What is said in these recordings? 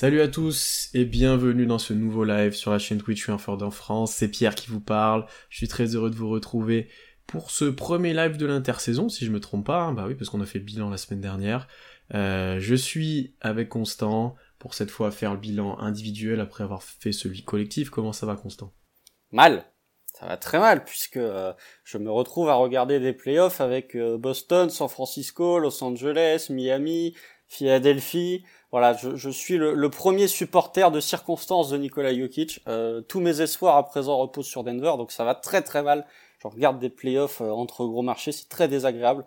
Salut à tous et bienvenue dans ce nouveau live sur la chaîne Twitch Ford en France. C'est Pierre qui vous parle. Je suis très heureux de vous retrouver pour ce premier live de l'intersaison, si je me trompe pas. hein. Bah oui, parce qu'on a fait le bilan la semaine dernière. Euh, je suis avec Constant pour cette fois faire le bilan individuel après avoir fait celui collectif. Comment ça va, Constant? Mal. Ça va très mal puisque euh, je me retrouve à regarder des playoffs avec euh, Boston, San Francisco, Los Angeles, Miami, Philadelphie. Voilà, je, je suis le, le premier supporter de circonstance de Nikola Jokic. Euh, tous mes espoirs à présent reposent sur Denver, donc ça va très très mal. Je regarde des playoffs euh, entre gros marchés, c'est très désagréable.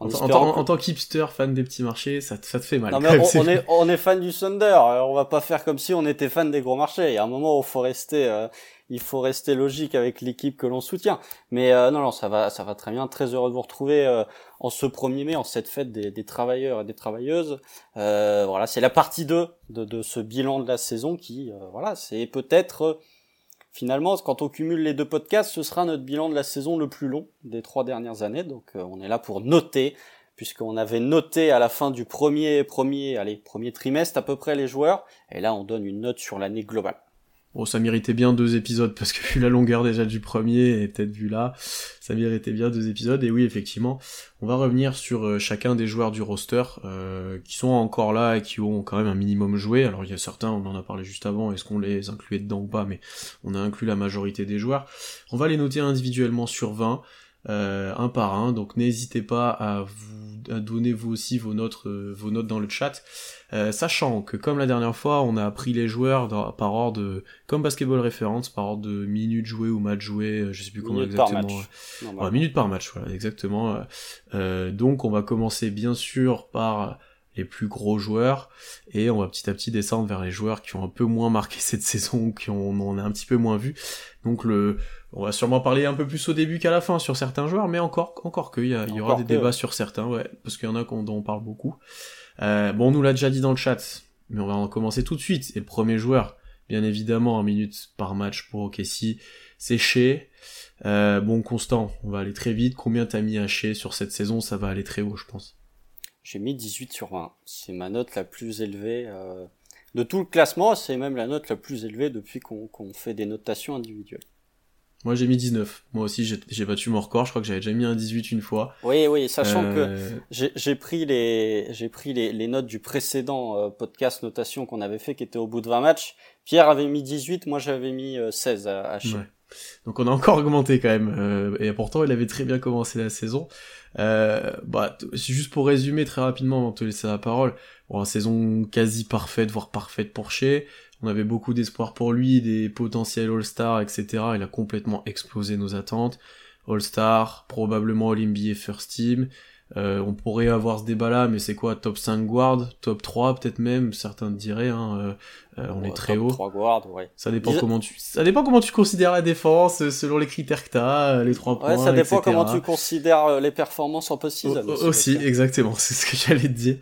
En, en, en- que- en tant qu'hipster, fan des petits marchés, ça, te- ça te fait mal. Non mais même, on, est on est fan du Thunder. Alors on va pas faire comme si on était fan des gros marchés. Il y a un moment où il faut rester euh, il faut rester logique avec l'équipe que l'on soutient. Mais euh, non non ça va ça va très bien. Très heureux de vous retrouver euh, en ce 1er mai en cette fête des, travailleurs et des travailleuses. Euh, voilà c'est la partie 2 de, de ce bilan de la saison qui euh, voilà c'est peut-être Finalement, quand on cumule les deux podcasts, ce sera notre bilan de la saison le plus long des trois dernières années. Donc, on est là pour noter puisqu'on avait noté à la fin du premier, premier, allez, premier trimestre à peu près les joueurs, et là on donne une note sur l'année globale. Bon, ça méritait bien deux épisodes parce que vu la longueur déjà du premier et peut-être vu là, ça méritait bien deux épisodes. Et oui, effectivement, on va revenir sur euh, chacun des joueurs du roster euh, qui sont encore là et qui ont quand même un minimum joué. Alors il y a certains, on en a parlé juste avant, est-ce qu'on les incluait dedans ou pas, mais on a inclus la majorité des joueurs. On va les noter individuellement sur 20. Euh, un par un, donc n'hésitez pas à vous à donner vous aussi vos notes, euh, vos notes dans le chat, Euh, sachant que comme la dernière fois, on a pris les joueurs dans- par ordre de, comme Basketball Reference, par ordre de minutes jouées ou matchs joués, euh, je sais plus par exactement. match. Normalement. Ouais, minutes par match, voilà, exactement. donc on va commencer bien sûr par les plus gros joueurs et on va petit à petit descendre vers les joueurs qui ont un peu moins marqué cette saison, qui ont, on a un petit peu moins vu. Donc le, on va sûrement parler un peu plus au début qu'à la fin sur certains joueurs, mais encore, encore que, il y, a- y aura des que, débats sur certains, ouais, parce qu'il y en a qu'on- dont on parle beaucoup. Euh, bon, on nous l'a déjà dit dans le chat, mais on va en commencer tout de suite. Et le premier joueur, bien évidemment, en minutes par match pour OKC, c'est Shea. Euh, bon, Constant, on va aller très vite. Combien t'as mis à Shea sur cette saison? Ça va aller très haut, je pense. J'ai mis 18 sur 20. C'est ma note la plus élevée euh, de tout le classement. C'est même la note la plus élevée depuis qu'on qu'on fait des notations individuelles. Moi, j'ai mis 19. Moi aussi, j'ai battu mon record. Je crois que j'avais déjà mis un 18 une fois. Oui, oui, sachant que Euh, J'ai j'ai pris les pris les, les notes du précédent euh, podcast notation qu'on avait fait qui était au bout de 20 matchs. Pierre avait mis 18, moi j'avais mis euh, 16 à, à Shea. Ouais. Donc on a encore augmenté quand même. Euh, et pourtant, il avait très bien commencé la saison. Euh, bah, juste pour résumer très rapidement avant de te laisser la parole. Bon, saison quasi parfaite, voire parfaite pour Shea. On avait beaucoup d'espoir pour lui, des potentiels All-Star, etc. Il a complètement explosé nos attentes. All-Star, probablement All-NBA First Team. Euh, on pourrait avoir ce débat-là, mais c'est quoi Top 5 guard Top 3 peut-être même Certains diraient. Hein, euh, on Ouais, est très haut. 3 guards, ouais. Ça dépend comment tu, ça dépend comment tu considères la défense, euh, selon les critères que t'as, euh, les trois points, Ouais, ça dépend etc. comment tu considères euh, les performances en post-season. Au- au- Aussi, peut-être. exactement, c'est ce que j'allais te dire.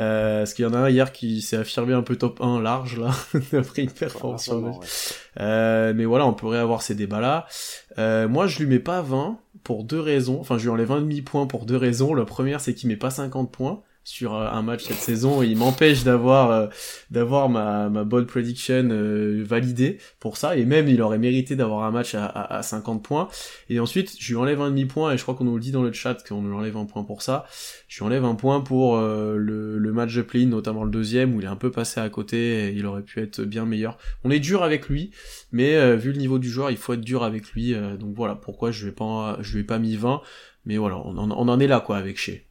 Euh, parce qu'il y en a un hier qui s'est affirmé un peu top 1 large, là, après une performance match. ouais. Euh, mais voilà, on pourrait avoir ces débats-là. Euh, moi, je lui mets pas 20 pour deux raisons. Enfin, je lui enlève un demi-point pour deux raisons. La première, c'est qu'il met pas 50 points sur euh, un match cette saison. Il m'empêche d'avoir euh, d'avoir ma ma bold prediction euh, validée pour ça. Et même il aurait mérité d'avoir un match à, à, à 50 points. Et ensuite je lui enlève un demi point. Et je crois qu'on nous le dit dans le chat qu'on lui enlève un point pour ça. Je lui enlève un point pour euh, le, le match de play notamment le deuxième où il est un peu passé à côté et il aurait pu être bien meilleur. On est dur avec lui mais vu le niveau du joueur il faut être dur avec lui donc voilà. Pourquoi je vais pas je lui ai pas mis 20 mais voilà on en, on en est là quoi avec Shea.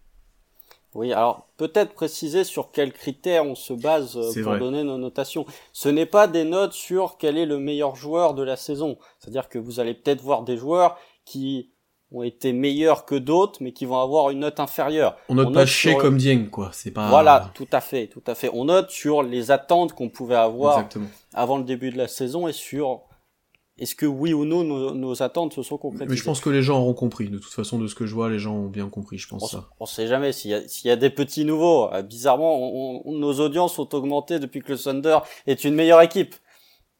Oui, alors peut-être préciser sur quels critères on se base euh, pour vrai. donner nos notations. Ce n'est pas des notes sur quel est le meilleur joueur de la saison. C'est-à-dire que vous allez peut-être voir des joueurs qui ont été meilleurs que d'autres, mais qui vont avoir une note inférieure. on note On pas note sur- comme Dieng quoi c'est pas Voilà, tout à fait, tout à fait. On note sur les attentes qu'on pouvait avoir exactement avant le début de la saison et sur est-ce que oui ou non nos, attentes se sont concrétisées Mais je pense que les gens auront compris. De toute façon, de ce que je vois, les gens ont bien compris, je pense on, ça. On sait jamais s'il y, y, a des petits nouveaux. Euh, bizarrement, nos audiences ont augmenté depuis que le Thunder est une meilleure équipe.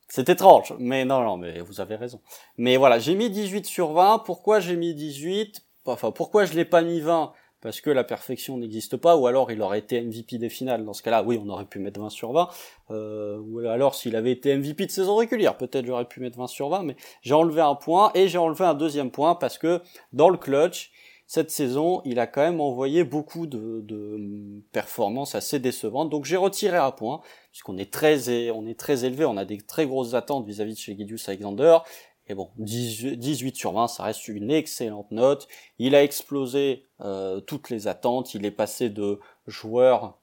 C'est étrange, mais non, non, mais vous avez raison. Mais voilà, j'ai mis 18 sur 20. Pourquoi j'ai mis 18 Enfin, pourquoi je l'ai pas mis 20 parce que la perfection n'existe pas, ou alors il aurait été MVP des finales. Dans ce cas-là, oui, on aurait pu mettre 20 sur 20. Euh, ou alors s'il avait été MVP de saison régulière, peut-être j'aurais pu mettre 20 sur 20, mais j'ai enlevé un point et j'ai enlevé un deuxième point parce que dans le clutch, cette saison, il a quand même envoyé beaucoup de, de performances assez décevantes. Donc j'ai retiré un point, puisqu'on est très, on est très élevé, on a des très grosses attentes vis-à-vis de chez Gideus Alexander. Et bon, 18 sur 20, ça reste une excellente note. Il a explosé euh, toutes les attentes. Il est passé de joueur,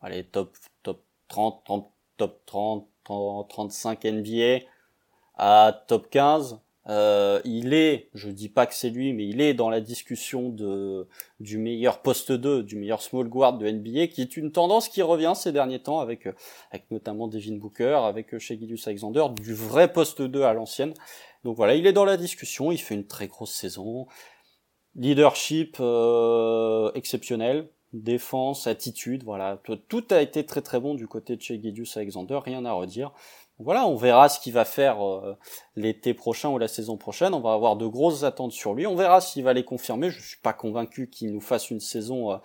allez, top, top 30, top 30, 35 NBA à top 15. Euh, il est, je dis pas que c'est lui, mais il est dans la discussion de du meilleur poste 2, du meilleur small guard de NBA, qui est une tendance qui revient ces derniers temps avec avec notamment Devin Booker, avec Shea Alexander, du vrai poste 2 à l'ancienne. Donc voilà, il est dans la discussion, il fait une très grosse saison. Leadership euh, exceptionnel, défense, attitude, voilà, tout a été très très bon du côté de chez Gidius Alexander, rien à redire. Voilà, on verra ce qu'il va faire euh, l'été prochain ou la saison prochaine. On va avoir de grosses attentes sur lui. On verra s'il va les confirmer. Je suis pas convaincu qu'il nous fasse une saison euh,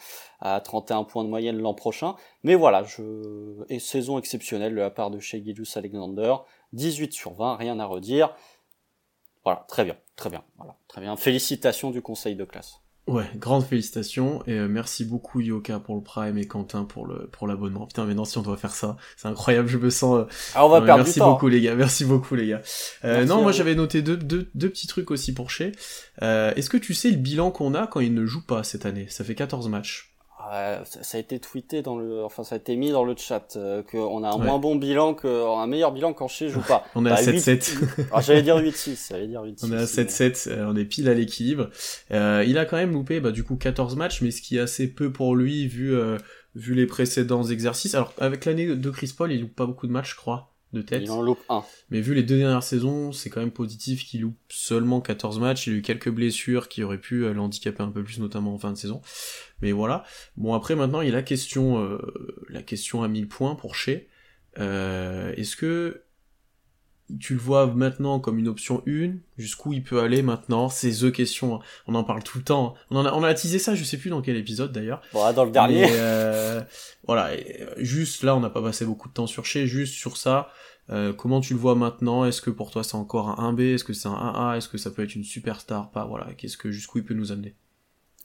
à 31 points de moyenne l'an prochain. Mais voilà, je... Saison exceptionnelle de la part de chez Gidius Alexander. 18 sur 20, rien à redire. Voilà, très bien, très bien, voilà, très bien. Félicitations du conseil de classe. Ouais, grande félicitations et euh, merci beaucoup Yoka pour le prime et Quentin pour le pour l'abonnement. Putain, mais non, si on doit faire ça, c'est incroyable, je me sens. Euh, ah, on va perdre merci du temps. beaucoup les gars, merci beaucoup les gars. Euh, non, moi j'avais noté deux, deux, deux petits trucs aussi pour chez. Est-ce que tu sais le bilan qu'on a quand il ne joue pas cette année? Ça fait 14 matchs ça, a été tweeté dans le, enfin ça a été mis dans le chat euh, qu'on a un moins bon bilan que, un meilleur bilan quand chez joue pas. on est à 7-7. Bah, ah, j'allais dire 8-6, j'allais dire 8-6. On est à 7-7, euh, on est pile à l'équilibre. Euh, il a quand même loupé, bah du coup 14 matchs, mais ce qui est assez peu pour lui vu euh, vu les précédents exercices. Alors avec l'année de Chris Paul, il loupe pas beaucoup de matchs, je crois de tête. Il en loupe un. Mais vu les deux dernières saisons, c'est quand même positif qu'il loupe seulement 14 matchs. Il a eu quelques blessures qui auraient pu euh, l'handicaper un peu plus, notamment en fin de saison. Mais voilà. Bon, après, maintenant, il y a la question, euh, la question à 1000 points pour Shea. Euh, Est-ce que tu le vois maintenant comme une option 1 Jusqu'où il peut aller maintenant C'est The question. Hein. On en parle tout le temps. Hein. On, en a, on a teasé ça, je sais plus dans quel épisode d'ailleurs. Bon, dans le dernier. euh, voilà. Euh, juste là, on n'a pas passé beaucoup de temps sur Shea. Juste sur ça. Euh, comment tu le vois maintenant? Est-ce que pour toi c'est encore un 1B Est-ce que c'est un 1A Est-ce que ça peut être une superstar? Pas voilà. Qu'est-ce que jusqu'où il peut nous amener?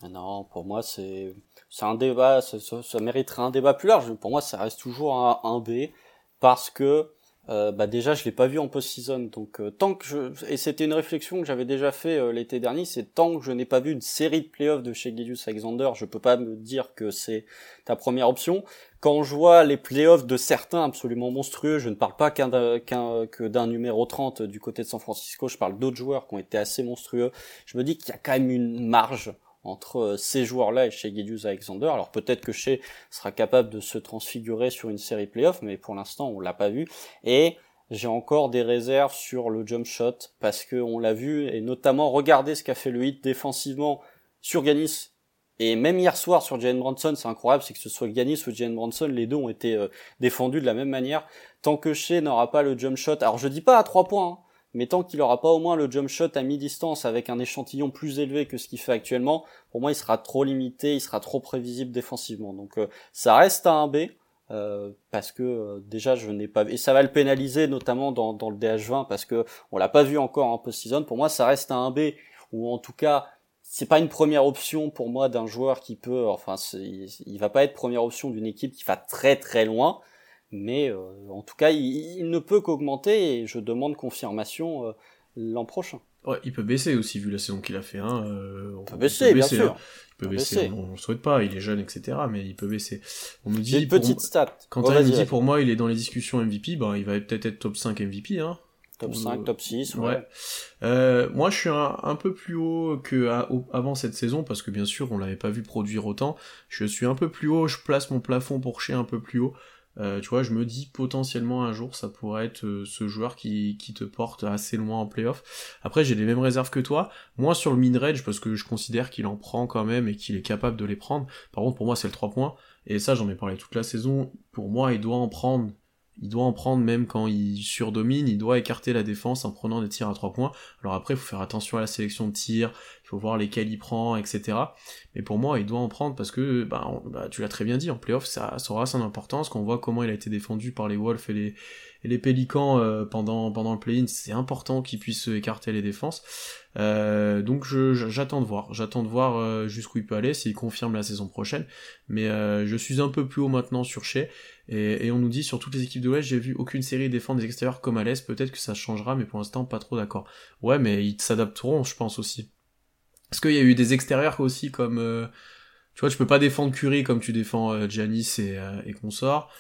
Ah Non, pour moi c'est c'est un débat. Ça, ça, ça, mériterait un débat plus large. Pour moi, ça reste toujours un 1B parce que euh, bah déjà je l'ai pas vu en post-season donc euh, tant que je et c'était une réflexion que j'avais déjà fait euh, l'été dernier c'est tant que je n'ai pas vu une série de playoffs de chez Gideus Alexander je peux pas me dire que c'est ta première option. Quand je vois les playoffs de certains absolument monstrueux je ne parle pas qu'un qu'un que d'un numéro 30 du côté de San Francisco je parle d'autres joueurs qui ont été assez monstrueux. Je me dis qu'il y a quand même une marge entre euh, ces joueurs-là et chez Gideus Alexander. Alors peut-être que chez sera capable de se transfigurer sur une série playoff, mais pour l'instant on l'a pas vu. Et j'ai encore des réserves sur le jump shot parce que on l'a vu et notamment regardez ce qu'a fait le hit défensivement sur Ganis et même hier soir sur Jalen Branson, c'est incroyable, c'est que ce soit Ganis ou Jalen Branson, les deux ont été euh, défendus de la même manière. Tant que Shea n'aura pas le jump shot, alors je dis pas à trois points, hein, mais tant qu'il aura pas au moins le jump shot à mi-distance avec un échantillon plus élevé que ce qu'il fait actuellement, pour moi il sera trop limité, il sera trop prévisible défensivement. Donc euh, ça reste à un B. Euh, parce que euh, déjà je n'ai pas et ça va le pénaliser notamment dans, dans le DH20 parce que on l'a pas vu encore en post-season pour moi ça reste un B ou en tout cas c'est pas une première option pour moi d'un joueur qui peut enfin il va pas être première option d'une équipe qui va très très loin mais euh, en tout cas, il, ne peut qu'augmenter et je demande confirmation euh, l'an prochain. Ouais, il peut baisser aussi vu la saison qu'il a fait. Hein. Euh, on peut baisser, peut baisser, bien sûr. Hein. Il peut baisser. On, ne souhaite pas. Il est jeune, etc. Mais il peut baisser. On nous dit une petite stat. Quand on nous dit pour moi, il est dans les discussions MVP. Ben, il va peut-être être top 5 MVP. Hein. Top 5, top 6, ouais. ouais. Euh, moi, je suis un, un, peu plus haut que à, avant cette saison, parce que bien sûr, on l'avait pas vu produire autant. Je suis un peu plus haut, je place mon plafond pour chier un peu plus haut. Euh, tu vois, je me dis potentiellement un jour ça pourrait être euh, ce joueur qui, qui te porte assez loin en playoff. Après, j'ai les mêmes réserves que toi, moins sur le mid-range parce que je considère qu'il en prend quand même et qu'il est capable de les prendre. Par contre, pour moi, c'est le 3 points. Et ça, j'en ai parlé toute la saison. Pour moi, il doit en prendre il doit en prendre même quand il surdomine, il doit écarter la défense en prenant des tirs à trois points. Alors après, il faut faire attention à la sélection de tirs, il faut voir lesquels il prend, etc. Mais pour moi, il doit en prendre parce que, bah, bah tu l'as très bien dit, en playoff, ça, ça aura son importance, qu'on voit comment il a été défendu par les Wolves et les, et les Pélicans euh, pendant, pendant le play-in, c'est important qu'ils puissent écarter les défenses. Euh, donc j'attends de voir, j'attends de voir euh, jusqu'où il peut aller, s'il confirme la saison prochaine. Mais je suis un peu plus haut maintenant sur Shea. Et, on nous dit sur toutes les équipes de l'Ouest, j'ai vu aucune série défendre des extérieurs comme à l'Est, peut-être que ça changera, mais pour l'instant pas trop d'accord. Ouais, mais ils s'adapteront, je pense aussi. Est-ce qu'il y a eu des extérieurs aussi comme... tu vois, tu peux pas défendre Curry comme tu défends Giannis et, et consorts.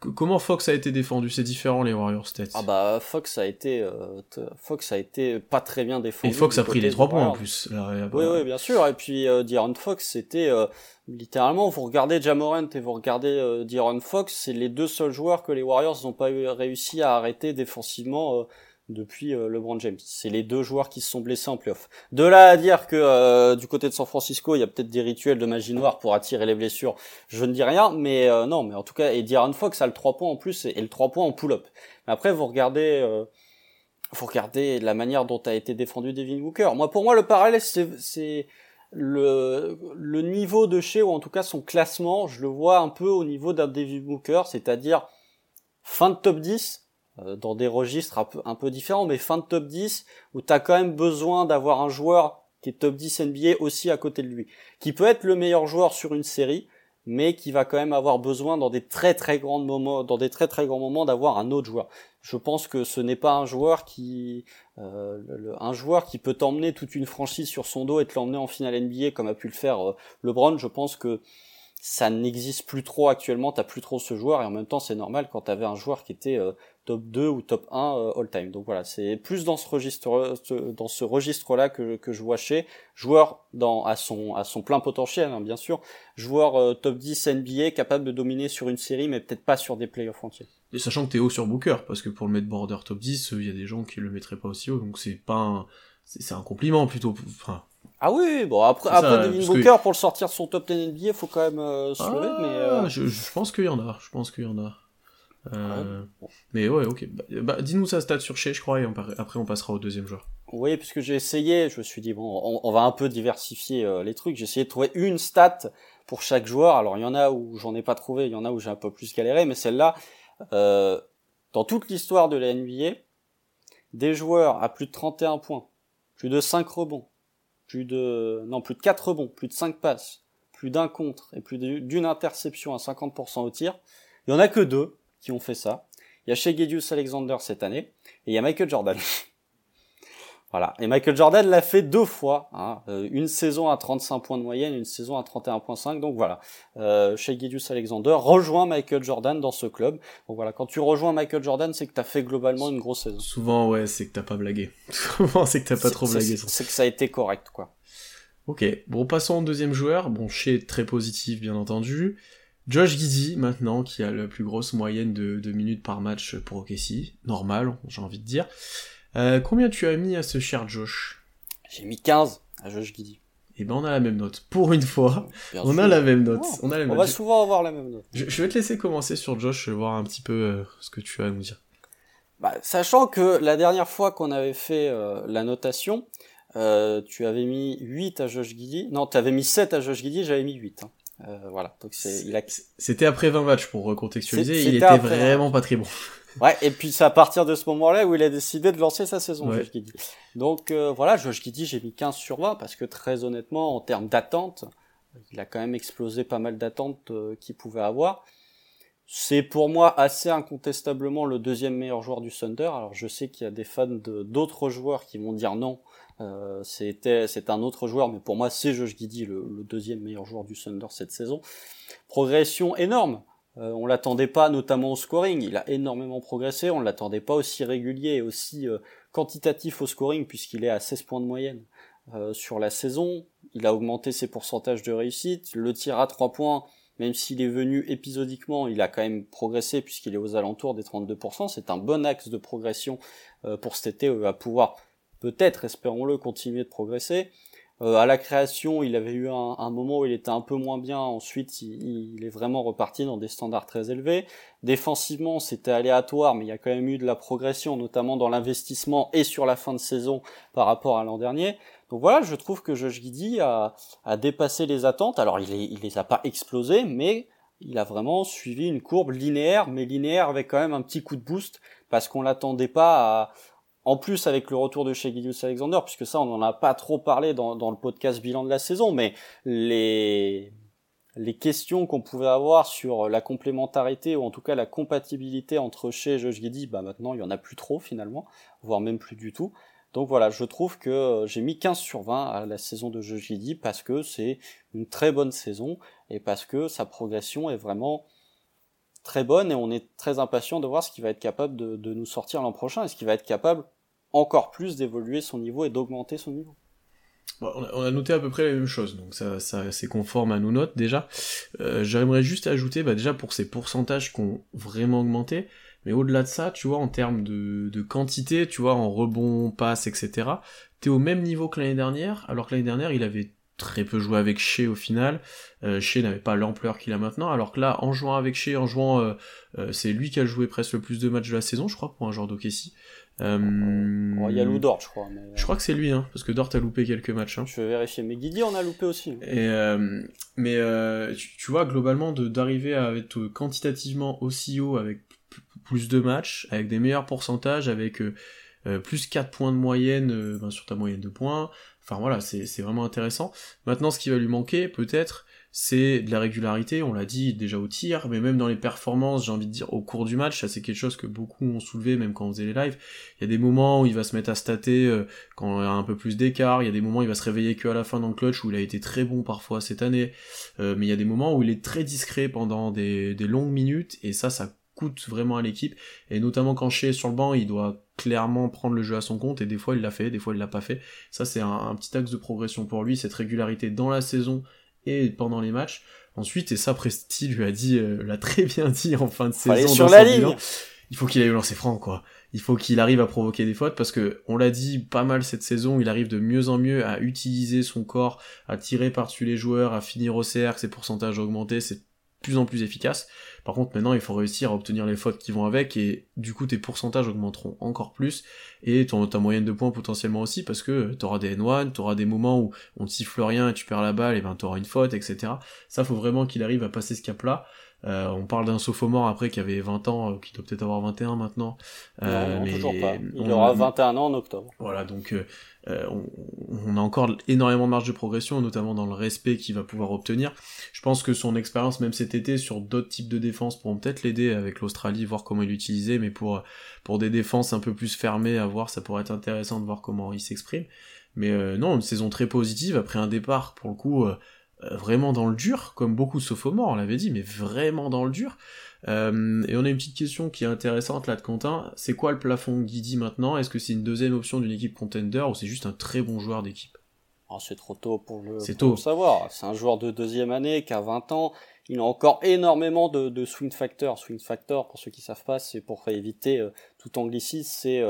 Comment Fox a été défendu? C'est différent les Warriors peut-être. Ah bah Fox a été euh, Fox a été pas très bien défendu. Et Fox a pris les trois points en plus. oui oui bien sûr et puis euh, Fox c'était euh, littéralement vous regardez Jamorant et vous regardez euh, Fox c'est les deux seuls joueurs que les Warriors n'ont pas eu, réussi à arrêter défensivement euh, depuis euh, LeBron James. C'est les deux joueurs qui se sont blessés en playoff. De là à dire que euh, du côté de San Francisco, il y a peut-être des rituels de magie noire pour attirer les blessures, je ne dis rien, mais euh, non, mais en tout cas, et D'Aaron Fox a le 3 points en plus et, le 3 points en pull-up. Mais après, vous regardez, euh, vous regardez la manière dont a été défendu Devin Booker. Moi, pour moi, le parallèle, c'est le, le niveau de chez, ou en tout cas son classement, je le vois un peu au niveau d'un Devin Booker, c'est-à-dire fin de top 10, euh, dans des registres un peu, différents, mais fin de top 10, où tu as quand même besoin d'avoir un joueur qui est top 10 NBA aussi à côté de lui, qui peut être le meilleur joueur sur une série, mais qui va quand même avoir besoin dans des très très grands moments, dans des très très grands moments d'avoir un autre joueur. Je pense que ce n'est pas un joueur qui, euh, un joueur qui peut t'emmener toute une franchise sur son dos et te l'emmener en finale NBA comme a pu le faire euh, LeBron. Je pense que ça n'existe plus trop actuellement, t'as plus trop ce joueur et en même temps c'est normal quand t'avais un joueur qui était euh, top 2 ou top 1 euh, all time. Donc voilà, c'est plus dans ce registre dans ce registre là que, que je vois chez joueur dans à son à son plein potentiel hein, bien sûr, joueur euh, top 10 NBA capable de dominer sur une série mais peut-être pas sur des playoffs entiers. Et sachant que t'es haut sur Booker parce que pour le mettre border top 10, il y a des gens qui le mettraient pas aussi haut donc c'est pas un c'est un compliment plutôt enfin ah oui, bon après, après Devin Booker pour le sortir de son top 10 NBA, faut quand même euh, se lever, mais euh... Ah, je, je, pense qu'il y en a, je pense qu'il y en a. Euh... Ah mais ouais, ok. Bah, bah, dis-nous sa stat sur chez, je crois, et après on passera au deuxième joueur. Oui, puisque j'ai essayé, je me suis dit bon, on, on va un peu diversifier euh, les trucs. J'ai essayé de trouver une stat pour chaque joueur. Alors il y en a où j'en ai pas trouvé, il y en a où j'ai un peu plus galéré, mais celle-là, euh, dans toute l'histoire de la NBA, des joueurs à plus de 31 points, plus de 5 rebonds, plus de, non, plus de 4 rebonds, plus de 5 passes, plus d'un contre et plus d'une interception à 50% au tir. Il y en a que deux qui ont fait ça. Il y a Shea Alexander cette année et il y a Michael Jordan. voilà. Et Michael Jordan l'a fait deux fois. Hein. Euh, une saison à 35 points de moyenne, une saison à 31.5. Donc voilà. Euh, Shea Alexander rejoint Michael Jordan dans ce club. Donc voilà. Quand tu rejoins Michael Jordan, c'est que tu as fait globalement une grosse saison. Souvent, ouais, c'est que t'as pas blagué. Souvent, c'est que t'as pas trop blagué. C'est que ça a été correct, quoi. Ok, bon passons au deuxième joueur. Bon, chez très positif bien entendu. Josh Giddy maintenant, qui a la plus grosse moyenne de, de minutes par match pour OKC. Normal, j'ai envie de dire. Euh, combien tu as mis à ce cher Josh? J'ai mis 15 à Josh Giddy. Et eh ben on a la même note. Pour une fois, on a la même note. on, a la même on va souvent avoir la même note. Je, vais te laisser commencer sur Josh, voir un petit peu euh, ce que tu as à nous dire. Bah, sachant que la dernière fois qu'on avait fait euh, la notation, euh, tu avais mis 8 à Josh Giddy. Non, tu avais mis 7 à Josh Giddy, j'avais mis 8. Hein. Euh, voilà. Donc c'est, il a... C'était après 20 matchs pour recontextualiser, il était vraiment pas très bon. ouais, et puis c'est à partir de ce moment-là où il a décidé de lancer sa saison, Josh Giddy. Donc euh, voilà, Josh Giddy, j'ai mis 15 sur 20 parce que très honnêtement, en termes d'attente, il a quand même explosé pas mal d'attentes euh, qu'il pouvait avoir. C'est pour moi assez incontestablement le deuxième meilleur joueur du Thunder. Alors je sais qu'il y a des fans de d'autres joueurs qui vont dire non, euh, c'était c'est un autre joueur, mais pour moi c'est Josh Giddy le, le, deuxième meilleur joueur du Thunder cette saison. Progression énorme. Euh, on l'attendait pas, notamment au scoring. Il a énormément progressé. On l'attendait pas aussi régulier et aussi euh, quantitatif au scoring puisqu'il est à 16 points de moyenne euh, sur la saison. Il a augmenté ses pourcentages de réussite. Le tir à 3 points, même s'il est venu épisodiquement, il a quand même progressé puisqu'il est aux alentours des 32%. C'est un bon axe de progression euh, pour cet été, va pouvoir peut-être, espérons-le, continuer de progresser. Euh, à la création, il avait eu un, moment où il était un peu moins bien. Ensuite, il, est vraiment reparti dans des standards très élevés. Défensivement, c'était aléatoire, mais il y a quand même eu de la progression, notamment dans l'investissement et sur la fin de saison par rapport à l'an dernier. Donc voilà, je trouve que Josh Giddy a, dépassé les attentes. Alors, il, il les a pas explosées, mais il a vraiment suivi une courbe linéaire, mais linéaire avec quand même un petit coup de boost parce qu'on l'attendait pas à, en plus, avec le retour de chez Gideus Alexander, puisque ça, on n'en a pas trop parlé dans, le podcast bilan de la saison, mais les, les questions qu'on pouvait avoir sur la complémentarité ou en tout cas la compatibilité entre chez et Josh Giddy, bah maintenant il y en a plus trop finalement, voire même plus du tout. Donc voilà, je trouve que j'ai mis 15 sur 20 à la saison de Josh Giddy parce que c'est une très bonne saison et parce que sa progression est vraiment très bonne et on est très impatient de voir ce qu'il va être capable de, nous sortir l'an prochain et ce qu'il va être capable encore plus d'évoluer son niveau et d'augmenter son niveau. on, a, noté à peu près la même chose, donc ça, ça c'est conforme à nos notes déjà. Euh, J'aimerais juste ajouter, bah, déjà pour ces pourcentages qui ont vraiment augmenté, mais au-delà de ça, tu vois, en termes de, de quantité, tu vois, en rebond, passe, etc., t'es au même niveau que l'année dernière, alors que l'année dernière, il avait très peu joué avec Shea au final. Euh, Shea n'avait pas l'ampleur qu'il a maintenant, alors que là, en jouant avec Shea, en jouant, euh, euh, c'est lui qui a joué presque le plus de matchs de la saison, je crois, pour un joueur d'Okessi. Euh, il y a Lou Dort, je crois. Je crois que c'est lui, hein, parce que Dort a loupé quelques matchs. Hein. Je vais vérifier. Mais Guidi en a loupé aussi. Et euh, mais euh, tu, vois, globalement, d'arriver à être quantitativement aussi haut avec plus de matchs, avec des meilleurs pourcentages, avec plus 4 points de moyenne ben, sur ta moyenne de points. Enfin voilà, c'est vraiment intéressant. Maintenant, ce qui va lui manquer, peut-être, c'est de la régularité, on l'a dit déjà au tir, mais même dans les performances, j'ai envie de dire au cours du match, ça c'est quelque chose que beaucoup ont soulevé même quand on faisait les lives. Il y a des moments où il va se mettre à stater euh, quand il y a un peu plus d'écart, il y a des moments où il va se réveiller que à la fin dans le clutch où il a été très bon parfois cette année, euh, mais il y a des moments où il est très discret pendant des, longues minutes et ça ça coûte vraiment à l'équipe et notamment quand Shea est sur le banc, il doit clairement prendre le jeu à son compte et des fois il l'a fait, des fois il l'a pas fait. Ça c'est un, un, petit axe de progression pour lui, cette régularité dans la saison et pendant les matchs. Ensuite, et ça, Presti lui a dit, euh, l'a très bien dit en fin de saison. sur la ligne. il faut qu'il aille au lancer franc, quoi. Il faut qu'il arrive à provoquer des fautes parce que on l'a dit pas mal cette saison, il arrive de mieux en mieux à utiliser son corps, à tirer par-dessus les joueurs, à finir au cercle, ses pourcentages augmentés, c'est plus en plus efficace. Par contre, maintenant, il faut réussir à obtenir les fautes qui vont avec, et du coup, tes pourcentages augmenteront encore plus, et ton, ta moyenne de points potentiellement aussi, parce que t'auras des N1, t'auras des moments où on te siffle rien et tu perds la balle, et ben t'auras une faute, etc. Ça, faut vraiment qu'il arrive à passer ce cap-là. Euh, on parle d'un sophomore après qui avait 20 ans, euh, qui doit peut-être avoir 21 maintenant. Euh, non, toujours pas. Il aura 21 ans en octobre. Voilà, donc on, a encore énormément de marge de progression, notamment dans le respect qu'il va pouvoir obtenir. Je pense que son expérience, même cet été, sur d'autres types de défenses pourront peut-être l'aider avec l'Australie, voir comment il l'utilisait, mais pour, pour des défenses un peu plus fermées à voir, ça pourrait être intéressant de voir comment il s'exprime. Mais non, une saison très positive, après un départ, pour le coup euh, vraiment dans le dur, comme beaucoup de sophomores, on l'avait dit, mais vraiment dans le dur. Euh, et on a une petite question qui est intéressante là de Quentin. C'est quoi le plafond Guidi maintenant? Est-ce que c'est une deuxième option d'une équipe contender ou c'est juste un très bon joueur d'équipe? Oh, C'est trop tôt pour le, savoir. C'est un joueur de deuxième année qui a 20 ans. Il a encore énormément de, swing factor. Swing factor, pour ceux qui savent pas, c'est pour éviter euh, tout anglicisme, c'est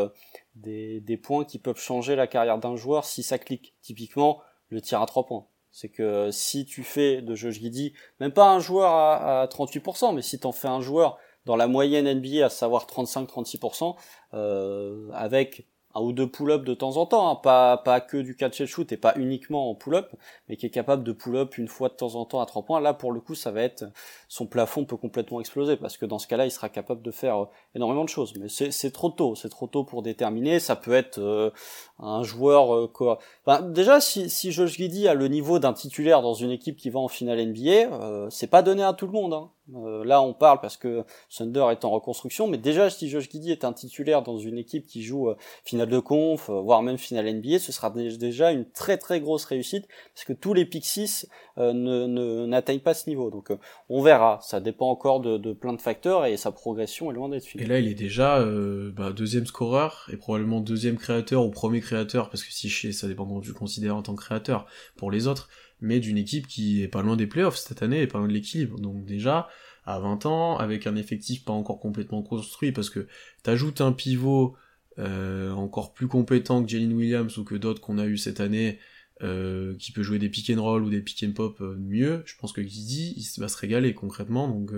des, des points qui peuvent changer la carrière d'un joueur si ça clique. Typiquement, le tir à trois points. C'est que si tu fais de Josh Giddy, même pas un joueur à, 38%, mais si tu en fais un joueur dans la moyenne NBA, à savoir 35-36%, euh, avec ou deux pull-up de temps en temps, hein, pas, pas que du catch and shoot et pas uniquement en pull-up, mais qui est capable de pull-up une fois de temps en temps à trois points. Là, pour le coup, ça va être son plafond peut complètement exploser parce que dans ce cas-là, il sera capable de faire euh, énormément de choses. Mais c'est trop tôt, c'est trop tôt pour déterminer. Ça peut être euh, un joueur euh, quoi. Enfin, déjà, si, si Josh Giddy a le niveau d'un titulaire dans une équipe qui va en finale NBA, c'est pas donné à tout le monde. Hein. Euh, là, on parle parce que Thunder est en reconstruction, mais déjà, si Josh Giddy est un titulaire dans une équipe qui joue euh, finale de conf, euh, voire même finale NBA, ce sera déjà une très très grosse réussite parce que tous les Pixies ne n'atteignent pas ce niveau. Donc, on verra. Ça dépend encore de, plein de facteurs et sa progression est loin d'être finie. Et là, il est déjà bah, deuxième scoreur et probablement deuxième créateur ou premier créateur parce que si ça dépend comment tu le considères en tant que créateur pour les autres. Mais d'une équipe qui est pas loin des playoffs cette année et pas loin de l'équilibre. Donc déjà, à 20 ans, avec un effectif pas encore complètement construit, parce que t'ajoutes un pivot euh, encore plus compétent que Jalen Williams ou que d'autres qu'on a eu cette année, euh, qui peut jouer des pick and roll ou des pick and pop euh, mieux, je pense que Guidi il va se régaler concrètement, donc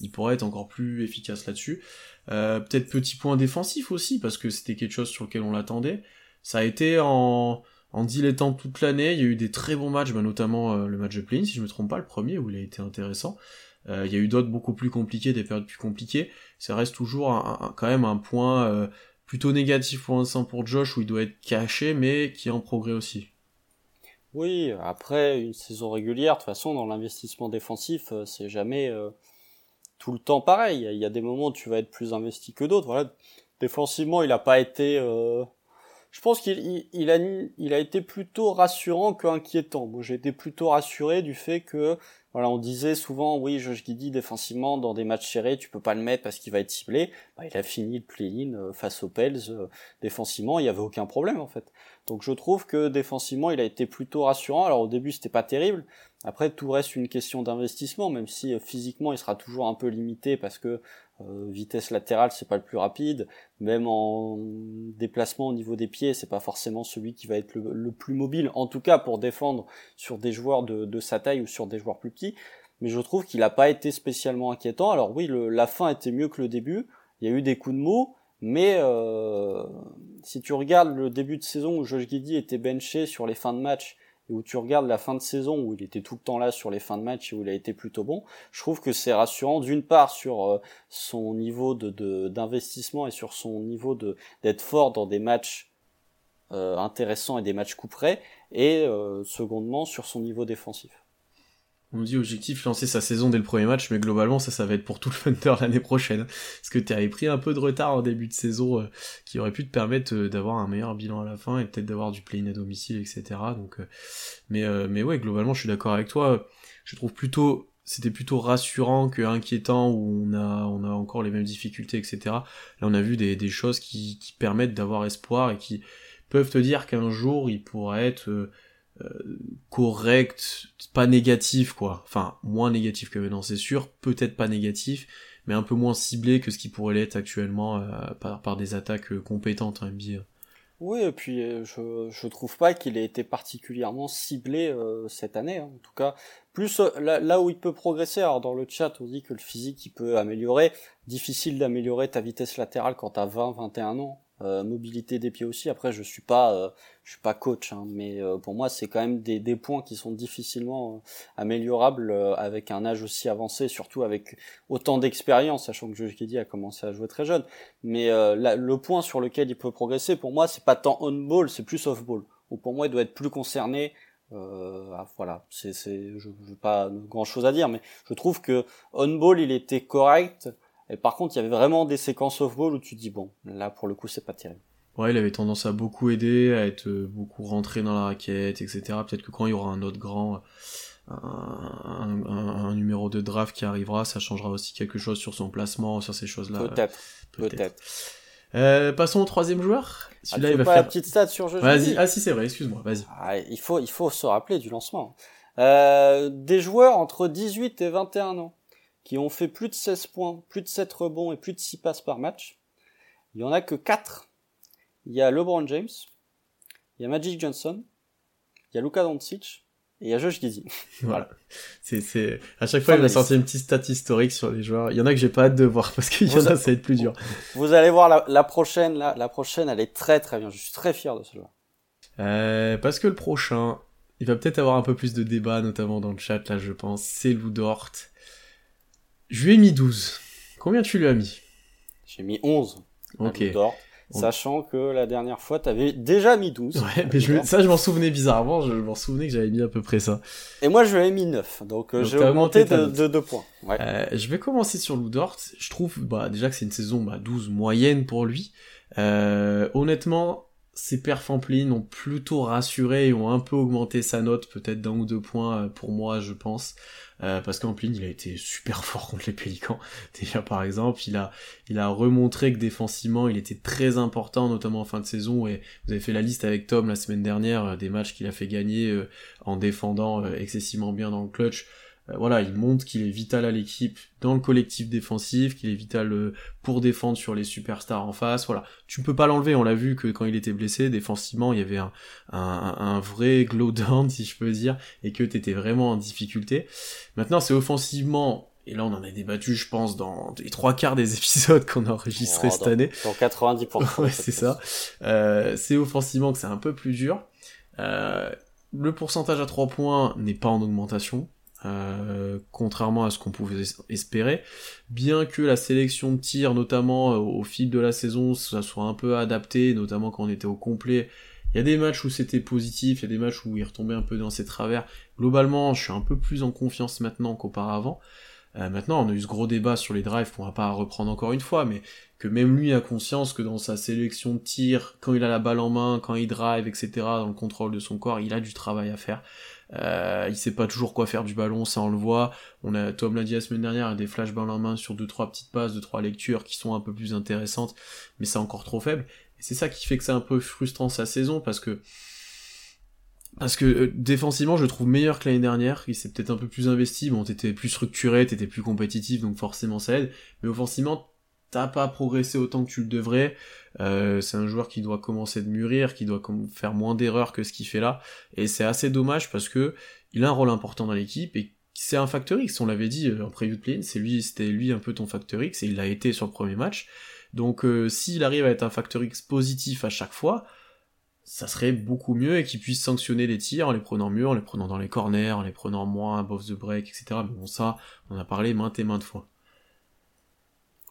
il pourrait être encore plus efficace là-dessus. Peut-être petit point défensif aussi, parce que c'était quelque chose sur lequel on l'attendait. Ça a été en, en dilettante toute l'année, il y a eu des très bons matchs, bah, notamment le match de play si je me trompe pas, le premier où il a été intéressant. il y a eu d'autres beaucoup plus compliqués, des périodes plus compliquées. Ça reste toujours quand même un point plutôt négatif pour l'instant pour Josh, où il doit être caché, mais qui est en progrès aussi. Oui, après une saison régulière, de toute façon, dans l'investissement défensif, euh, c'est jamais euh, tout le temps pareil. Il y a des moments où tu vas être plus investi que d'autres. Voilà, défensivement, il n'a pas été. Je pense qu'il il, a, été plutôt rassurant qu'inquiétant. Moi, j'ai été plutôt rassuré du fait que voilà, on disait souvent, oui, Josh Giddy, défensivement, dans des matchs serrés, tu peux pas le mettre parce qu'il va être ciblé. Bah, il a fini le play-in euh, face aux Pels, euh, défensivement, il y avait aucun problème, en fait. Donc je trouve que défensivement, il a été plutôt rassurant. Alors au début, c'était pas terrible. Après, tout reste une question d'investissement, même si euh, physiquement, il sera toujours un peu limité parce que euh, vitesse latérale, c'est pas le plus rapide. Même en déplacement au niveau des pieds, c'est pas forcément celui qui va être le, plus mobile. En tout cas, pour défendre sur des joueurs de, sa taille ou sur des joueurs plus petits. Mais je trouve qu'il n'a pas été spécialement inquiétant. Alors oui, la fin était mieux que le début. Il y a eu des coups de mots, mais euh, si tu regardes le début de saison où Josh Giddy était benché sur les fins de match et où tu regardes la fin de saison où il était tout le temps là sur les fins de match et où il a été plutôt bon, je trouve que c'est rassurant d'une part sur euh, son niveau de d'investissement et sur son niveau de d'être fort dans des matchs euh, intéressants et des matchs couperets et euh, secondement sur son niveau défensif. On nous dit objectif lancer sa saison dès le premier match, mais globalement ça, ça va être pour tout le Thunder l'année prochaine. Parce que tu avais pris un peu de retard en début de saison euh, qui aurait pu te permettre euh, d'avoir un meilleur bilan à la fin et peut-être d'avoir du play-in à domicile, etc. Donc, euh, mais, mais ouais, globalement je suis d'accord avec toi. Je trouve plutôt c'était plutôt rassurant que inquiétant où on a on a encore les mêmes difficultés, etc. Là on a vu des, des choses qui, qui permettent d'avoir espoir et qui peuvent te dire qu'un jour il pourrait être correct, pas négatif quoi. Enfin, moins négatif que maintenant, c'est sûr. Peut-être pas négatif, mais un peu moins ciblé que ce qui pourrait l'être actuellement euh, par, des attaques euh, compétentes en NBA. Oui, et puis je, je trouve pas qu'il ait été particulièrement ciblé cette année. Hein. En tout cas, plus là, là, où il peut progresser. Alors dans le chat, on dit que le physique il peut améliorer. Difficile d'améliorer ta vitesse latérale quand t'as 20-21 ans. Euh, mobilité des pieds aussi. Après, je suis pas, euh, je suis pas coach, hein, mais euh, pour moi, c'est quand même des, des, points qui sont difficilement améliorables avec un âge aussi avancé, surtout avec autant d'expérience, sachant que Josh Giddy a commencé à jouer très jeune. Mais le point sur lequel il peut progresser, pour moi, c'est pas tant on-ball, c'est plus off-ball. Ou pour moi, il doit être plus concerné. Ah, voilà, c'est, c'est, je n'ai pas grand chose à dire, mais je trouve que on-ball, il était correct et par contre, il y avait vraiment des séquences off-ball où tu dis, bon, là, pour le coup, c'est pas terrible. Ouais, il avait tendance à beaucoup aider, à être euh, beaucoup rentré dans la raquette, etc. Peut-être que quand il y aura un autre grand, un, un, numéro de draft qui arrivera, ça changera aussi quelque chose sur son placement, sur ces choses-là. Peut-être, peut-être. euh, passons au troisième joueur. Celui-là, ah, il va pas faire la petite stat sur jeu. Vas-y. Ah si, c'est vrai. Excuse-moi. Vas-y. Ah, il faut, il faut se rappeler du lancement. Euh, des joueurs entre 18 et 21 ans qui ont fait plus de 16 points, plus de 7 rebonds et plus de 6 passes par match. Il y en a que 4. Il y a LeBron James, il y a Magic Johnson, il y a Luka Doncic et il y a Josh Giddy. voilà. C'est, c'est, à chaque fois, il va sortir une petite stat historique sur les joueurs. Il y en a que j'ai pas hâte de voir parce qu'il y en a, ça va être plus dur. Vous allez voir la, la prochaine, la, la, prochaine, elle est très très bien. Je suis très fier de ce joueur. Euh, parce que le prochain, il va peut-être avoir un peu plus de débat, notamment dans le chat, là, je pense. C'est Lou Dort. Je lui ai mis 12. Combien tu lui as mis? J'ai mis 11. Ok. Sachant que la dernière fois, t'avais déjà mis 12. Ouais, mais je, ça, je m'en souvenais bizarrement. Je m'en souvenais que j'avais mis à peu près ça. Et moi, je lui ai mis 9. Donc, euh, j'ai augmenté de, 2 points. Ouais. Euh, je vais commencer sur Lou Dort. Je trouve bah, déjà que c'est une saison bah, 12 moyenne pour lui. Euh, honnêtement, ses perfs en play ont plutôt rassuré et ont un peu augmenté sa note, peut-être d'un ou deux points euh, pour moi, je pense. Euh, parce qu'en play, il a été super fort contre les Pélicans. Déjà, par exemple, il a, il a remontré que défensivement, il était très important, notamment en fin de saison. Et vous avez fait la liste avec Tom la semaine dernière euh, des matchs qu'il a fait gagner en défendant excessivement bien dans le clutch. Euh, voilà, il montre qu'il est vital à l'équipe dans le collectif défensif, qu'il est vital euh, pour défendre sur les superstars en face. Voilà, tu peux pas l'enlever. On l'a vu que quand il était blessé, défensivement, il y avait un, un, vrai glow down, si je peux dire, et que t'étais vraiment en difficulté. Maintenant, c'est offensivement et là on en a débattu je pense dans les trois quarts des épisodes qu'on a enregistrés oh, cette année. Dans 90%. ouais c'est ça. Euh, c'est offensivement que c'est un peu plus dur. Euh, le pourcentage à 3 points n'est pas en augmentation. Euh, contrairement à ce qu'on pouvait espérer. Bien que la sélection de tir, notamment euh, au fil de la saison, soit un peu adapté, notamment quand on était au complet. Il y a des matchs où c'était positif, il y a des matchs où il retombait un peu dans ses travers. Globalement, je suis un peu plus en confiance maintenant qu'auparavant. Euh, maintenant, on a eu ce gros débat sur les drives qu'on va pas reprendre encore une fois, mais que même lui a conscience que dans sa sélection de tir, quand il a la balle en main, quand il drive, etc., dans le contrôle de son corps, il a du travail à faire. Euh, il sait pas toujours quoi faire du ballon, ça on le voit. On a, Tom l'a dit la semaine dernière, il y a des flashballs en main sur deux trois petites passes, deux trois lectures qui sont un peu plus intéressantes, mais c'est encore trop faible. Et c'est ça qui fait que c'est un peu frustrant sa saison parce que parce que euh, défensivement, je le trouve meilleur que l'année dernière. Il s'est peut-être un peu plus investi. Bon, t'étais plus structuré, t'étais plus compétitif, donc forcément ça aide. Mais offensivement, t'as pas progressé autant que tu le devrais. Euh, c'est un joueur qui doit commencer de mûrir, qui doit faire moins d'erreurs que ce qu'il fait là. Et c'est assez dommage parce que il a un rôle important dans l'équipe et c'est un facteur X. On l'avait dit euh, en preview de play c'est lui, c'était lui un peu ton facteur X et il l'a été sur le premier match. Donc euh, s'il arrive à être un facteur X positif à chaque fois, ça serait beaucoup mieux et qu'il puisse sanctionner les tirs en les prenant mieux, en les prenant dans les corners, en les prenant moins above the break, etc. Mais bon, ça, on a parlé maintes et maintes fois.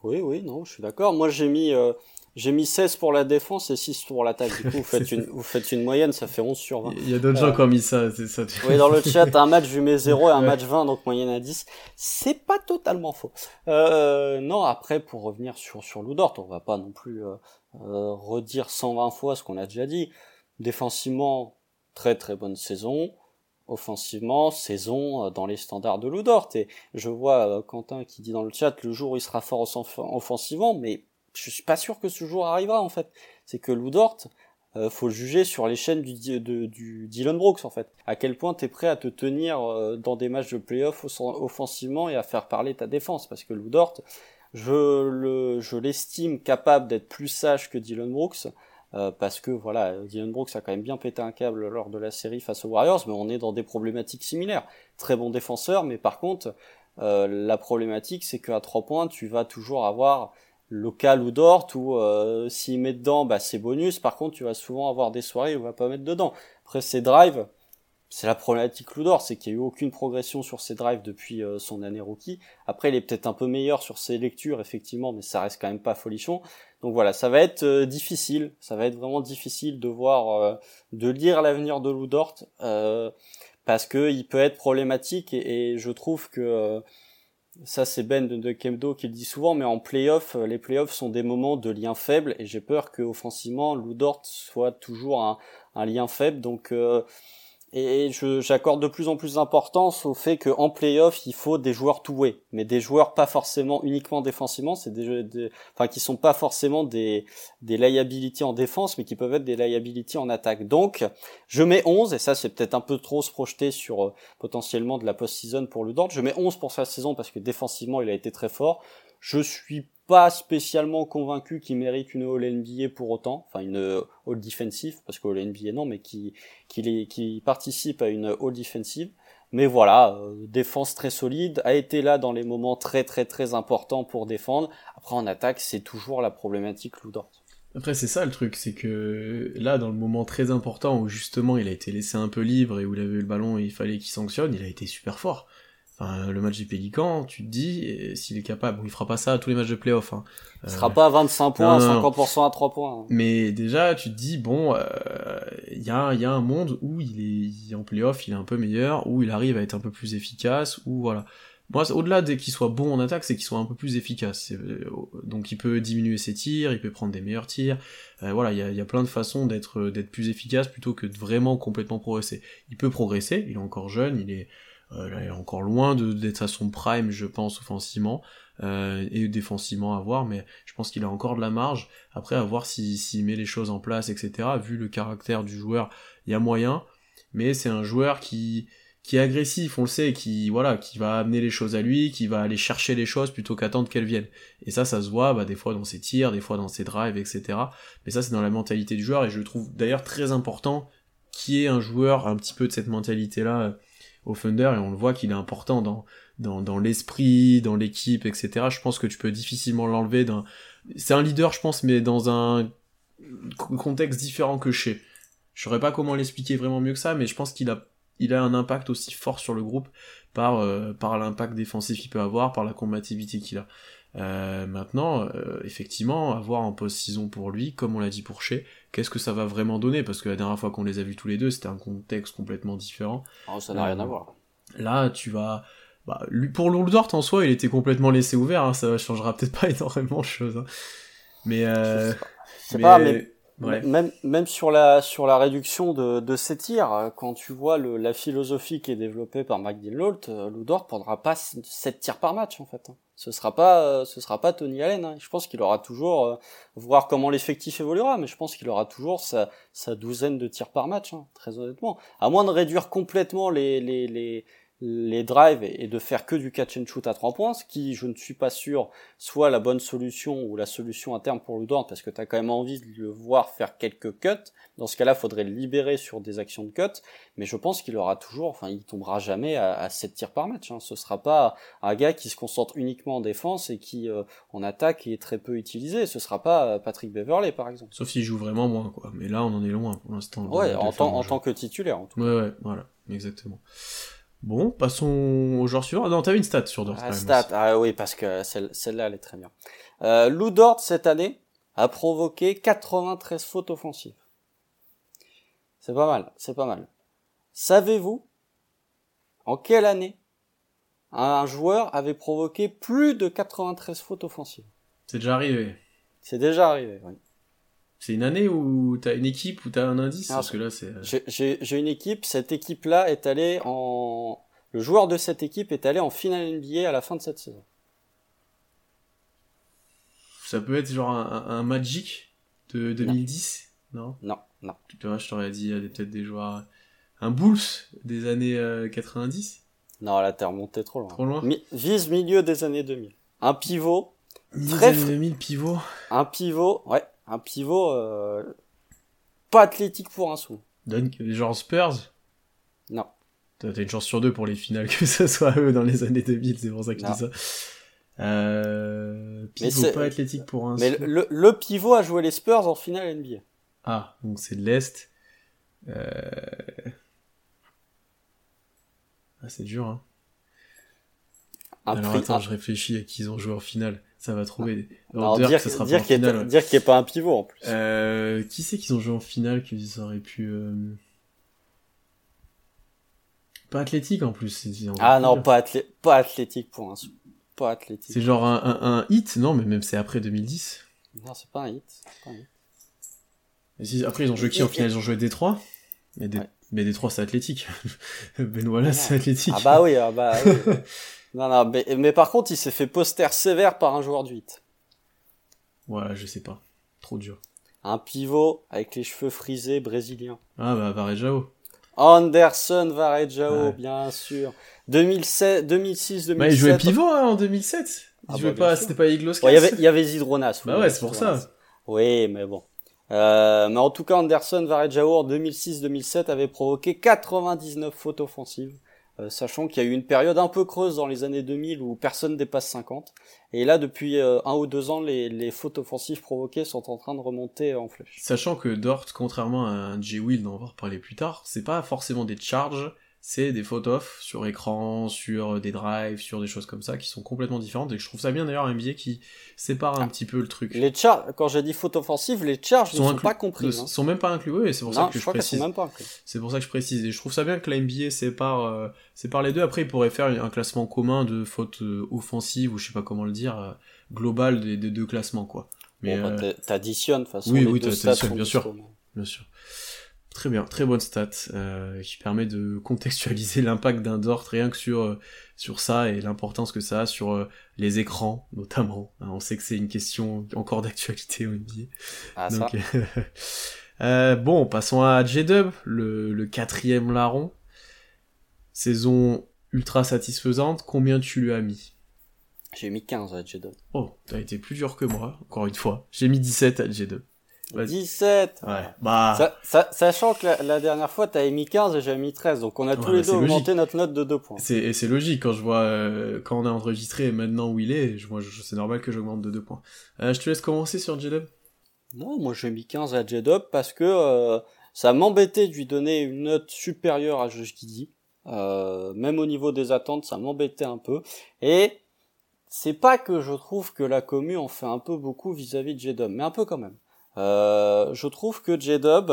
Oui, oui, non, je suis d'accord. Moi, j'ai mis, euh, j'ai mis 16 pour la défense et 6 pour l'attaque. Du coup, vous faites une, vous faites une moyenne, ça fait 11 sur 20. Il y a d'autres gens qui ont mis ça, c'est ça. Oui, dans le chat, un match, je mets 0 et un match 20, donc moyenne à 10. C'est pas totalement faux. Euh, non, après, pour revenir sur, sur Ludort, on va pas non plus, euh, euh redire 120 fois ce qu'on a déjà dit. Défensivement, très très bonne saison offensivement, saison euh, dans les standards de Ludort. Et je vois euh, Quentin qui dit dans le chat le jour où il sera fort offensivement, mais je suis pas sûr que ce jour arrivera en fait. C'est que Ludort, euh, faut le juger sur les chaînes du, Dylan Brooks en fait. À quel point t'es prêt à te tenir dans des matchs de playoff offensivement et à faire parler ta défense? Parce que Ludort, je le, je l'estime capable d'être plus sage que Dylan Brooks. Euh, parce que voilà, Dylan Brooks a quand même bien pété un câble lors de la série face aux Warriors, mais on est dans des problématiques similaires. Très bon défenseur, mais par contre, euh, la problématique c'est qu'à trois points, tu vas toujours avoir local ou Dort où euh, s'il met dedans, bah c'est bonus. Par contre, tu vas souvent avoir des soirées où il va pas mettre dedans. Après, ses drives, c'est la problématique Ludor, c'est qu'il n'y a eu aucune progression sur ses drives depuis euh, son année rookie. Après, il est peut-être un peu meilleur sur ses lectures, effectivement, mais ça reste quand même pas folichon. Donc voilà, ça va être euh, difficile, ça va être vraiment difficile de voir, euh, de lire l'avenir de Ludort, parce que il peut être problématique et, je trouve que ça c'est Ben de, Kemdo qui le dit souvent, mais en playoff, les playoffs sont des moments de lien faible et j'ai peur que offensivement, Ludort soit toujours un, un lien faible. Donc et j'accorde de plus en plus d'importance au fait qu'en playoff, il faut des joueurs tout-way, mais des joueurs pas forcément uniquement défensivement, c'est des, qui sont pas forcément des des liabilities en défense, mais qui peuvent être des liabilities en attaque. Donc, je mets 11 et ça c'est peut-être un peu trop se projeter sur euh, potentiellement de la post-season pour le Dort. Je mets 11 pour sa saison parce que défensivement, il a été très fort. Je suis pas spécialement convaincu qu'il mérite une All NBA pour autant, enfin une All Defensive, parce que All NBA non, mais qui, qui, qui participe à une All Defensive. Mais voilà, euh, défense très solide, a été là dans les moments très très très importants pour défendre. Après en attaque, c'est toujours la problématique Loudort. Après c'est ça le truc, c'est que là dans le moment très important où justement il a été laissé un peu libre et où il avait eu le ballon et il fallait qu'il sanctionne, il a été super fort. Enfin, le match des Pélicans, tu te dis, s'il est capable, bon, il fera pas ça à tous les matchs de playoff. Hein. Il sera pas à 25 points, 50% à 3 points. Mais déjà, tu te dis, bon, il euh, y, a, y a un monde où il est en playoff, il est un peu meilleur, où il arrive à être un peu plus efficace, où voilà. moi, au-delà de qu'il soit bon en attaque, c'est qu'il soit un peu plus efficace. Euh, donc, il peut diminuer ses tirs, il peut prendre des meilleurs tirs. Euh, voilà, il y a, y a, plein de façons d'être d'être plus efficace plutôt que de vraiment complètement progresser. Il peut progresser, il est encore jeune, il est, euh, il est encore loin d'être à son prime, je pense, offensivement. Euh, et défensivement à voir, mais je pense qu'il a encore de la marge. Après, à voir s'il met les choses en place, etc. Vu le caractère du joueur, il y a moyen, mais c'est un joueur qui qui est agressif, on le sait, qui voilà, qui va amener les choses à lui, qui va aller chercher les choses plutôt qu'attendre qu'elles viennent. Et ça, ça se voit bah, des fois dans ses tirs, des fois dans ses drives, etc. Mais ça, c'est dans la mentalité du joueur, et je trouve d'ailleurs très important qui est un joueur un petit peu de cette mentalité-là au Thunder, et on le voit qu'il est important dans dans, dans l'esprit, dans l'équipe, etc. Je pense que tu peux difficilement l'enlever d'un. C'est un leader, je pense, mais dans un contexte différent que chez. Je saurais pas comment l'expliquer vraiment mieux que ça, mais je pense qu'il a il a un impact aussi fort sur le groupe par, euh, par l'impact défensif qu'il peut avoir, par la combativité qu'il a. Euh, maintenant, euh, effectivement, avoir un post-saison pour lui, comme on l'a dit pour Shea, qu'est-ce que ça va vraiment donner? Parce que la dernière fois qu'on les a vus tous les deux, c'était un contexte complètement différent. Oh, ça n'a rien à voir. Là, tu vas... Bah, lui, pour Lourdort, en soi, il était complètement laissé ouvert, hein, ça changera peut-être pas énormément de choses. Hein. Mais... Euh, mais... Pas, mais même, même sur la sur la réduction de, de ces tirs, quand tu vois le, la philosophie qui est développée par McDillalt, euh, Ludor prendra pas 7 tirs par match en fait. Hein. Ce sera pas euh, ce sera pas Tony Allen. Hein. Je pense qu'il aura toujours euh, voir comment l'effectif évoluera, mais je pense qu'il aura toujours sa, sa douzaine de tirs par match, hein, très honnêtement. À moins de réduire complètement les les, les les drives et de faire que du catch and shoot à trois points, ce qui, je ne suis pas sûr, soit la bonne solution ou la solution à terme pour Ludort, parce que tu as quand même envie de le voir faire quelques cuts. Dans ce cas-là, il faudrait le libérer sur des actions de cut, mais je pense qu'il aura toujours, enfin, il tombera jamais à, à 7 tirs par match. Hein. Ce sera pas un gars qui se concentre uniquement en défense et qui, euh, en attaque, est très peu utilisé. Ce sera pas euh, Patrick Beverley, par exemple. Sauf s'il joue vraiment moins, quoi. Mais là, on en est loin pour l'instant. Ouais, en, tant, en tant que titulaire, en tout cas. Ouais, ouais, voilà, exactement. Bon, passons au joueur suivant. Non, t'avais une stat sur Dort. Ah, stat, ah oui, parce que celle-là, elle est très bien. Euh, Lou Dort, cette année, a provoqué 93 fautes offensives. C'est pas mal, c'est pas mal. Savez-vous en quelle année un joueur avait provoqué plus de 93 fautes offensives? C'est déjà arrivé. C'est déjà arrivé, oui. C'est une année où t'as une équipe où t'as un indice Parce que là, c'est. Euh, j'ai une équipe. Cette équipe-là est allée en. Le joueur de cette équipe est allé en finale NBA à la fin de cette saison. Ça peut être genre un, Magic de 2010 Non? Non, non. vois, je t'aurais dit, peut-être des joueurs. Un Bulls des années 90 euh, Non, là, t'es remonté trop loin. Trop loin? Vise milieu des années 2000. Un pivot. Très 2000 pivot. Un pivot, ouais un pivot euh, pas athlétique pour un sou. Donc, genre Spurs? Non. T'as une chance sur deux pour les finales que ce soit eux dans les années 2000, c'est pour ça que je dis ça. Euh, pivot pas athlétique pour un Mais le, le, pivot a joué les Spurs en finale NBA. Ah, donc c'est de l'Est. Euh... Ah, c'est dur, hein. Alors attends, je réfléchis à qui ils ont joué en finale ça va trouver. Alors, dire, que dire qu'il n'y ait pas un pivot en plus. Euh, qui c'est qu'ils ont joué en finale qu'ils auraient pu. Euh... Pas athlétique en plus. Ah non, pas, pas athlétique pour un. Pas athlétique. C'est genre un, un, un, hit, non, mais même c'est après 2010. Non, c'est pas un hit. Pas un hit. Si, après, ils ont joué qui en finale? Ils ont joué Détroit Mais. Ouais. mais Détroit, c'est athlétique. Benoît là, c'est athlétique. Ah bah oui, ah bah oui. Non, non, mais, mais par contre, il s'est fait poster sévère par un joueur de 8. Ouais, je sais pas. Trop dur. Un pivot avec les cheveux frisés brésilien. Ah bah Varejao. Anderson Varejao, bien sûr. 2007, 2006, 2007. Bah, il jouait pivot hein, en 2007. Il ah, jouait bah, pas, c'était pas Iglos. Il y avait, y avait Zidronas. Bah ouais, c'est pour ça. Oui, mais bon. Euh, mais en tout cas, Anderson Varejao en 2006-2007 avait provoqué 99 fautes offensives. Euh, sachant qu'il y a eu une période un peu creuse dans les années 2000 où personne dépasse 50. Et là, depuis euh, un ou deux ans, les, fautes offensives provoquées sont en train de remonter en flèche. Sachant que Dort, contrairement à un J. Will, dont on va reparler plus tard, c'est pas forcément des charges, c'est des off sur écran, sur des drives, sur des choses comme ça qui sont complètement différentes et je trouve ça bien d'ailleurs un billet qui sépare un petit peu le truc. Les charges, quand j'ai dit faute offensive, les charges ne sont, pas compris. Ne hein. sont même pas inclus, oui, c'est pour ça que je, précise. C'est pour ça que je précise et je trouve ça bien que la NBA sépare, euh, sépare les deux. Après, il pourrait faire un classement commun de fautes euh, offensives ou je sais pas comment le dire, euh, global des, deux classements quoi. Mais bon, bah, t'additionnes de façon. Oui, les oui, t'additionnes, bien sûr, bien sûr. Très bien, très bonne stat euh, qui permet de contextualiser l'impact d'un dort rien que sur euh, sur ça et l'importance que ça a sur euh, les écrans notamment. Hein, on sait que c'est une question encore d'actualité au NBA. Ah, ça. euh, bon, passons à J-Dub, le, le quatrième larron. Saison ultra satisfaisante. Combien tu lui as mis? J'ai mis 15 à J-Dub. Oh, t'as été plus dur que moi, encore une fois. J'ai mis 17 à J-Dub. 17 Ouais, bah... sachant que la, dernière fois, t'avais mis 15 et j'avais mis 13, donc on a tous les deux augmenté notre note de 2 points. C'est, c'est logique, quand je vois, euh, quand on a enregistré et maintenant où il est, je, moi, je, c'est normal que j'augmente de 2 points. Euh, je te laisse commencer sur J-Dub Non, moi j'ai mis 15 à J-Dub parce que euh, ça m'embêtait de lui donner une note supérieure à Josh Giddy. Euh, même au niveau des attentes, ça m'embêtait un peu. Et c'est pas que je trouve que la commu en fait un peu beaucoup vis-à-vis de J-Dub, mais un peu quand même. Euh, je trouve que J-Dub,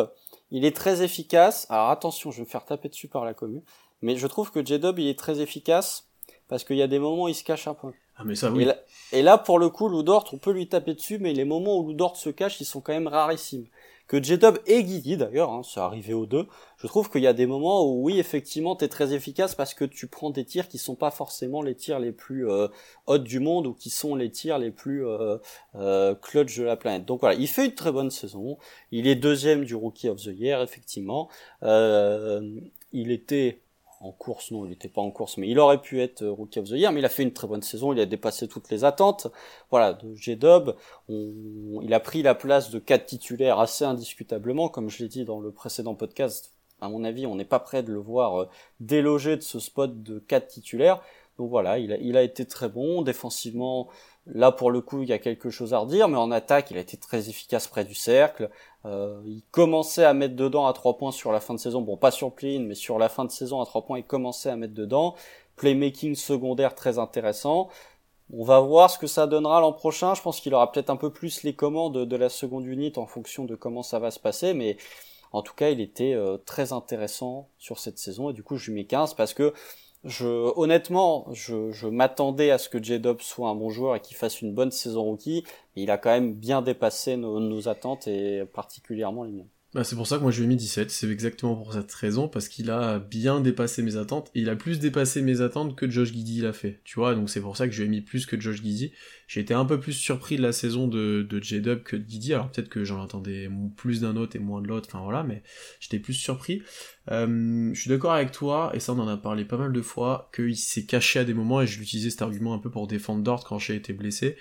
il est très efficace. Alors attention, je vais me faire taper dessus par la commune. Mais je trouve que J-Dub, il est très efficace parce qu'il y a des moments où il se cache un peu. Ah mais ça oui. Et là, pour le coup, Ludort, on peut lui taper dessus, mais les moments où Ludort se cache, ils sont quand même rarissimes que J-Dub et Guidi d'ailleurs, hein, c'est arrivé aux deux, je trouve qu'il y a des moments où oui, effectivement, t'es très efficace parce que tu prends des tirs qui sont pas forcément les tirs les plus euh, du monde ou qui sont les tirs les plus euh, euh, clutch de la planète. Donc voilà, il fait une très bonne saison, il est deuxième du Rookie of the Year, effectivement. Euh, il était en course, non, il n'était pas en course, mais il aurait pu être euh, Rookie of the Year, mais il a fait une très bonne saison, il a dépassé toutes les attentes. Voilà, de G-Dub, il a pris la place de quatre titulaires assez indiscutablement, comme je l'ai dit dans le précédent podcast. À mon avis, on n'est pas prêt de le voir euh, déloger de ce spot de quatre titulaires. Donc voilà, il a, été très bon. Défensivement, Là, pour le coup, il y a quelque chose à redire, mais en attaque, il a été très efficace près du cercle. Euh, il commençait à mettre dedans à trois points sur la fin de saison. Bon, pas sur play mais sur la fin de saison à trois points, il commençait à mettre dedans. Playmaking secondaire très intéressant. On va voir ce que ça donnera l'an prochain. Je pense qu'il aura peut-être un peu plus les commandes de la seconde unité en fonction de comment ça va se passer, mais en tout cas, il était euh, très intéressant sur cette saison et du coup, je lui mets 15 parce que je, honnêtement, je, m'attendais à ce que J-Dub soit un bon joueur et qu'il fasse une bonne saison rookie. Mais il a quand même bien dépassé nos attentes et particulièrement les miennes. Bah, c'est pour ça que moi je lui ai mis 17, c'est exactement pour cette raison, parce qu'il a bien dépassé mes attentes, il a plus dépassé mes attentes que Josh Giddy l'a fait, tu vois, donc c'est pour ça que je lui ai mis plus que Josh Giddy. J'ai été un peu plus surpris de la saison de, de J-Dub que de Giddy, alors peut-être que j'en attendais plus d'un autre et moins de l'autre, enfin voilà, mais j'étais plus surpris. Euh, je suis d'accord avec toi, et ça on en a parlé pas mal de fois, qu'il s'est caché à des moments, et je l'utilisais cet argument un peu pour défendre Dort quand j'ai été blessé,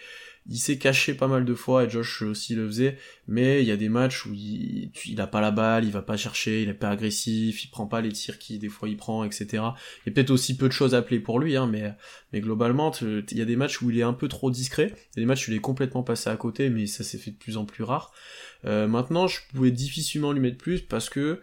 il s'est caché pas mal de fois et Josh aussi le faisait, mais il y a des matchs où il, il a pas la balle, il va pas chercher, il est pas agressif, il prend pas les tirs qui des fois il prend, etc. Il y a peut-être aussi peu de choses à appeler pour lui, hein, mais, globalement, il y a des matchs où il est un peu trop discret, il y a des matchs où il est complètement passé à côté, mais ça s'est fait de plus en plus rare. Euh, maintenant, je pouvais difficilement lui mettre plus parce que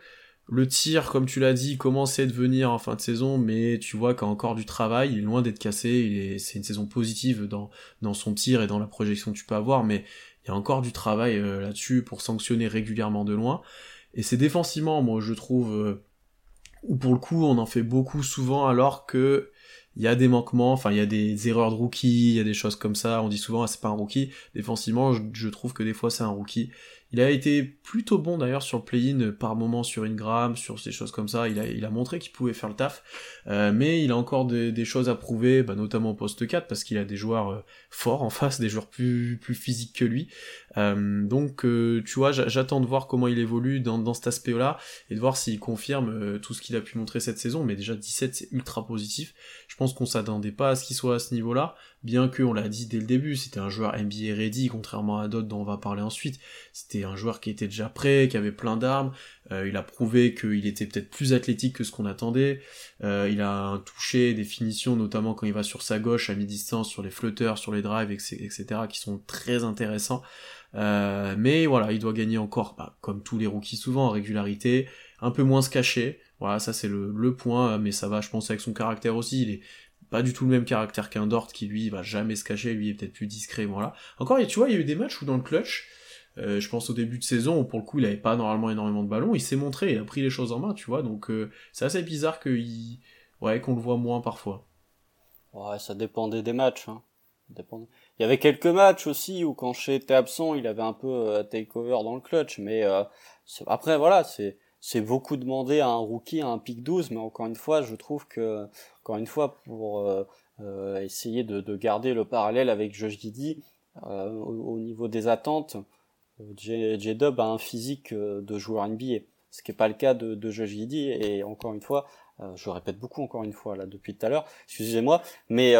le tir, comme tu l'as dit, commençait à devenir en fin de saison, mais tu vois qu'il a encore du travail, il est loin d'être cassé, c'est une saison positive dans, son tir et dans la projection que tu peux avoir, mais il y a encore du travail euh, là-dessus pour sanctionner régulièrement de loin. Et c'est défensivement, moi je trouve, euh, ou pour le coup on en fait beaucoup souvent alors que il y a des manquements, enfin il y a des erreurs de rookie, il y a des choses comme ça, on dit souvent ah, c'est pas un rookie, défensivement je trouve que des fois c'est un rookie, il a été plutôt bon d'ailleurs sur le play-in par moment sur Ingram, sur ces choses comme ça. Il a, il a montré qu'il pouvait faire le taf, euh, mais il a encore des, choses à prouver, bah, notamment au poste 4 parce qu'il a des joueurs euh, forts en face, des joueurs plus, plus physiques que lui. Euh, donc tu vois, j'attends de voir comment il évolue dans, dans cet aspect-là et de voir s'il confirme tout ce qu'il a pu montrer cette saison. Mais déjà 17 c'est ultra positif. Je pense qu'on s'attendait pas à ce qu'il soit à ce niveau-là bien que, on l'a dit dès le début, c'était un joueur NBA ready, contrairement à d'autres dont on va parler ensuite. C'était un joueur qui était déjà prêt, qui avait plein d'armes. Euh, il a prouvé qu'il était peut-être plus athlétique que ce qu'on attendait. Euh, il a un toucher, des finitions, notamment quand il va sur sa gauche à mi-distance, sur les flotteurs, sur les drives, etc., qui sont très intéressants. Euh, mais voilà, il doit gagner encore, bah, comme tous les rookies souvent, en régularité, un peu moins se cacher. Voilà, ça c'est le, point, mais ça va, je pense, avec son caractère aussi. Est pas du tout le même caractère qu'un Dort qui lui va jamais se cacher, lui est peut-être plus discret, voilà. Encore, tu vois, il y a eu des matchs où dans le clutch, euh, je pense au début de saison où pour le coup il avait pas normalement énormément de ballons, il s'est montré, il a pris les choses en main, tu vois, donc euh, c'est assez bizarre qu'il ouais, qu'on le voit moins parfois. Ouais, ça dépendait des matchs. Hein. Il y avait quelques matchs aussi où quand Shea était absent, il avait un peu euh, take-over dans le clutch, mais euh, après voilà, c'est c'est beaucoup demandé à un rookie, à un pick 12, mais encore une fois, je trouve que encore une fois pour euh, euh essayer de, de, garder le parallèle avec Josh Giddy euh, au, au, niveau des attentes, J-Dub a un physique de joueur NBA, ce qui n'est pas le cas de, de Josh Giddy, et encore une fois, je répète beaucoup encore une fois là depuis tout à l'heure, excusez-moi, mais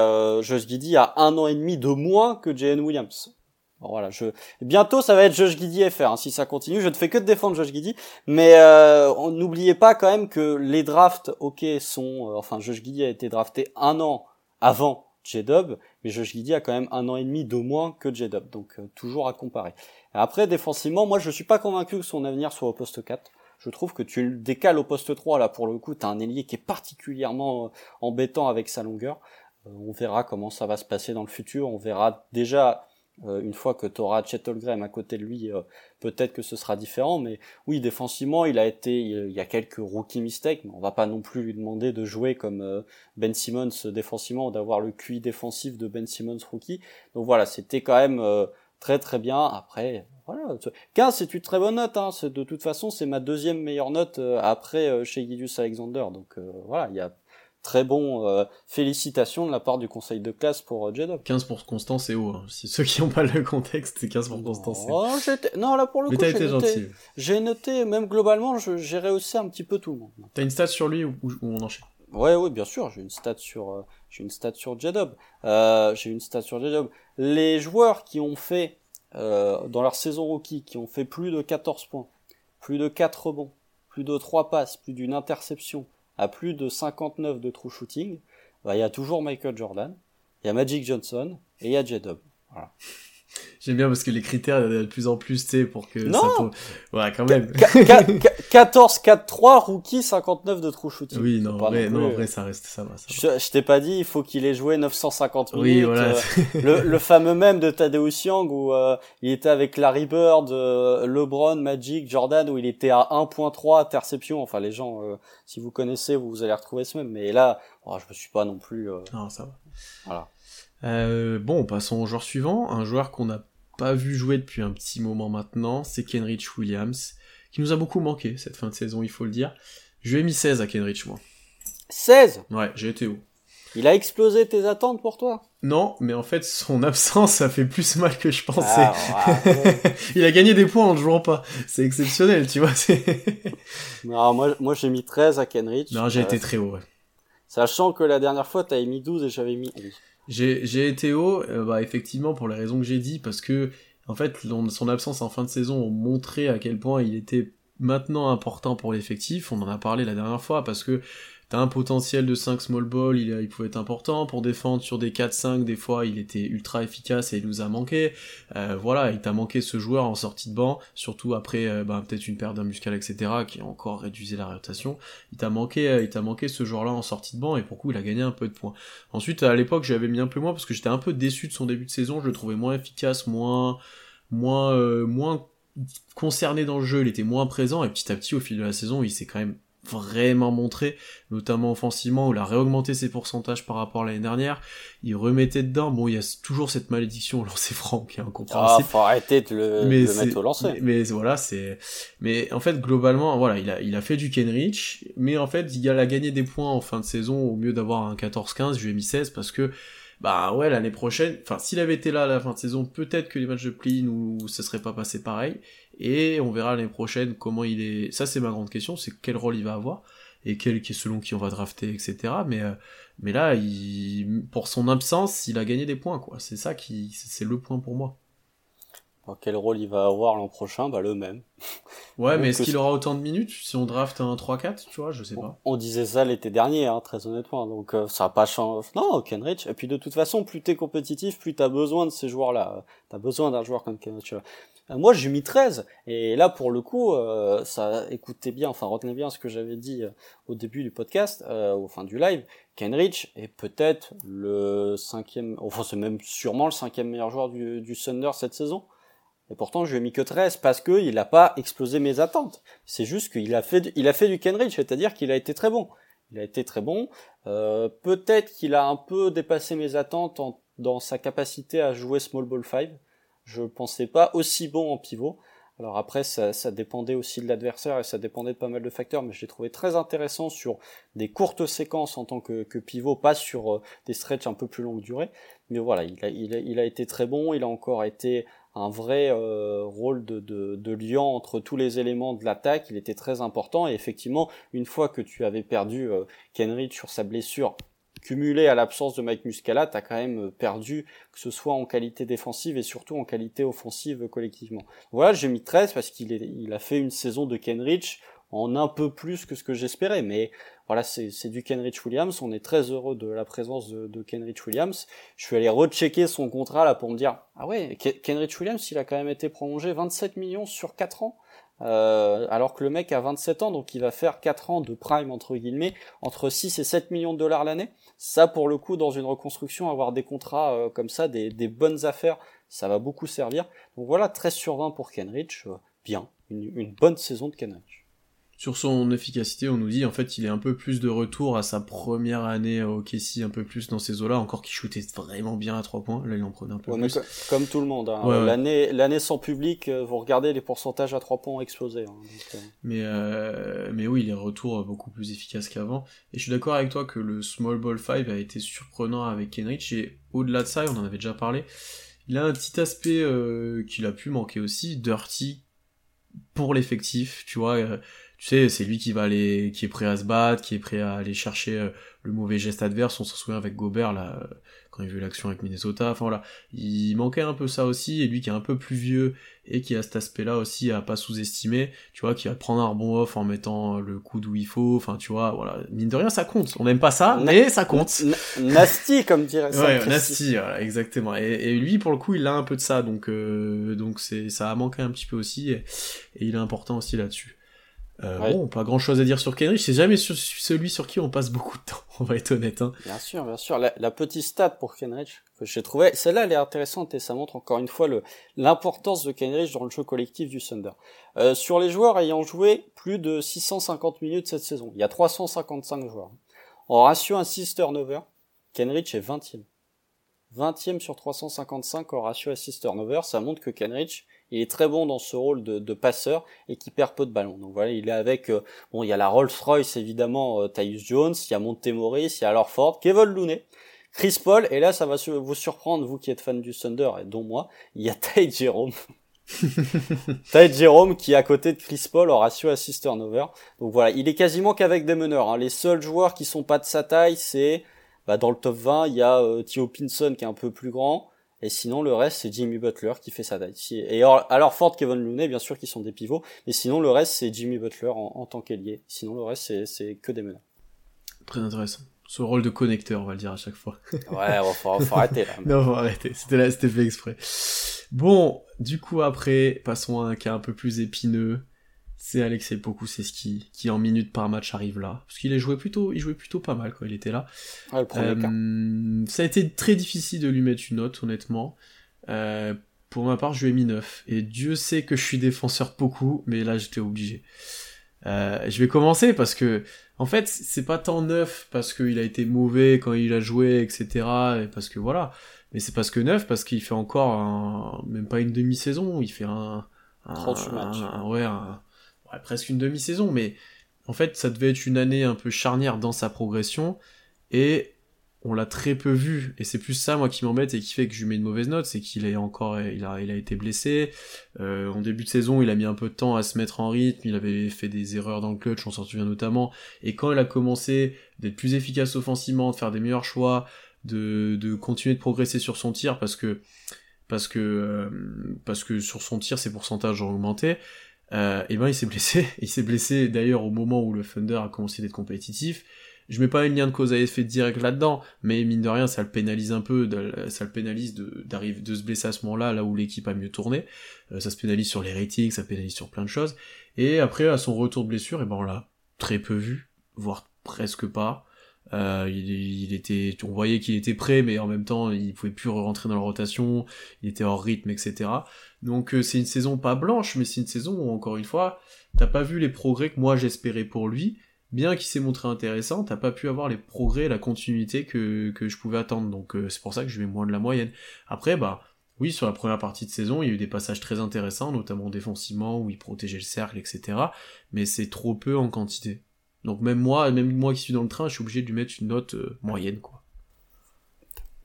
Josh Giddy a un an et demi de moins que Jalen Williams. Voilà, je bientôt ça va être Josh Giddy FR. Hein, si ça continue, je ne fais que de défendre Josh Giddy, mais euh, n'oubliez pas quand même que les drafts, ok, sont, euh, enfin Josh Giddy a été drafté un an avant J-Dub, mais Josh Giddy a quand même un an et demi de moins que J-Dub, donc euh, toujours à comparer. Après défensivement, moi je suis pas convaincu que son avenir soit au poste 4 je trouve que tu le décales au poste 3 là pour le coup, tu as un ailier qui est particulièrement euh, embêtant avec sa longueur. On verra comment ça va se passer dans le futur, on verra déjà euh, une fois que tu auras Chet à côté de lui, peut-être que ce sera différent, mais oui, défensivement, il a été, il y a quelques rookie mistakes, mais on va pas non plus lui demander de jouer comme Ben Simmons défensivement d'avoir le QI défensif de Ben Simmons rookie. Donc voilà, c'était quand même très très bien. Après, voilà, 15 c'est une très bonne note. Hein. De toute façon, c'est ma deuxième meilleure note euh, après euh, chez Gideus Alexander. Donc euh, voilà, il y a très bon félicitations de la part du conseil de classe pour j 15 pour Constant, c'est haut. Hein. Si ceux qui n'ont pas le contexte, c'est 15 pour Constant. Oh, non, là pour le coup, j'ai noté, j'ai noté, même globalement, j'ai rehaussé un petit peu tout le monde. T'as une stat sur lui ou, on enchaîne? Ouais, oui, bien sûr, j'ai une stat sur, j'ai une stat sur J-Dub. j'ai une stat sur J-Dub. Les joueurs qui ont fait euh, dans leur saison rookie qui ont fait plus de 14 points, plus de 4 rebonds, plus de 3 passes, plus d'une interception, à plus de 59 de true shooting, bah, il y a toujours Michael Jordan, il y a Magic Johnson et il y a J-Dub. Voilà. J'aime bien parce que les critères, il y a de plus en plus, tu sais, pour que non ça Ouais, quand même. 14-4-3, rookie, 59 de true shooting. Oui, non, en vrai, non, en vrai, ça reste, ça va. Ça je, je t'ai pas dit, il faut qu'il ait joué 950 minutes. Oui, voilà. Euh, le, le, fameux même de Tadeusz Young où euh, il était avec Larry Bird, euh, LeBron, Magic, Jordan, où il était à 1.3 interception. Enfin, les gens, si vous connaissez, vous, vous allez retrouver ce même. Mais là, oh, je me suis pas non plus... Non, ça va. Voilà. Euh, bon, passons au joueur suivant, un joueur qu'on n'a pas vu jouer depuis un petit moment maintenant, c'est Kenrich Williams, qui nous a beaucoup manqué cette fin de saison, il faut le dire. Je lui ai mis 16 à Kenrich, moi. 16 Ouais, j'ai été où Il a explosé tes attentes pour toi? Non, mais en fait, son absence, ça fait plus mal que je pensais. Ah, il a gagné des points en ne jouant pas. C'est exceptionnel, tu vois. non, moi, moi j'ai mis 13 à Kenrich. Non, j'ai été très haut, ouais. Sachant que la dernière fois, t'avais mis 12 et j'avais mis 11. J'ai été haut, euh, bah, effectivement, pour les raisons que j'ai dit, parce que, en fait, son absence en fin de saison ont montré à quel point il était maintenant important pour l'effectif. On en a parlé la dernière fois, parce que T'as un potentiel de 5 small ball, il, il, pouvait être important pour défendre sur des 4-5, des fois il était ultra efficace et il nous a manqué. Euh, voilà, il t'a manqué ce joueur en sortie de banc, surtout après euh, bah, peut-être une perte d'un muscle, etc., qui encore réduit la rotation. Il t'a manqué, euh, il t'a manqué ce joueur-là en sortie de banc et pour coup il a gagné un peu de points. Ensuite, à l'époque, j'avais mis un peu moins parce que j'étais un peu déçu de son début de saison, je le trouvais moins efficace, moins, moins, moins concerné dans le jeu, il était moins présent et petit à petit au fil de la saison, il s'est quand même vraiment montré, notamment offensivement, où il a réaugmenté ses pourcentages par rapport à l'année dernière. Il remettait dedans. Bon, il y a toujours cette malédiction au lancer franc qui est incompréhensible. Ah, faut arrêter de le, mais mettre au lancer. Mais, voilà, c'est. Mais en fait, globalement, voilà, il a, il a fait du Kenrich, mais en fait, il a gagné des points en fin de saison au mieux d'avoir un 14-15. Je lui ai mis 16 parce que bah ouais, l'année prochaine, enfin, s'il avait été là à la fin de saison, peut-être que les matchs de play où ça serait pas passé pareil. Et on verra l'année prochaine comment il est. Ça, c'est ma grande question, c'est quel rôle il va avoir et quel, selon qui on va drafter, etc. Mais, euh, mais là, pour son absence, il a gagné des points, quoi. C'est ça qui, c'est le point pour moi. Quel rôle il va avoir l'an prochain Bah le même. Ouais, mais est-ce que qu'il aura autant de minutes si on draft un 3-4, tu vois, je sais pas. On disait ça l'été dernier, hein, très honnêtement. Donc euh, ça a pas changé. Non, Kenrich. Et puis de toute façon, plus t'es compétitif, plus t'as besoin de ces joueurs-là. T'as besoin d'un joueur comme Kenrich. Euh, Moi, j'ai mis 13. Et là, pour le coup, euh, ça, écoutez bien, enfin retenez bien ce que j'avais dit euh, au début du podcast, euh, au fin du live. Kenrich est peut-être le cinquième, enfin c'est même sûrement le cinquième meilleur joueur du, du Thunder cette saison. Et pourtant, je lui ai mis que 13 parce que il a pas explosé mes attentes. C'est juste qu'il a fait, du- il c'est-à-dire qu'il a été très bon. Il a été très bon. Euh, Peut-être qu'il a un peu dépassé mes attentes en- dans sa capacité à jouer small ball 5. Je pensais pas aussi bon en pivot. Alors après, ça, dépendait aussi de l'adversaire et ça dépendait de pas mal de facteurs, mais je l'ai trouvé très intéressant sur des courtes séquences en tant que, que pivot, pas sur euh, des stretches un peu plus longue durée. Mais voilà, il a, il, a, il a été très bon, il a encore été un vrai euh, rôle de, de, de lien entre tous les éléments de l'attaque, il était très important et effectivement, une fois que tu avais perdu euh, Kenrich sur sa blessure cumulée à l'absence de Mike Muscala, t'as quand même perdu, que ce soit en qualité défensive et surtout en qualité offensive collectivement. Voilà, j'ai mis 13 parce qu'il il a fait une saison de Kenrich en un peu plus que ce que j'espérais, mais voilà, c'est du Kenrich Williams, on est très heureux de la présence de, de Kenrich Williams. Je suis allé rechecker son contrat là pour me dire, ah ouais, Ke- Kenrich Williams, il a quand même été prolongé 27 millions sur 4 ans. Euh, alors que le mec a 27 ans, donc il va faire 4 ans de prime entre guillemets, entre 6 et 7 millions de dollars l'année. Ça, pour le coup, dans une reconstruction, avoir des contrats euh, comme ça, des, des bonnes affaires, ça va beaucoup servir. Donc voilà, 13 sur 20 pour Kenrich, euh, bien, une, une bonne saison de Kenrich. Sur son efficacité, on nous dit en fait il est un peu plus de retour à sa première année au KC, un peu plus dans ces eaux-là, encore qu'il shootait vraiment bien à 3 points, là il en prenait un peu Ouais, plus. co- comme tout le monde, hein. Ouais, l'année l'année sans public, euh, vous regardez les pourcentages à 3 points ont explosé. hein. Donc, euh, Mais, euh, mais oui, il est retour beaucoup plus efficace qu'avant. Et je suis d'accord avec toi que le Small Ball 5 a été surprenant avec Kenrich. Et au-delà de ça, et on en avait déjà parlé, il a un petit aspect euh, qu'il a pu manquer aussi, dirty pour l'effectif, tu vois. Tu sais, c'est lui qui va aller, qui est prêt à se battre, qui est prêt à aller chercher euh, le mauvais geste adverse. On s'en souvient avec Gobert là, euh, quand il a vu l'action avec Minnesota. Enfin voilà, il manquait un peu ça aussi. Et lui qui est un peu plus vieux et qui a cet aspect-là aussi à pas sous-estimer, tu vois, qui va prendre un rebond off en mettant le coude où il faut. Enfin, tu vois, voilà, mine de rien, ça compte. On n'aime pas ça, mais ça compte. Na- Nasty, comme dirait ça. Ouais, Nasty, voilà, exactement. Et, et lui, pour le coup, il a un peu de ça, donc euh, donc c'est ça a manqué un petit peu aussi, et, et il est important aussi là-dessus. Euh, Ouais. Bon, pas grand-chose à dire sur Kenrich. C'est jamais sur, celui sur qui on passe beaucoup de temps. On va être honnête. Hein. Bien sûr, bien sûr. La, la petite stat pour Kenrich que j'ai trouvé, celle-là, elle est intéressante et ça montre encore une fois l'importance de Kenrich dans le jeu collectif du Thunder. Euh, sur les joueurs ayant joué plus de 650 minutes cette saison, il y a 355 joueurs. En ratio assist turnover, Kenrich est 20e. 20e sur 355 en ratio assist turnover, ça montre que Kenrich, il est très bon dans ce rôle de, de passeur et qui perd peu de ballons. Donc voilà, il est avec, euh, bon, il y a la Rolls-Royce évidemment, euh, Tyus Jones, il y a Montemoris, il y a Lorford, Kevin Looney, Chris Paul, et là ça va su- vous surprendre, vous qui êtes fan du Thunder, et dont moi, il y a Ty Jerome. Ty Jerome qui est à côté de Chris Paul en ratio assist turnover. Donc voilà, il est quasiment qu'avec des meneurs. hein. Les seuls joueurs qui sont pas de sa taille, c'est bah, dans le top 20, il y a euh, Theo Pinson qui est un peu plus grand. Et sinon, le reste, c'est Jimmy Butler qui fait sa taille. Et alors, Ford, Kevin Looney, bien sûr, qui sont des pivots. Mais sinon, le reste, c'est Jimmy Butler en, en tant qu'ailier. Sinon, le reste, c'est, c'est que des meneurs. Très intéressant. Ce rôle de connecteur, on va le dire à chaque fois. Ouais, bon, faut, faut arrêter là. non, faut arrêter. C'était là, c'était fait exprès. Bon, du coup après, passons à un cas un peu plus épineux. C'est Alexei Pokusevski qui en minutes par match arrive là, parce qu'il a joué plutôt, il jouait plutôt pas mal quand il était là. Cas. Euh, ça a été très difficile de lui mettre une note, honnêtement. Euh, pour ma part, je lui ai mis 9. Et Dieu sait que je suis défenseur beaucoup, mais là, j'étais obligé. Euh, je vais commencer parce que, en fait, c'est pas tant neuf parce qu'il a été mauvais quand il a joué, etc. Et parce que voilà. Mais c'est parce que neuf parce qu'il fait encore un, même pas une demi-saison, il fait un, un, 38 matchs. un- ouais, un- presque une demi-saison, mais en fait, ça devait être une année un peu charnière dans sa progression, et on l'a très peu vu, et c'est plus ça, moi, qui m'embête et qui fait que je lui mets une mauvaise note, c'est qu'il est encore, il a, il a été blessé, euh, en début de saison, il a mis un peu de temps à se mettre en rythme, il avait fait des erreurs dans le clutch, on s'en souvient notamment, et quand il a commencé d'être plus efficace offensivement, de faire des meilleurs choix, de, de continuer de progresser sur son tir, parce que, parce que, euh, parce que sur son tir, ses pourcentages ont augmenté, euh, et ben il s'est blessé. Il s'est blessé d'ailleurs au moment où le Thunder a commencé d'être compétitif. Je mets pas une lien de cause à effet direct là-dedans, mais mine de rien, ça le pénalise un peu, ça le pénalise d'arriver de, se blesser à ce moment-là, là où l'équipe a mieux tourné. Euh, ça se pénalise sur les ratings, ça pénalise sur plein de choses. Et après, à son retour de blessure, et ben on l'a très peu vu, voire presque pas. Euh, il, était, on voyait qu'il était prêt, mais en même temps, il pouvait plus rentrer dans la rotation, il était hors rythme, etc. Donc euh, c'est une saison pas blanche, mais c'est une saison où encore une fois, t'as pas vu les progrès que moi j'espérais pour lui, bien qu'il s'est montré intéressant, t'as pas pu avoir les progrès, la continuité que, que je pouvais attendre. Donc euh, c'est pour ça que je vais moins de la moyenne. Après, bah oui, sur la première partie de saison, il y a eu des passages très intéressants, notamment défensivement, où il protégeait le cercle, etc. Mais c'est trop peu en quantité. Donc même moi, même moi qui suis dans le train, je suis obligé de lui mettre une note euh, moyenne, quoi.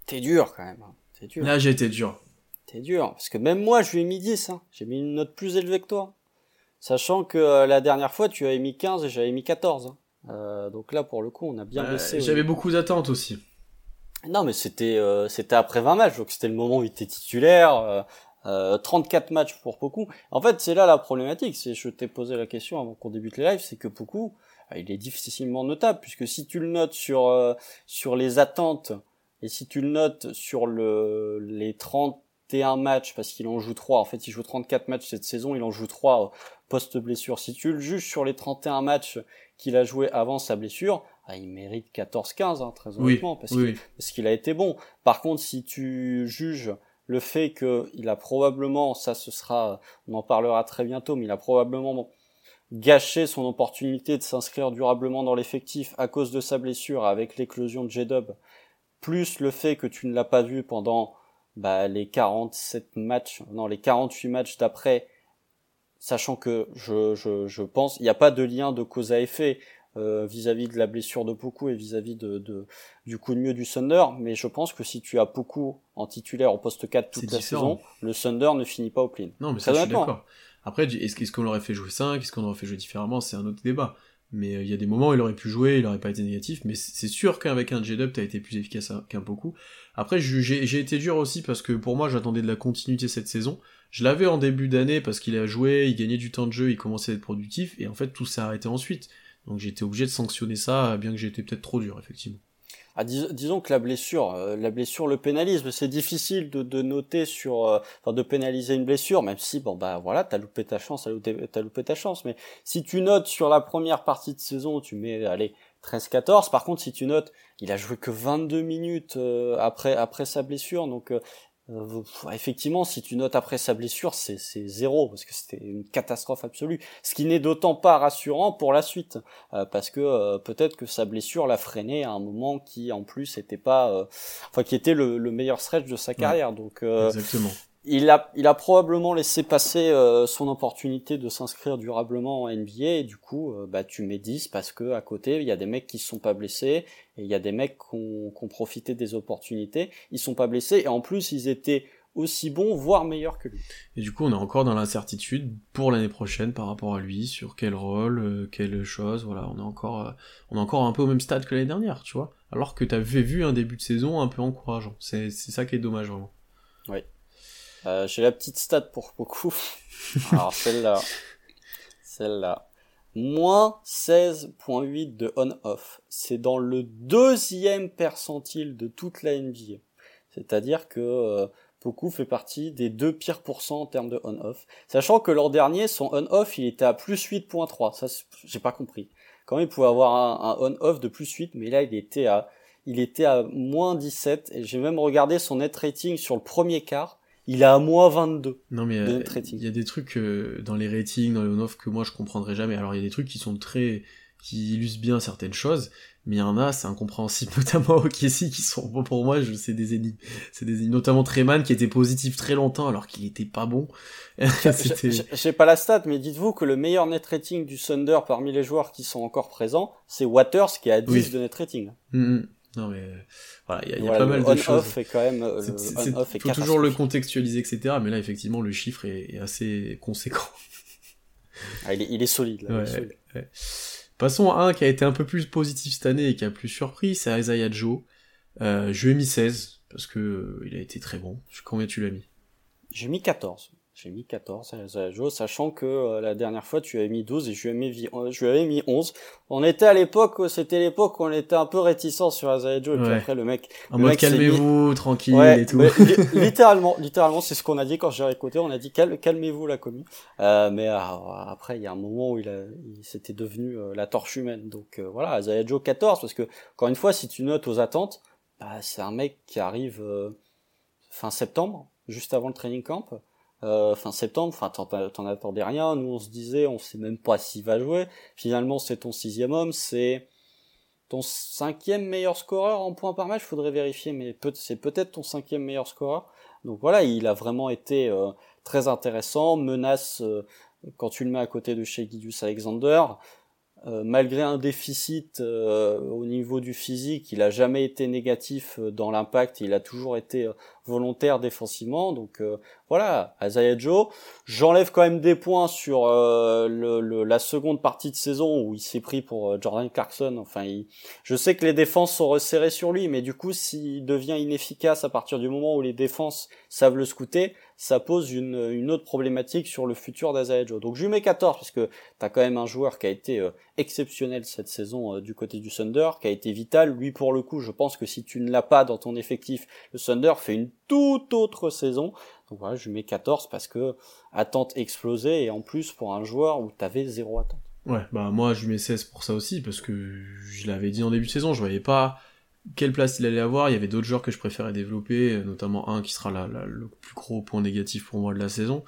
T'es dur quand même. Hein. T'es dur. Là, j'ai été dur. T'es dur. Parce que même moi, je lui ai mis 10. Hein. J'ai mis une note plus élevée que toi. Sachant que euh, la dernière fois, tu avais mis 15 et j'avais mis 14. Hein. Euh, donc là, pour le coup, on a bien baissé. J'avais beaucoup d'attentes aussi. Non, mais c'était c'était après 20 matchs, donc c'était le moment où il était titulaire. 34 matchs pour beaucoup. En fait, c'est là la problématique. C'est, je t'ai posé la question avant qu'on débute les lives, c'est que ah, il est difficilement notable puisque si tu le notes sur euh, sur les attentes et si tu le notes sur le les 31 matchs parce qu'il en joue 3 en fait il joue 34 matchs cette saison il en joue 3 post blessure si tu le juges sur les 31 matchs qu'il a joué avant sa blessure ah, il mérite 14-15 hein, très honnêtement parce parce qu'il a été bon. Par contre si tu juges le fait que il a probablement ça ce sera on en parlera très bientôt mais il a probablement gâcher son opportunité de s'inscrire durablement dans l'effectif à cause de sa blessure avec l'éclosion de J-Dub, plus le fait que tu ne l'as pas vu pendant bah, les 47 matchs, non les 48 matchs d'après, sachant que je, je, je pense, il n'y a pas de lien de cause à effet euh, vis-à-vis de la blessure de beaucoup et vis-à-vis de, de, du coup de mieux du Thunder, mais je pense que si tu as beaucoup en titulaire au poste 4 toute la saison, le Thunder ne finit pas au clean. Non, mais ça, je suis d'accord. Après, est-ce qu'on l'aurait fait jouer 5 Est-ce qu'on aurait fait jouer différemment? C'est un autre débat. Mais euh, il y a des moments où il aurait pu jouer, il aurait pas été négatif, mais c'est sûr qu'avec un J-Dub, t'as été plus efficace qu'un beaucoup. Après, j'ai été dur aussi parce que pour moi, j'attendais de la continuité cette saison. Je l'avais en début d'année parce qu'il a joué, il gagnait du temps de jeu, il commençait à être productif, et en fait, tout s'est arrêté ensuite. Donc j'étais obligé de sanctionner ça, bien que été peut-être trop dur, effectivement. Ah, disons que la blessure, euh, la blessure le pénalise. C'est difficile de, de noter sur, euh, enfin de pénaliser une blessure, même si bon bah voilà, t'as loupé ta chance, t'as loupé, loupé ta chance. Mais si tu notes sur la première partie de saison, tu mets allez 13-14. Par contre, si tu notes, il a joué que 22 minutes euh, après après sa blessure, donc euh, effectivement, si tu notes après sa blessure, c'est zéro parce que c'était une catastrophe absolue. Ce qui n'est d'autant pas rassurant pour la suite, euh, parce que euh, peut-être que sa blessure l'a freiné à un moment qui, en plus, était pas, enfin, qui était le, meilleur stretch de sa carrière. Donc, Exactement il a, il a probablement laissé passer euh, son opportunité de s'inscrire durablement en NBA et du coup, euh, bah, tu mets 10 parce que à côté, il y a des mecs qui se sont pas blessés et il y a des mecs qui ont, qui ont profité des opportunités. Ils sont pas blessés et en plus, ils étaient aussi bons, voire meilleurs que lui. Et du coup, on est encore dans l'incertitude pour l'année prochaine par rapport à lui, sur quel rôle, euh, quelle chose, voilà, on est encore, on est encore un peu au même stade que l'année dernière, tu vois. Alors que tu avais vu un début de saison un peu encourageant. C'est, c'est ça qui est dommage, vraiment. Oui. Euh, j'ai la petite stat pour beaucoup. Alors celle-là, celle-là. Moins 16.8 de on-off. C'est dans le deuxième percentile de toute la NBA. C'est-à-dire que euh, Poku fait partie des deux pires pourcents en termes de on-off. Sachant que l'an dernier, son on-off, il était à plus 8.3. Ça, j'ai pas compris. Quand il pouvait avoir un, un on-off de plus 8, mais là, il était à, il était à moins 17. Et j'ai même regardé son net rating sur le premier quart il est à moins 22 non mais euh, il y a des trucs euh, dans les ratings dans les on-off que moi je comprendrai jamais. Alors il y a des trucs qui sont très qui illustrent bien certaines choses mais il y en a c'est incompréhensible notamment au Kessie qui sont bon pour moi je sais des énigmes c'est des notamment Treman qui était positif très longtemps alors qu'il était pas bon. J'ai pas la stat mais dites-vous que le meilleur net rating du Thunder parmi les joueurs qui sont encore présents c'est Waters qui a 10 de net rating. Mm, mm. Non mais voilà, il y a, pas mal de choses. Est quand même, euh, il faut toujours le contextualiser, etc. Mais là, effectivement, le chiffre est, assez conséquent. Ah, il, est, il est solide. Là, Passons à un qui a été un peu plus positif cette année et qui a plus surpris, c'est Isaiah Joe. Euh, je lui ai mis 16 parce que euh, il a été très bon. Combien tu l'as mis? J'ai mis 14. J'ai mis 14 à sachant que euh, la dernière fois tu avais mis 12 et je lui avais mis, euh, je lui avais mis 11. On était à l'époque, c'était l'époque où on était un peu réticent sur Azayajo et puis Ouais. après le mec... En le mode mis- calmez-vous, tranquille Ouais, et tout. mais littéralement, littéralement, c'est ce qu'on a dit quand j'ai écouté. On a dit Calme- calmez-vous la commis. Euh, mais euh, après, il y a un moment où il, a, il s'était devenu euh, la torche humaine. Donc euh, voilà, Azayajo 14, parce que encore une fois, si tu notes aux attentes, bah, c'est un mec qui arrive euh, fin septembre, juste avant le training camp. Euh, fin septembre, enfin t'en, t'en attendais rien. Nous on se disait, on sait même pas s'il va jouer. Finalement, c'est ton sixième homme, c'est ton cinquième meilleur scoreur en points par match, faudrait vérifier, mais peut- c'est peut-être ton cinquième meilleur scoreur. Donc voilà, il a vraiment été euh, très intéressant, menace euh, quand tu le mets à côté de chez Guidus Alexander. Euh, malgré un déficit euh, au niveau du physique, il a jamais été négatif euh, dans l'impact, il a toujours été euh, volontaire défensivement. Donc euh, voilà, Isaiah Joe, j'enlève quand même des points sur euh, la seconde partie de saison où il s'est pris pour euh, Jordan Clarkson. Enfin, je sais que les défenses sont resserrées sur lui, mais du coup, s'il devient inefficace à partir du moment où les défenses savent le scouter, ça pose une, autre problématique sur le futur d'Isaiah Joe. Donc je lui mets 14 parce que t'as quand même un joueur qui a été euh, exceptionnel cette saison du côté du Thunder, qui a été vital. Lui, pour le coup, je pense que si tu ne l'as pas dans ton effectif, le Thunder fait une toute autre saison. Je lui mets 14 parce que attente explosée et en plus pour un joueur où t'avais zéro attente. Ouais, bah moi je lui mets 16 pour ça aussi, parce que je l'avais dit en début de saison, je voyais pas quelle place il allait avoir, il y avait d'autres joueurs que je préférais développer, notamment un qui sera le plus gros point négatif pour moi de la saison,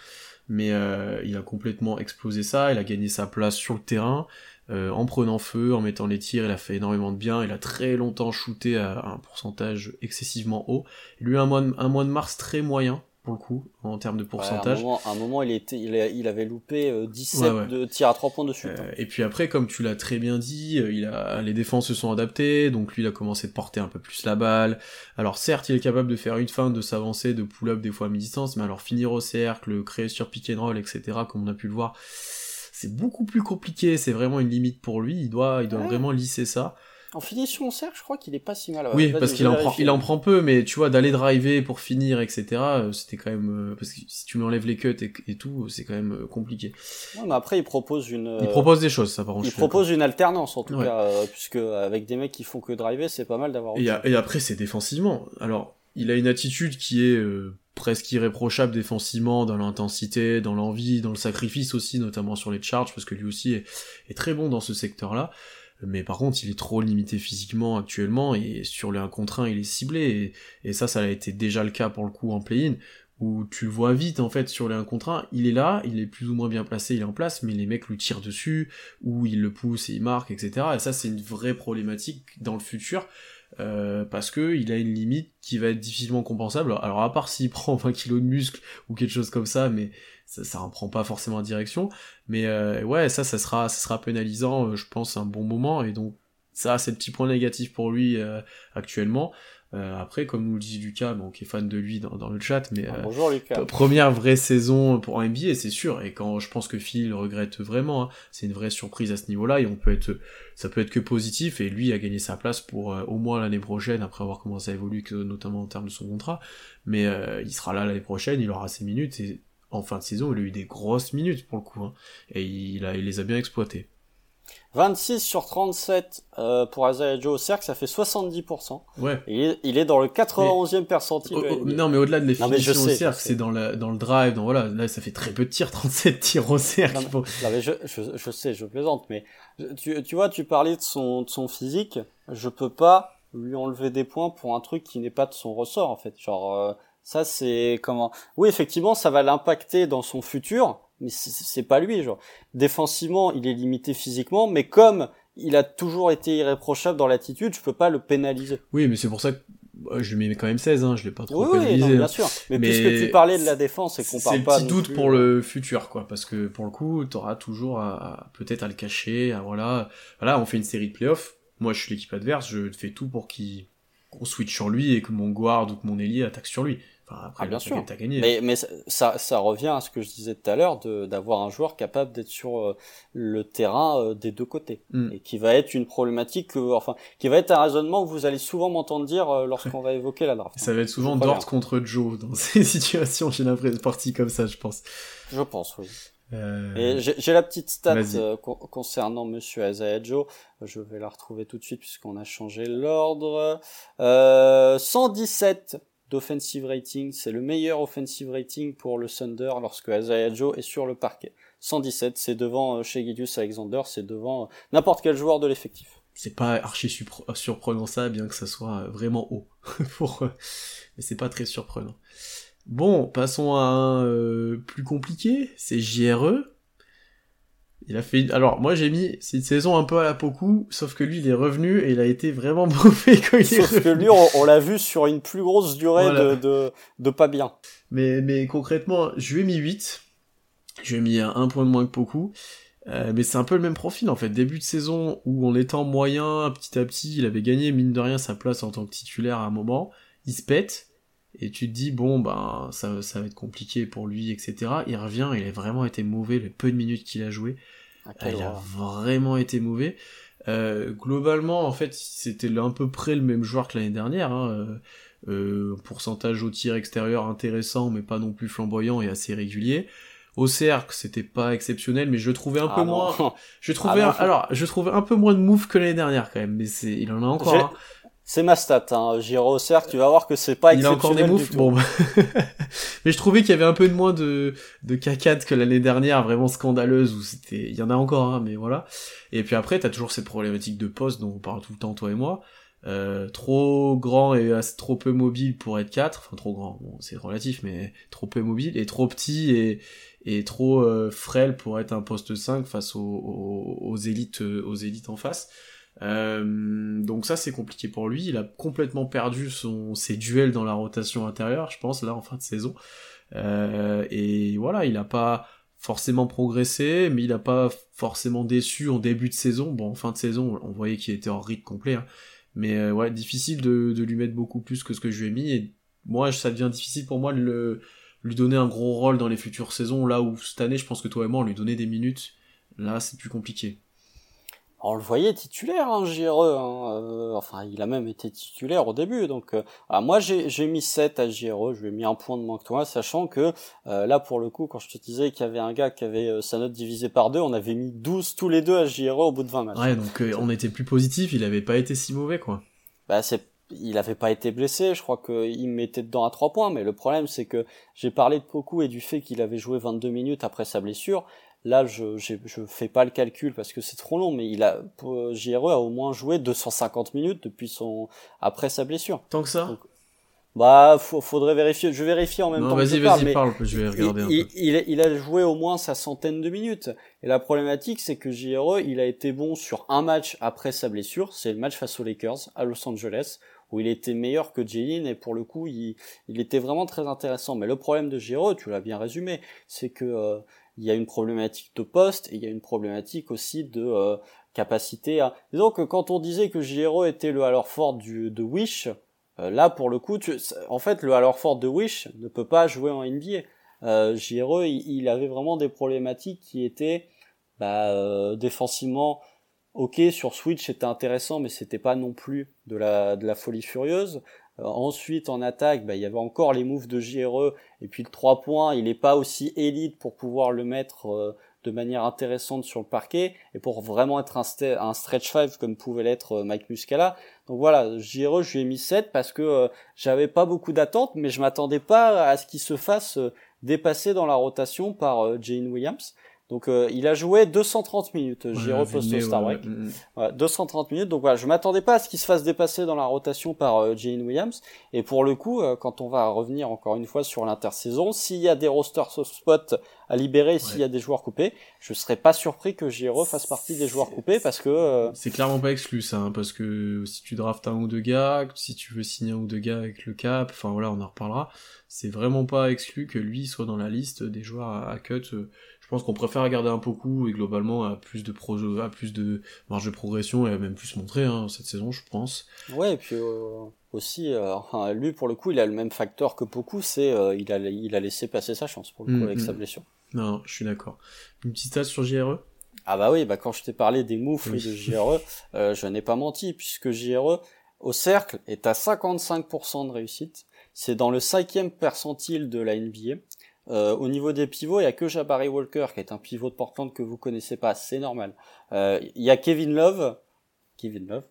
mais euh, il a complètement explosé ça, il a gagné sa place sur le terrain, euh, en prenant feu, en mettant les tirs, il a fait énormément de bien, il a très longtemps shooté à un pourcentage excessivement haut, il a eu un mois de mars très moyen, pour le coup, en termes de Ouais, à, un pourcentage. moment, à un moment, il, était, il, a- il avait loupé euh, 17 Ouais, ouais. de tirs à 3 points dessus. Euh, et puis après, comme tu l'as très bien dit, euh, il a, les défenses se sont adaptées, donc lui il a commencé de porter un peu plus la balle. Alors certes, il est capable de faire une feinte, de s'avancer, de pull-up des fois à mi-distance, mais alors finir au cercle, créer sur pick and roll, etc., comme on a pu le voir, c'est beaucoup plus compliqué, c'est vraiment une limite pour lui, il doit, il doit Ouais. vraiment lisser ça. En finition cercle, je crois qu'il est pas si mal. oui, parce qu'il en prend, il en prend peu, mais tu vois, d'aller driver pour finir, etc., euh, c'était quand même, euh, parce que si tu lui enlèves les cuts et, et tout, c'est quand même euh, compliqué. Ouais, mais après, il propose une. Il propose des choses, ça par contre. il propose une alternance en tout Ouais. cas, euh, puisque avec des mecs qui font que driver, c'est pas mal d'avoir. Et, après, c'est défensivement. Alors, il a une attitude qui est euh, presque irréprochable défensivement, dans l'intensité, dans l'envie, dans le sacrifice aussi, notamment sur les charges, parce que lui aussi est, est très bon dans ce secteur-là. Mais par contre, il est trop limité physiquement actuellement, et sur les 1 contre 1, il est ciblé, et, ça, ça a été déjà le cas pour le coup en play-in, où tu le vois vite, en fait, sur les 1 contre 1, il est là, il est plus ou moins bien placé, il est en place, mais les mecs lui tirent dessus, ou il le pousse et il marque, etc. Et ça, c'est une vraie problématique dans le futur, euh, parce que il a une limite qui va être difficilement compensable. Alors à part s'il prend 20 kilos de muscle ou quelque chose comme ça, mais ça, ça en prend pas forcément en direction. Mais euh, ouais, ça, ça sera, ça sera pénalisant, euh, je pense, un bon moment. Et donc ça, c'est le petit point négatif pour lui euh, actuellement. Euh, après, comme nous le dit Lucas, bon, qui est fan de lui dans, dans le chat, mais Ah, euh, Bonjour Lucas. Première vraie saison pour un NBA, c'est sûr. Et quand je pense que Phil le regrette vraiment, hein, c'est une vraie surprise à ce niveau-là. Et on peut être, ça peut être que positif. Et lui a gagné sa place pour euh, au moins l'année prochaine, après avoir commencé à évoluer, notamment en termes de son contrat. Mais euh, il sera là l'année prochaine, il aura ses minutes. Et en fin de saison, il a eu des grosses minutes pour le coup. hein. et il, a, il les a bien exploitées. 26 sur 37 euh, pour Isaiah Joe au cercle, ça fait 70%. Ouais. Il, est, il est dans le 91e percentile. Oh, oh, non, mais au-delà de Non, je l'efficacité au cercle, c'est dans, la, dans le drive, dans voilà, là ça fait très peu de tirs, 37 tirs au cercle. Non, mais je, je, je sais, je plaisante, mais tu, tu vois, tu parlais de son, de son physique, je peux pas lui enlever des points pour un truc qui n'est pas de son ressort, en fait. Genre, euh, ça c'est comment? Oui, effectivement, ça va l'impacter dans son futur, mais c'est- c'est pas lui, genre. Défensivement, il est limité physiquement, mais comme il a toujours été irréprochable dans l'attitude, je peux pas le pénaliser. Oui, mais c'est pour ça que euh, je lui mets quand même 16, hein, je l'ai pas trop Oui, oui, pénalisé. non, hein. bien sûr. Mais, Mais puisque tu parlais de la défense et qu'on C'est parle le pas petit non doute plus, pour euh, le futur, quoi, parce que pour le coup, t'auras toujours à, à- peut-être à le cacher, à voilà, voilà, on fait une série de playoffs. Moi, je suis l'équipe adverse, je fais tout pour qu'il qu'on switch sur lui et que mon guard ou que mon ailier attaque sur lui. Enfin, après, Ah, bien sûr. gagné. Mais, mais ça, ça revient à ce que je disais tout à l'heure, de- d'avoir un joueur capable d'être sur euh, le terrain euh, des deux côtés. Mm. Et qui va être une problématique, que, enfin, qui va être un raisonnement que vous allez souvent m'entendre dire euh, lorsqu'on va évoquer la draft. Ça va être souvent Dort contre Joe dans ces situations, j'ai l'impression, partie comme ça, je pense. Je pense, oui. Euh, j'ai la petite stat euh, concernant Monsieur Isaiah Joe. Je vais la retrouver tout de suite puisqu'on a changé l'ordre. Euh, 117 d'offensive rating, c'est le meilleur offensive rating pour le Thunder lorsque Isaiah Joe est sur le parquet. 117, c'est devant euh, chez Gideus Alexander, c'est devant euh, n'importe quel joueur de l'effectif. c'est pas archi supr- surprenant ça, bien que ça soit euh, vraiment haut. Pour, euh, mais c'est pas très surprenant. Bon, passons à un euh, plus compliqué, c'est JRE. Il a fait, alors moi j'ai mis, c'est une saison un peu à la Poku, sauf que lui il est revenu et il a été vraiment mauvais quand il est Sauf que lui, on, on l'a vu sur une plus grosse durée Voilà. de, de, de pas bien. Mais, mais concrètement, je lui ai mis 8. Je lui ai mis un point de moins que Poku. Euh, mais c'est un peu le même profil en fait. Début de saison où en étant moyen, petit à petit, il avait gagné mine de rien sa place en tant que titulaire à un moment. Il se pète. Et tu te dis, bon, ben, ça, ça va être compliqué pour lui, etc. Il revient, il a vraiment été mauvais, les peu de minutes qu'il a joué. Ah, Ah, il a vraiment été mauvais. Euh, globalement, en fait, c'était à peu près le même joueur que l'année dernière. Hein. Euh, euh, pourcentage au tir extérieur intéressant, mais pas non plus flamboyant et assez régulier. Au cercle, c'était pas exceptionnel, mais je le trouvais un peu Ah, non. moins. Je trouvais, Ah, un- alors, je trouvais un peu moins de move que l'année dernière quand même, mais c'est, il en a encore. C'est ma stat, hein. Giro au cercle, tu vas voir que c'est pas Il a encore des exceptionnel du bon. mais je trouvais qu'il y avait un peu de moins de, de cacade que l'année dernière, vraiment scandaleuse, où c'était, il y en a encore, hein, mais voilà. Et puis après, t'as toujours cette problématique de poste dont on parle tout le temps, toi et moi. Euh, trop grand et assez- trop peu mobile pour être 4, enfin trop grand, bon, c'est relatif, mais trop peu mobile, et trop petit et, et trop euh, frêle pour être un poste 5 face aux, aux, aux élites, aux élites en face. Euh, donc ça c'est compliqué pour lui. Il a complètement perdu son ses duels dans la rotation intérieure, je pense là en fin de saison. Euh, et voilà, il a pas forcément progressé, mais il a pas forcément déçu en début de saison. Bon, en fin de saison, on voyait qu'il était en rythme complet. hein. Mais euh, ouais, difficile de, de lui mettre beaucoup plus que ce que je lui ai mis. Et moi, ça devient difficile pour moi de le, lui donner un gros rôle dans les futures saisons. Là où cette année, je pense que toi et moi, on lui donnait des minutes. Là, c'est plus compliqué. On le voyait titulaire, hein, JRE. Hein, euh, enfin, il a même été titulaire au début. Donc, euh, ah, moi, j'ai mis 7 à JRE. Je lui ai mis un point de moins que toi, sachant que euh, là, pour le coup, quand je te disais qu'il y avait un gars qui avait euh, sa note divisée par deux, on avait mis 12 tous les deux à JRE au bout de 20 matchs. Ouais, donc euh, on était plus positif, il avait pas été si mauvais, quoi. Bah, c'est il avait pas été blessé, je crois qu'il me mettait dedans à 3 points, mais le problème c'est que j'ai parlé de Poku et du fait qu'il avait joué 22 minutes après sa blessure. Là, je je fais pas le calcul parce que c'est trop long, mais il a JRE a au moins joué 250 minutes depuis son après sa blessure. Tant que ça Donc, Bah, faudrait vérifier. Je vérifie en même Non, temps. vas-y, vas-y, parle, je vais regarder un il, peu. il, il a joué au moins sa centaine de minutes. Et la problématique, c'est que JRE, il a été bon sur un match après sa blessure. C'est le match face aux Lakers à Los Angeles, où il était meilleur que Jalen et pour le coup, il, il était vraiment très intéressant. Mais le problème de JRE, tu l'as bien résumé, c'est que euh, il y a une problématique de poste et il y a une problématique aussi de euh, capacité à. Disons que quand on disait que JRE était le alors fort du de Wish, euh, là pour le coup, tu, en fait, le alors fort de Wish ne peut pas jouer en NBA. Euh, JRE, il, il avait vraiment des problématiques qui étaient bah, euh, défensivement ok sur Switch c'était intéressant mais c'était pas non plus de la de la folie furieuse ensuite en attaque bah, il y avait encore les moves de JRE et puis le 3 points il est pas aussi élite pour pouvoir le mettre euh, de manière intéressante sur le parquet et pour vraiment être un, un stretch 5 comme pouvait l'être euh, Mike Muscala. Donc voilà JRE je lui ai mis 7 parce que euh, j'avais pas beaucoup d'attentes mais je m'attendais pas à ce qu'il se fasse euh, dépasser dans la rotation par euh, Jane Williams donc euh, il a joué 230 minutes, j'y Ouais, reposte mais au Star ouais, Break. ouais, mm, mm. Ouais, 230 minutes, donc voilà, je m'attendais pas à ce qu'il se fasse dépasser dans la rotation par euh, Jane Williams. Et pour le coup, euh, quand on va revenir encore une fois sur l'intersaison, s'il y a des rosters spot à libérer, s'il y a des joueurs coupés, je serais pas surpris que Giro fasse partie des joueurs coupés parce que euh, C'est clairement pas exclu ça, hein, parce que si tu draftes un ou deux gars, si tu veux signer un ou deux gars avec le cap, enfin voilà, on en reparlera. c'est vraiment pas exclu que lui soit dans la liste des joueurs à, cut. Je pense qu'on préfère regarder un Poku et globalement à plus de à plus de marge de progression et même plus montrer hein, cette saison, je pense. Ouais, et puis aussi, enfin, lui pour le coup, il a le même facteur que Poku, c'est il a il a laissé passer sa chance pour le coup mm, avec sa mm. blessure. Non, je suis d'accord. Une petite stat sur JRE ah bah oui, bah quand je t'ai parlé des moufles de JRE, euh, je n'ai pas menti, puisque JRE au cercle est à 55% de réussite. C'est dans le cinquième percentile de la NBA. Euh, au niveau des pivots, il y a que Jabari Walker, qui est un pivot de Portland que vous connaissez pas, c'est normal. Euh, il y a Kevin Love, Kevin Love,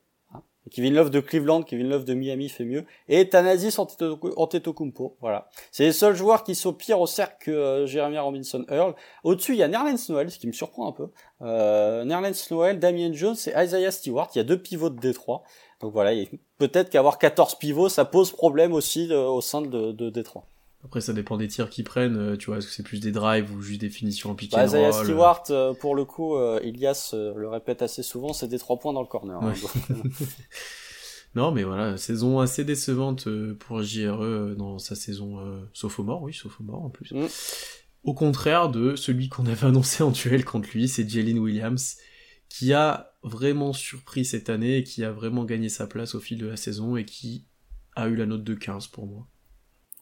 Kevin Love de Cleveland, Kevin Love de Miami fait mieux. Et Thanasis Antetokounmpo, voilà. C'est les seuls joueurs qui sont pires au cercle que euh, Jeremy Robinson Earl. Au-dessus, il y a Nerlens Noel, ce qui me surprend un peu. Euh, Nerlens Noel, Damien Jones et Isaiah Stewart. Il y a deux pivots de Détroit. Donc voilà, peut-être qu'avoir 14 pivots, ça pose problème aussi euh, au sein de, de Détroit. Après, ça dépend des tirs qu'ils prennent. Euh, tu vois, est-ce que c'est plus des drives ou juste des finitions en pick bah, Stewart, euh, pour le coup, euh, Ilias le répète assez souvent, c'est des trois points dans le corner. Hein, non, mais voilà, saison assez décevante pour JRE dans sa saison sophomore, oui, sophomore en plus. Mm. Au contraire de celui qu'on avait annoncé en duel contre lui, c'est Jalen Williams, qui a vraiment surpris cette année et qui a vraiment gagné sa place au fil de la saison et qui a eu la note de 15 pour moi.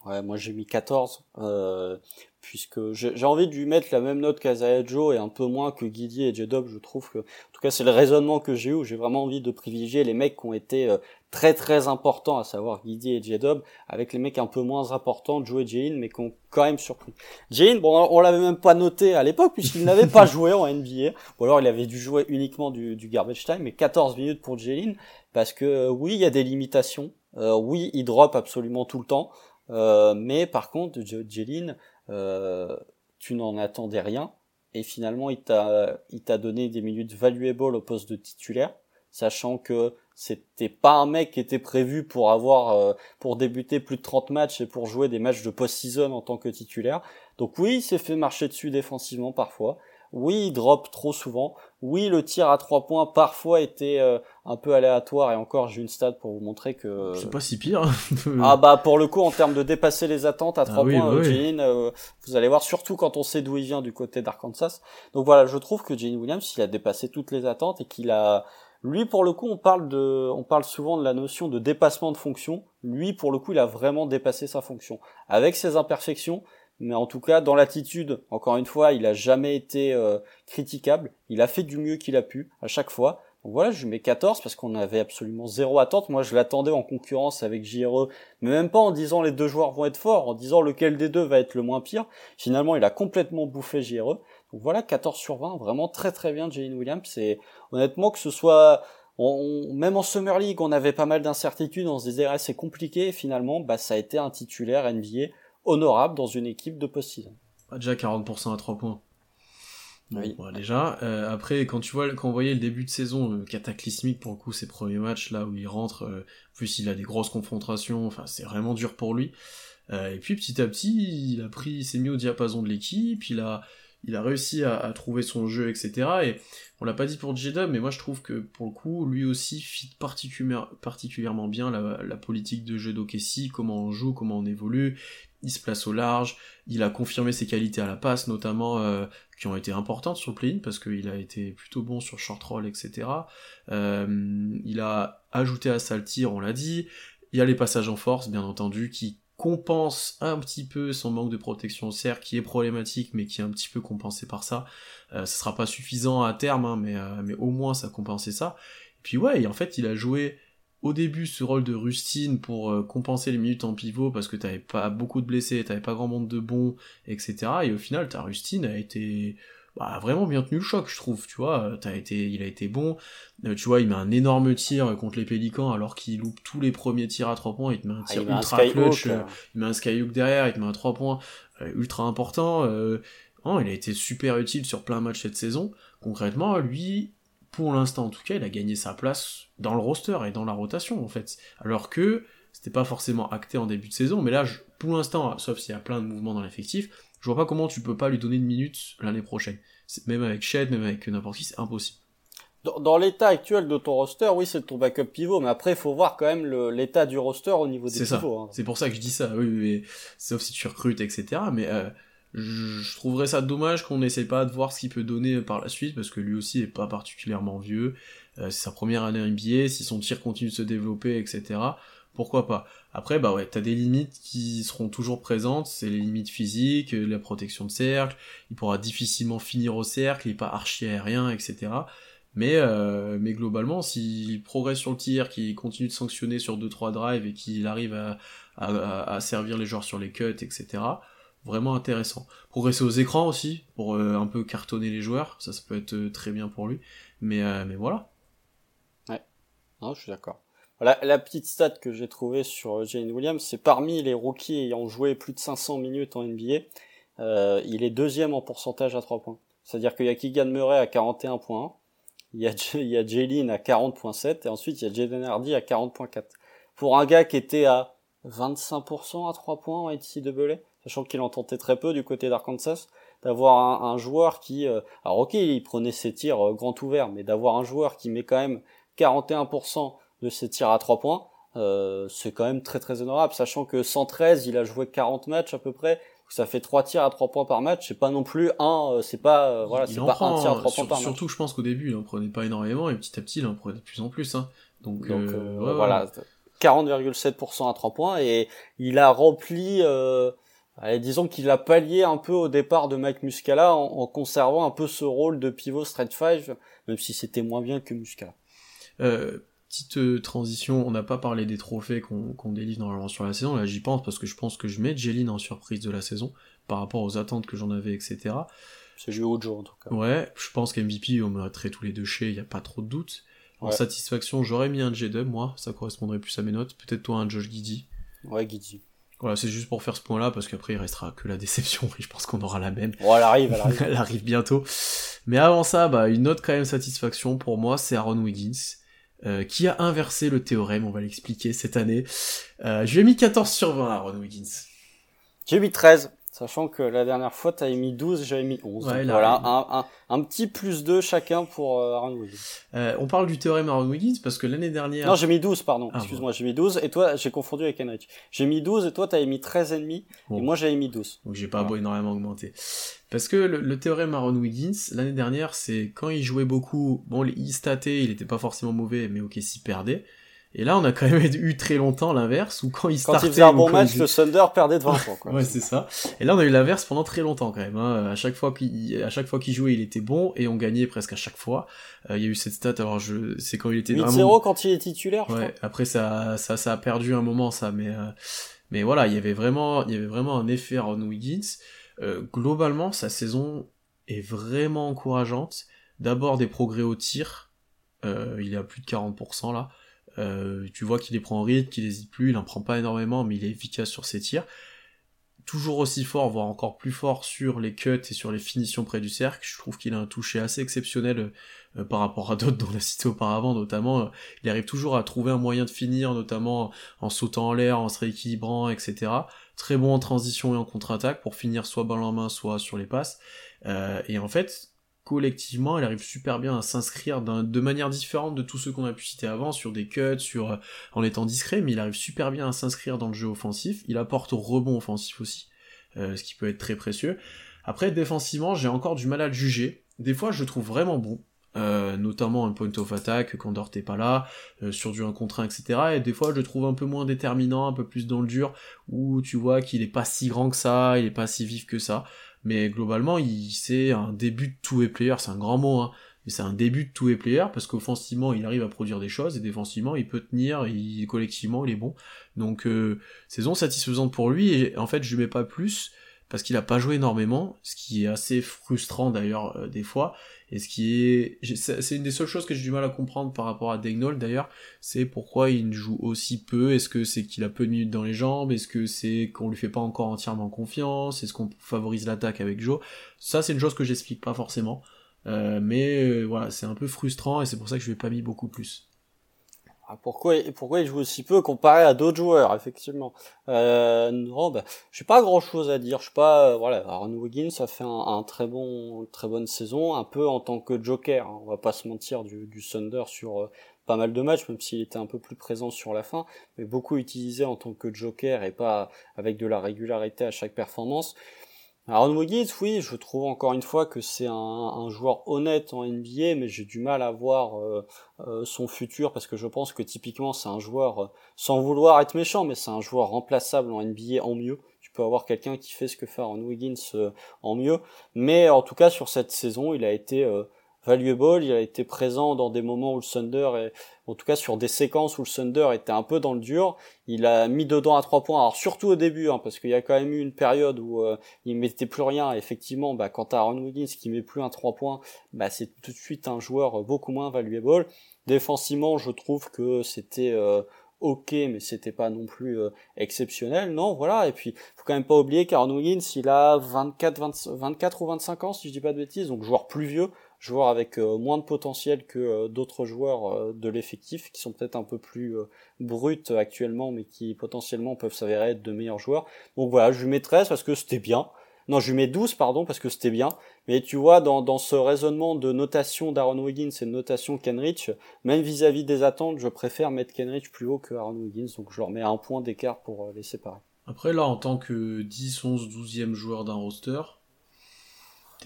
Ouais, moi j'ai mis 14, euh, puisque j'ai envie de lui mettre la même note qu'Azaya Joe et un peu moins que Guidi et J-Dub. Je trouve que, en tout cas, c'est le raisonnement que j'ai eu. J'ai vraiment envie de privilégier les mecs qui ont été euh, très très importants, à savoir Guidi et J-Dub, avec les mecs un peu moins importants, Joe et Jain, mais qui ont quand même surpris. Jain, bon, on l'avait même pas noté à l'époque, puisqu'il n'avait pas joué en NBA, ou alors il avait dû jouer uniquement du, du garbage time, mais 14 minutes pour Jain, parce que euh, oui, il y a des limitations. Euh, oui, il drop absolument tout le temps. Euh, mais par contre, Jeline, euh, tu n'en attendais rien. Et finalement, il t'a, donné des minutes valuables au poste de titulaire, sachant que c'était pas un mec qui était prévu pour avoir, euh, pour débuter plus de 30 matchs et pour jouer des matchs de post-season en tant que titulaire. Donc oui, il s'est fait marcher dessus défensivement parfois. Oui, il drop trop souvent. Oui, le tir à trois points parfois était euh, un peu aléatoire et encore j'ai une stat pour vous montrer que c'est pas si pire. ah bah pour le coup en termes de dépasser les attentes à trois ah points, bah euh, vous allez voir surtout quand on sait d'où il vient du côté d'Arkansas. Donc voilà, je trouve que Jane Williams il a dépassé toutes les attentes et qu'il a lui pour le coup on parle de on parle souvent de la notion de dépassement de fonction. Lui pour le coup il a vraiment dépassé sa fonction avec ses imperfections mais en tout cas dans l'attitude, encore une fois, il a jamais été euh, critiquable. Il a fait du mieux qu'il a pu à chaque fois. Donc voilà, je mets 14 parce qu'on avait absolument zéro attente. Moi, je l'attendais en concurrence avec JRE, mais même pas en disant les deux joueurs vont être forts, en disant lequel des deux va être le moins pire. Finalement, il a complètement bouffé JRE. Donc voilà, 14 sur 20, vraiment très très bien Jalen Williams. C'est honnêtement que ce soit même en Summer League, on avait pas mal d'incertitudes, on se disait ah, c'est compliqué. finalement, bah ça a été un titulaire NBA honorable dans une équipe de post-season. déjà 40% à 3 points. oui. déjà, euh, après quand tu vois quand on voyait le début de saison euh, cataclysmique pour le coup ces premiers matchs là où il rentre, euh, plus il a des grosses confrontations, enfin c'est vraiment dur pour lui. et puis petit à petit, il a pris, il s'est mis au diapason de l'équipe, il a il a réussi à, trouver son jeu, etc. Et on l'a pas dit pour j mais moi je trouve que pour le coup, lui aussi fit particulièrement bien la, la politique de jeu d'Okessi, comment on joue, comment on évolue il se place au large, il a confirmé ses qualités à la passe, notamment euh, qui ont été importantes sur play-in, parce qu'il a été plutôt bon sur short roll, etc. Euh, il a ajouté à ça le tir, on l'a dit. Il y a les passages en force, bien entendu, qui compensent un petit peu son manque de protection au cercle, qui est problématique, mais qui est un petit peu compensé par ça. Euh, ce sera pas suffisant à terme, hein, mais, mais au moins ça compensait ça. Et puis ouais, en fait, il a joué au début ce rôle de Rustine pour euh, compenser les minutes en pivot parce que t'avais pas beaucoup de blessés, t'avais pas grand monde de bons, etc. Et au final, ta Rustine a été bah, vraiment bien tenu le choc, je trouve, tu vois. T'as été, il a été bon. Euh, tu vois, il met un énorme tir contre les Pélicans alors qu'il loupe tous les premiers tirs à 3 points. Il te met un ah, tir ultra clutch. Euh, il met un skyhook derrière, il te met un 3 points ultra important. Oh, il a été super utile sur plein de matchs cette saison. Concrètement, lui, pour l'instant en tout cas, il a gagné sa place dans le roster et dans la rotation en fait. Alors que c'était pas forcément acté en début de saison, mais là, pour l'instant, sauf s'il y a plein de mouvements dans l'effectif, je vois pas comment tu peux pas lui donner une minute l'année prochaine. Même avec Shed, même avec n'importe qui, c'est impossible. dans, dans l'état actuel de ton roster, oui, c'est ton backup pivot, mais après, il faut voir quand même l'état du roster au niveau des C'est ça. pivots. hein. C'est pour ça que je dis ça, oui, oui. sauf si tu recrutes, etc. Mais euh, je trouverais ça dommage qu'on n'essaie pas de voir ce qu'il peut donner par la suite, parce que lui aussi est pas particulièrement vieux. Euh, c'est sa première année NBA, si son tir continue de se développer, etc. Pourquoi pas? Après, bah ouais, t'as des limites qui seront toujours présentes, c'est les limites physiques, la protection de cercle, il pourra difficilement finir au cercle, il est pas archi aérien, etc. Mais, euh, mais globalement, s'il progresse sur le tir, qu'il continue de sanctionner sur 2-3 drives et qu'il arrive à- à servir les joueurs sur les cuts, etc. Vraiment intéressant. Progresser aux écrans aussi, pour euh, un peu cartonner les joueurs, ça, ça peut être euh, très bien pour lui. Mais, euh, mais voilà. Non, je suis d'accord. La, la petite stat que j'ai trouvée sur euh, Jane Williams, c'est parmi les rookies ayant joué plus de 500 minutes en NBA, euh, il est deuxième en pourcentage à 3 points. C'est-à-dire qu'il y a Keegan Murray à 41.1, il y a, il y a Jalen à 40.7, et ensuite il y a Jaden Hardy à 40.4. Pour un gars qui était à 25% à 3 points en NCAA, sachant qu'il en tentait très peu du côté d'Arkansas, d'avoir un, un joueur qui... euh, alors ok, il prenait ses tirs euh, grand ouverts, mais d'avoir un joueur qui met quand même 41% de ses tirs à 3 points, euh, c'est quand même très très honorable, sachant que 113, il a joué 40 matchs à peu près, ça fait 3 tirs à 3 points par match, c'est pas non plus un, euh, c'est pas, euh, voilà, il c'est pas prend, un tir à 3 sur- points par match. surtout, je pense qu'au début, il en prenait pas énormément, et petit à petit, il en prenait de plus en plus. Hein. Donc, Donc ouais, voilà, 40,7% à 3 points, et il a rempli, euh, allez, disons qu'il a pallié un peu au départ de Mike Muscala en, en conservant un peu ce rôle de pivot straight 5, même si c'était moins bien que Muscala. Euh, petite euh, transition, on n'a pas parlé des trophées qu'on qu'on délivre normalement sur la saison, là j'y pense parce que je pense que je mets Jeline en surprise de la saison, par rapport aux attentes que j'en avais, etc. C'est joué au jour en tout cas. Ouais, je pense qu'MVP, on mettrait tous les deux chez, il n'y a pas trop de doute. En Ouais. satisfaction, j'aurais mis un J-Dub, moi, ça correspondrait plus à mes notes. Peut-être toi un Josh Giddy. Ouais, Guidi. Voilà, c'est juste pour faire ce point-là, parce qu'après il restera que la déception, et je pense qu'on aura la même. Bon, elle arrive, elle arrive. Elle arrive bientôt. Mais avant ça, bah, une autre quand même satisfaction pour moi, c'est Aaron Wiggins, euh, qui a inversé le théorème, on va l'expliquer cette année. Euh, je lui ai mis 14 sur 20 à Aaron Wiggins. J'ai mis 13, sachant que la dernière fois, t'avais mis 12, j'avais mis 11. Ouais, Donc là, voilà, il- un, un, un petit plus 2 chacun pour euh, Aaron Wiggins. Euh, on parle du théorème Aaron Wiggins parce que l'année dernière... Non, j'ai mis 12, pardon. Ah, Excuse-moi, j'ai mis 12, et toi, j'ai confondu avec Henrich. J'ai mis 12, et toi, t'avais mis 13 et demi, Bon. et moi, j'avais mis 12. Donc j'ai pas Voilà. énormément augmenté. Parce que le, le théorème Aaron Wiggins, l'année dernière, c'est quand il jouait beaucoup, bon, il statait, il était pas forcément mauvais, mais ok, s'il perdait. Et là, on a quand même eu très longtemps l'inverse, où quand il Quand startait... il faisait un bon quand match, le Thunder perdait de 20 points, quoi. Ouais, c'est ça. Et là, on a eu l'inverse pendant très longtemps quand même. Hein. À chaque fois qu'il, à chaque fois qu'il jouait, il était bon et on gagnait presque à chaque fois. Euh, Il y a eu cette stat. Alors, je, c'est quand il était 8-0 vraiment. quand il est titulaire, je Ouais. Après, ça, ça, ça a perdu un moment, ça. Mais, euh, mais voilà, il y avait vraiment, il y avait vraiment un effet Aaron Wiggins. Euh, globalement, sa saison est vraiment encourageante. D'abord des progrès au tir. Euh, il est à plus de 40% là. Euh, tu vois qu'il les prend en rythme, qu'il hésite plus, il en prend pas énormément, mais il est efficace sur ses tirs. Toujours aussi fort, voire encore plus fort sur les cuts et sur les finitions près du cercle. Je trouve qu'il a un toucher assez exceptionnel euh, par rapport à d'autres dont on a cité auparavant, notamment. euh, il arrive toujours à trouver un moyen de finir, notamment en sautant en l'air, en se rééquilibrant, etc. Très bon en transition et en contre-attaque pour finir soit balle en main, soit sur les passes. Euh, et en fait, collectivement, elle arrive super bien à s'inscrire de manière différente de tous ceux qu'on a pu citer avant, sur des cuts, sur euh, en étant discret, mais il arrive super bien à s'inscrire dans le jeu offensif. Il apporte au rebond offensif aussi, euh, ce qui peut être très précieux. Après, défensivement, j'ai encore du mal à le juger. Des fois, je le trouve vraiment bon. euh, notamment un point of attack quand Dort est pas là, sur du 1 contre 1, etc. Et des fois, je le trouve un peu moins déterminant, un peu plus dans le dur, où tu vois qu'il est pas si grand que ça, il est pas si vif que ça. Mais globalement, il c'est un début de two-way player, c'est un grand mot, hein, mais c'est un début de two-way player parce qu'offensivement, il arrive à produire des choses et défensivement, il peut tenir, il, collectivement, il est bon. Donc, euh, saison satisfaisante pour lui et en fait, je lui mets pas plus parce qu'il a pas joué énormément, ce qui est assez frustrant d'ailleurs euh, des fois, et ce qui est, c'est une des seules choses que j'ai du mal à comprendre par rapport à Dagnall d'ailleurs, c'est pourquoi il joue aussi peu, est-ce que c'est qu'il a peu de minutes dans les jambes, est-ce que c'est qu'on lui fait pas encore entièrement confiance, est-ce qu'on favorise l'attaque avec Joe, ça c'est une chose que j'explique pas forcément, Euh, mais euh, voilà, c'est un peu frustrant et c'est pour ça que je ai pas mis beaucoup plus. Ah, pourquoi, pourquoi il joue aussi peu comparé à d'autres joueurs, effectivement euh, Non, bah, j'ai pas grand-chose à dire. Je pas, euh, voilà, Aaron Wiggins a fait un, très bon, très bonne saison, un peu en tant que joker. Hein. on va pas se mentir du, du Thunder sur euh, pas mal de matchs, même s'il était un peu plus présent sur la fin, mais beaucoup utilisé en tant que joker et pas avec de la régularité à chaque performance. Aaron Wiggins, oui, je trouve encore une fois que c'est un, joueur honnête en NBA, mais j'ai du mal à voir euh, euh, son futur parce que je pense que typiquement c'est un joueur, euh, sans vouloir être méchant, mais c'est un joueur remplaçable en NBA en mieux. Tu peux avoir quelqu'un qui fait ce que fait Aaron Wiggins en mieux, mais en tout cas sur cette saison, il a été valuable, il a été présent dans des moments où le Thunder est, en tout cas sur des séquences où le Thunder était un peu dans le dur, il a mis dedans à trois points, alors surtout au début, hein, parce qu'il y a quand même eu une période où euh, il mettait plus rien, effectivement, bah, quand t'as Aaron Wiggins qui met plus un trois points, bah, c'est tout de suite un joueur beaucoup moins valuable. Défensivement, je trouve que c'était euh, ok, mais c'était pas non plus euh, exceptionnel, non, voilà, et puis faut quand même pas oublier qu'Aaron Wiggins, il a 24, 24 ou 25 ans, si je dis pas de bêtises, donc joueur plus vieux, joueur avec euh, moins de potentiel que euh, d'autres joueurs euh, de l'effectif, qui sont peut-être un peu plus bruts actuellement, mais qui potentiellement peuvent s'avérer être de meilleurs joueurs. Donc voilà, je lui mets 13 parce que c'était bien. Non, je lui mets 12, pardon, parce que c'était bien. Mais tu vois, dans, ce raisonnement de notation d'Aaron Wiggins et de notation Kenrich, même vis-à-vis des attentes, je préfère mettre Kenrich plus haut que Aaron Wiggins, donc je leur mets un point d'écart pour les séparer. Après, là, en tant que 10, 11, 12e joueur d'un roster,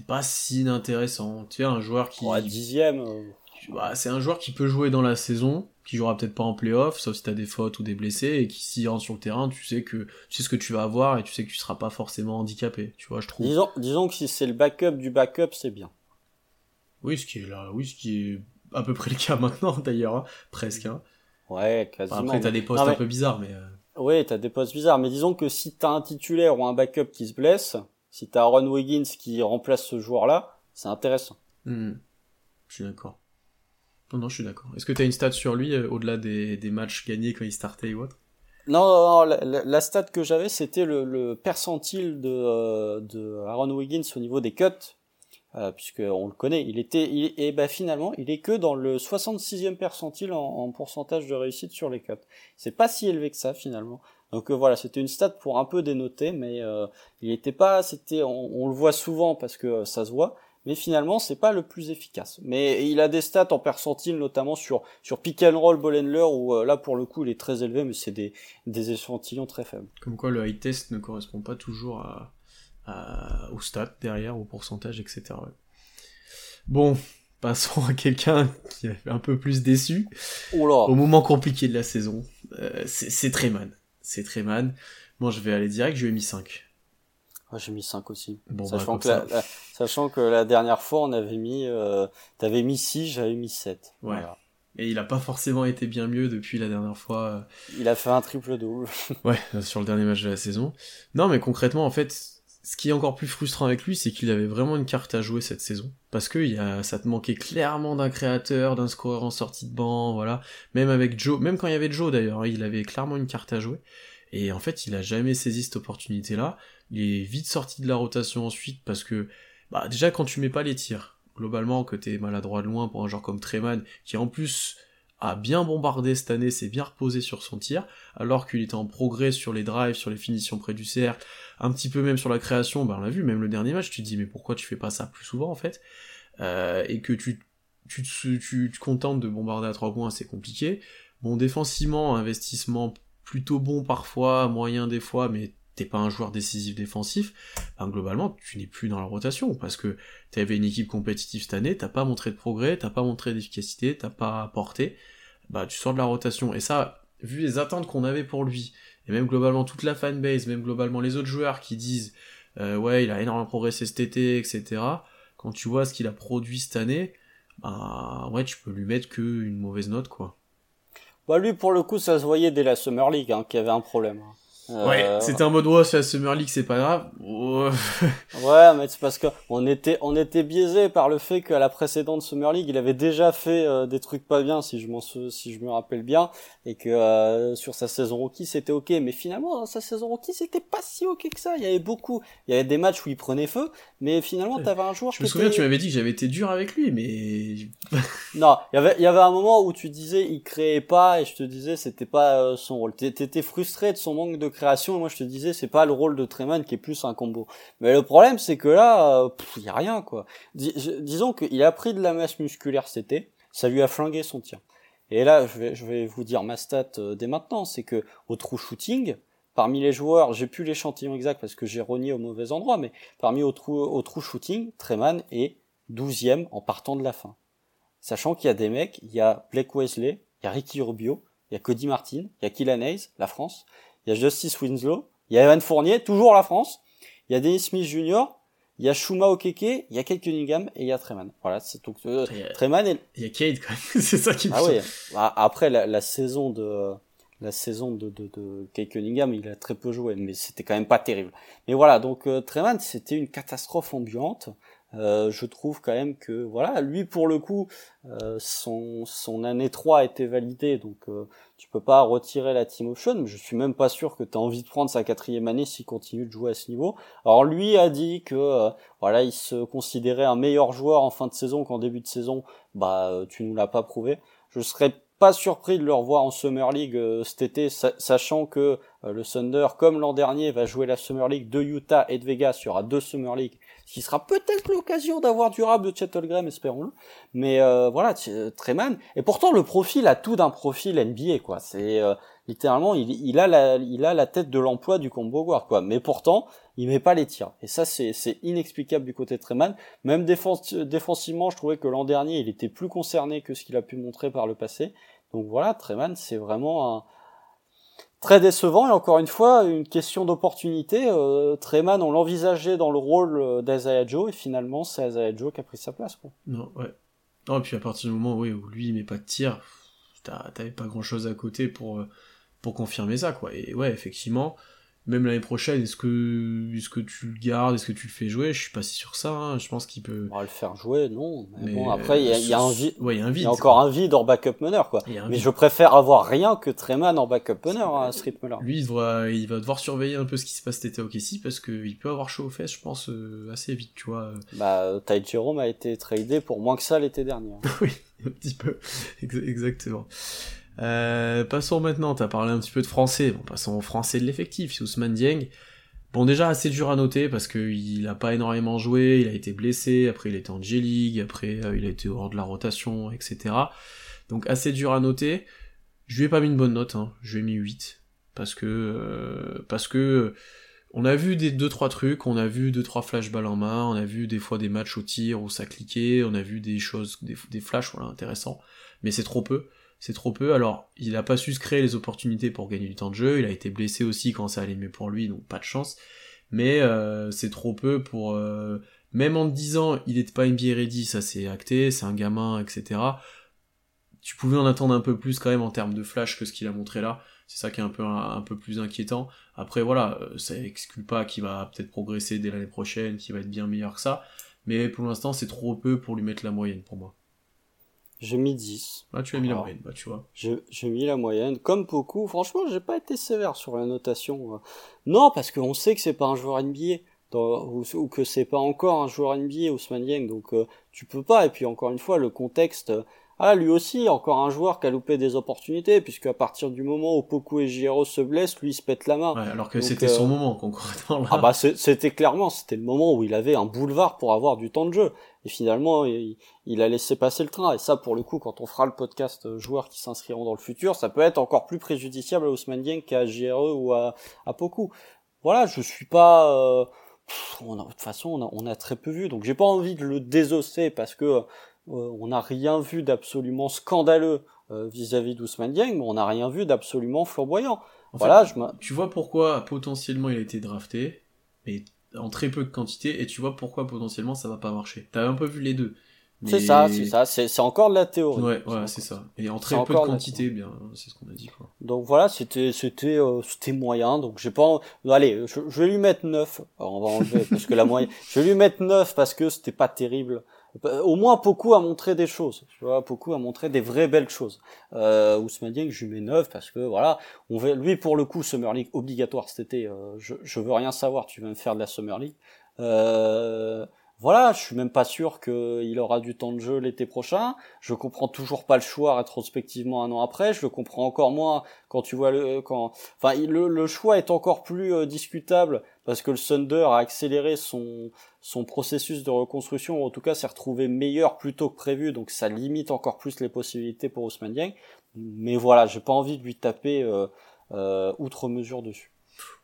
pas si inintéressant. Tu sais, un joueur qui. Ouais, dixième. Bah, c'est un joueur qui peut jouer dans la saison, qui jouera peut-être pas en playoff, sauf si t'as des fautes ou des blessés, et qui s'y rentre sur le terrain, tu sais que tu sais ce que tu vas avoir et tu sais que tu seras pas forcément handicapé. Tu vois, je trouve. Disons, disons que si c'est le backup du backup, c'est bien. Oui, ce qui est là, oui, ce qui est à peu près le cas maintenant d'ailleurs, hein. presque. Hein. Ouais, quasiment. après, t'as des postes un peu bizarres, mais. Euh... Oui, t'as des postes bizarres, mais disons que si t'as un titulaire ou un backup qui se blesse, si t'as Aaron Wiggins qui remplace ce joueur-là, c'est intéressant. Hmm. Je suis d'accord. Non, non, je suis d'accord. Est-ce que tu as une stat sur lui, euh, au-delà des, matchs gagnés quand il startait ou autre? Non, non, la, stat que j'avais, c'était le, percentile de, euh, de Aaron Wiggins au niveau des cuts, euh, puisque on le connaît. Il était, et ben finalement, il est que dans le 66e percentile en, en pourcentage de réussite sur les cuts. C'est pas si élevé que ça finalement. Donc euh, voilà, c'était une stat pour un peu dénoter, mais euh, il était pas, c'était, on, le voit souvent parce que euh, ça se voit, mais finalement c'est pas le plus efficace. Mais il a des stats en percentile, notamment sur sur pick and roll ball handler où là pour le coup il est très élevé, mais c'est des des échantillons très faibles. Comme quoi le high test ne correspond pas toujours à, à aux stats derrière, au pourcentage, etc. Bon, passons à quelqu'un qui est un peu plus déçu. Au moment compliqué de la saison, c'est Treman c'est très man. Moi, je vais aller direct, je lui ai mis 5. j'ai mis 5 aussi. Bon, bah, sachant, que la, sachant que la dernière fois, on avait mis, euh, t'avais mis 6, j'avais mis 7. Ouais. Et il a pas forcément été bien mieux depuis la dernière fois. Euh. Il a fait un triple double. ouais, sur le dernier match de la saison. Non, mais concrètement, en fait, ce qui est encore plus frustrant avec lui, c'est qu'il avait vraiment une carte à jouer cette saison. Parce que ça te manquait clairement d'un créateur, d'un scoreur en sortie de banc, voilà. Même avec Joe, même quand il y avait Joe d'ailleurs, il avait clairement une carte à jouer. Et en fait, il a jamais saisi cette opportunité-là. Il est vite sorti de la rotation ensuite parce que, bah, déjà quand tu mets pas les tirs, globalement, que t'es maladroit de loin pour un joueur comme Treman, qui en plus a bien bombardé cette année, s'est bien reposé sur son tir, alors qu'il était en progrès sur les drives, sur les finitions près du cercle, un petit peu même sur la création, bah on l'a vu, même le dernier match, tu te dis mais pourquoi tu fais pas ça plus souvent en fait? Euh, Et que tu, tu, tu, tu te contentes de bombarder à trois points, c'est compliqué. Bon, défensivement, investissement plutôt bon parfois, moyen des fois, mais t'es pas un joueur décisif défensif, ben globalement, tu n'es plus dans la rotation, parce que t'avais une équipe compétitive cette année, t'as pas montré de progrès, t'as pas montré d'efficacité, t'as pas apporté, bah tu sors de la rotation. Et ça, vu les attentes qu'on avait pour lui, et même globalement toute la fanbase, même globalement les autres joueurs qui disent euh, ouais, il a énormément progressé cet été, etc. Quand tu vois ce qu'il a produit cette année, bah ouais, tu peux lui mettre que une mauvaise note, quoi. Bah lui, pour le coup, ça se voyait dès la Summer League hein, qu'il y avait un problème. Hein. Ouais, euh, c'était un mode ouais, c'est la Summer League, c'est pas grave. ouais, mais c'est parce que on était on était biaisé par le fait qu'à la précédente Summer League, il avait déjà fait euh, des trucs pas bien si je m'en si je me rappelle bien et que euh, sur sa saison rookie, c'était OK, mais finalement sa saison rookie, c'était pas si OK que ça. Il y avait beaucoup, il y avait des matchs où il prenait feu, mais finalement t'avais un joueur je me souviens tu m'avais dit que j'avais été dur avec lui mais non il y avait il y avait un moment où tu disais il créait pas et je te disais c'était pas euh, son rôle. T'étais frustré de son manque de création et moi je te disais c'est pas le rôle de Treman qui est plus un combo. Mais le problème c'est que là il y a rien quoi. Disons qu'il a pris de la masse musculaire cet été ça lui a flingué son tir. Et là, je vais, je vais vous dire ma stat dès maintenant, c'est que au true shooting, parmi les joueurs, j'ai plus l'échantillon exact parce que j'ai rogné au mauvais endroit, mais parmi au true, au true shooting, Treman est 12e en partant de la fin. Sachant qu'il y a des mecs, il y a Blake Wesley, il y a Ricky Rubio, il y a Cody Martin, il y a Killan Hayes, la France, il y a Justice Winslow, il y a Evan Fournier, toujours la France, il y a Dennis Smith Jr., il y a Shuma Okeke, il y a Kate Cunningham et il y a Treman. Voilà, c'est donc euh, Treman et il y a Kate quand même, c'est ça qui me Ah oui. Bah, après la, la, saison de la saison de, de, de Kate Cunningham, il a très peu joué, mais c'était quand même pas terrible. Mais voilà, donc euh, Treman, c'était une catastrophe ambiante. Euh, je trouve quand même que voilà, lui pour le coup, euh, son, son année 3 a été validée, donc euh, tu peux pas retirer la team option, mais je suis même pas sûr que tu as envie de prendre sa quatrième année s'il continue de jouer à ce niveau. Alors lui a dit que euh, voilà, il se considérait un meilleur joueur en fin de saison qu'en début de saison. Bah tu nous l'as pas prouvé. Je serais pas surpris de le revoir en Summer League euh, cet été, sachant que euh, le Thunder, comme l'an dernier, va jouer la Summer League de Utah et de Vegas. Il y aura deux Summer League, ce qui sera peut-être l'occasion d'avoir durable de Chettle espérons-le. Mais euh, voilà, Treman. Et pourtant, le profil a tout d'un profil NBA, quoi. C'est littéralement, il, il, a la, il a la tête de l'emploi du combo guard, quoi. Mais pourtant, il met pas les tirs. Et ça, c'est inexplicable du côté de Treman. Même défensivement, je trouvais que l'an dernier, il était plus concerné que ce qu'il a pu montrer par le passé. Donc voilà, Treman, c'est vraiment un... très décevant. Et encore une fois, une question d'opportunité. Euh, Treman, on l'envisageait dans le rôle euh, d'Isaiah Joe, et finalement, c'est Isaiah Joe qui a pris sa place. Quoi. Non, ouais. Non, et puis à partir du moment où lui, il met pas de tir, t'avais pas grand-chose à côté pour, euh, pour confirmer ça, quoi. Et ouais, effectivement même l'année prochaine, est-ce que, est-ce que tu le gardes, est-ce que tu le fais jouer? Je suis pas si sûr ça. Hein. Je pense qu'il peut. On va le faire jouer, non. Mais, bon, après, il y, a, y a un vide. Ouais, il y a un vide. Il y a encore un vide en backup meneur, quoi. Mais je préfère avoir rien que Treman en backup meneur à ce rythme-là. Lui, il, devra, il va devoir surveiller un peu ce qui se passe cet été au Kessie parce qu'il peut avoir chaud aux fesses, je pense, euh, assez vite, tu vois. Bah, Ty Jerome a été tradé pour moins que ça l'été dernier. oui, un petit peu. Exactement. Euh, passons maintenant, t'as parlé un petit peu de français, bon, passons au français de l'effectif, Ousmane Dieng. Bon, déjà assez dur à noter parce qu'il a pas énormément joué, il a été blessé, après il était en J-League, après euh, il a été hors de la rotation, etc. Donc assez dur à noter. Je lui ai pas mis une bonne note, hein. je lui ai mis 8. Parce que, euh, parce que, on a vu des deux trois trucs, on a vu deux trois flashballs en main, on a vu des fois des matchs au tir où ça cliquait, on a vu des choses, des, des flashs, voilà, intéressants, mais c'est trop peu c'est trop peu. Alors, il n'a pas su se créer les opportunités pour gagner du temps de jeu, il a été blessé aussi quand ça allait mieux pour lui, donc pas de chance. Mais euh, c'est trop peu pour... Euh, même en te disant, il n'était pas NBA ready, ça c'est acté, c'est un gamin, etc. Tu pouvais en attendre un peu plus quand même en termes de flash que ce qu'il a montré là. C'est ça qui est un peu, un, peu plus inquiétant. Après voilà, euh, ça exclut pas qu'il va peut-être progresser dès l'année prochaine, qu'il va être bien meilleur que ça. Mais pour l'instant, c'est trop peu pour lui mettre la moyenne pour moi. J'ai mis 10. Ah, tu as mis la moyenne, bah, tu vois. J'ai mis la moyenne. Comme beaucoup, franchement, j'ai pas été sévère sur la notation. Non, parce qu'on sait que c'est pas un joueur NBA. ou, que c'est pas encore un joueur NBA, Ousmane Dieng, donc euh, tu peux pas. Et puis encore une fois, le contexte, ah, lui aussi, encore un joueur qui a loupé des opportunités, puisque à partir du moment où Poku et Giro se blessent, lui il se pète la main. Ouais, alors que c'était son euh, moment, concrètement. Là. Ah bah c'était clairement, c'était le moment où il avait un boulevard pour avoir du temps de jeu. Et finalement, il, a laissé passer le train. Et ça, pour le coup, quand on fera le podcast euh, joueurs qui s'inscriront dans le futur, ça peut être encore plus préjudiciable à Ousmane Dieng qu'à JRE ou à, à Poku. Voilà, je suis pas... Euh, de toute façon, on a, on a, très peu vu, donc j'ai pas envie de le désosser parce que on n'a rien vu d'absolument scandaleux euh, vis-à-vis d'Ousmane Dieng, mais on n'a rien vu d'absolument flamboyant. voilà, je tu vois pourquoi potentiellement il a été drafté, mais en très peu de quantité, et tu vois pourquoi potentiellement ça va pas marcher. T'as un peu vu les deux. C'est ça, c'est ça, c'est encore de la théorie. Ouais, ouais, c'est ça. Et en très peu de quantité, bien, c'est ce qu'on a dit. Quoi. Donc voilà, c'était c'était euh, c'était moyen. Donc j'ai pas, allez, je, je, vais lui mettre 9. on va enlever parce que la moyenne. Je vais lui mettre 9 parce que c'était pas terrible au moins beaucoup a montré des choses, tu vois, beaucoup a montré des vraies belles choses. Euh, Ousmane Dieng, je lui mets 9 parce que voilà, on veut, lui pour le coup Summer League obligatoire cet été, euh, je, je veux rien savoir, tu veux me faire de la Summer League. Euh, voilà, je suis même pas sûr qu'il aura du temps de jeu l'été prochain. Je comprends toujours pas le choix rétrospectivement un an après. Je le comprends encore moins quand tu vois le quand. Enfin, le, le choix est encore plus euh, discutable parce que le Thunder a accéléré son son processus de reconstruction, en tout cas s'est retrouvé meilleur plus tôt que prévu, donc ça limite encore plus les possibilités pour Ousmane Dieng. Mais voilà, j'ai pas envie de lui taper euh, euh, outre mesure dessus.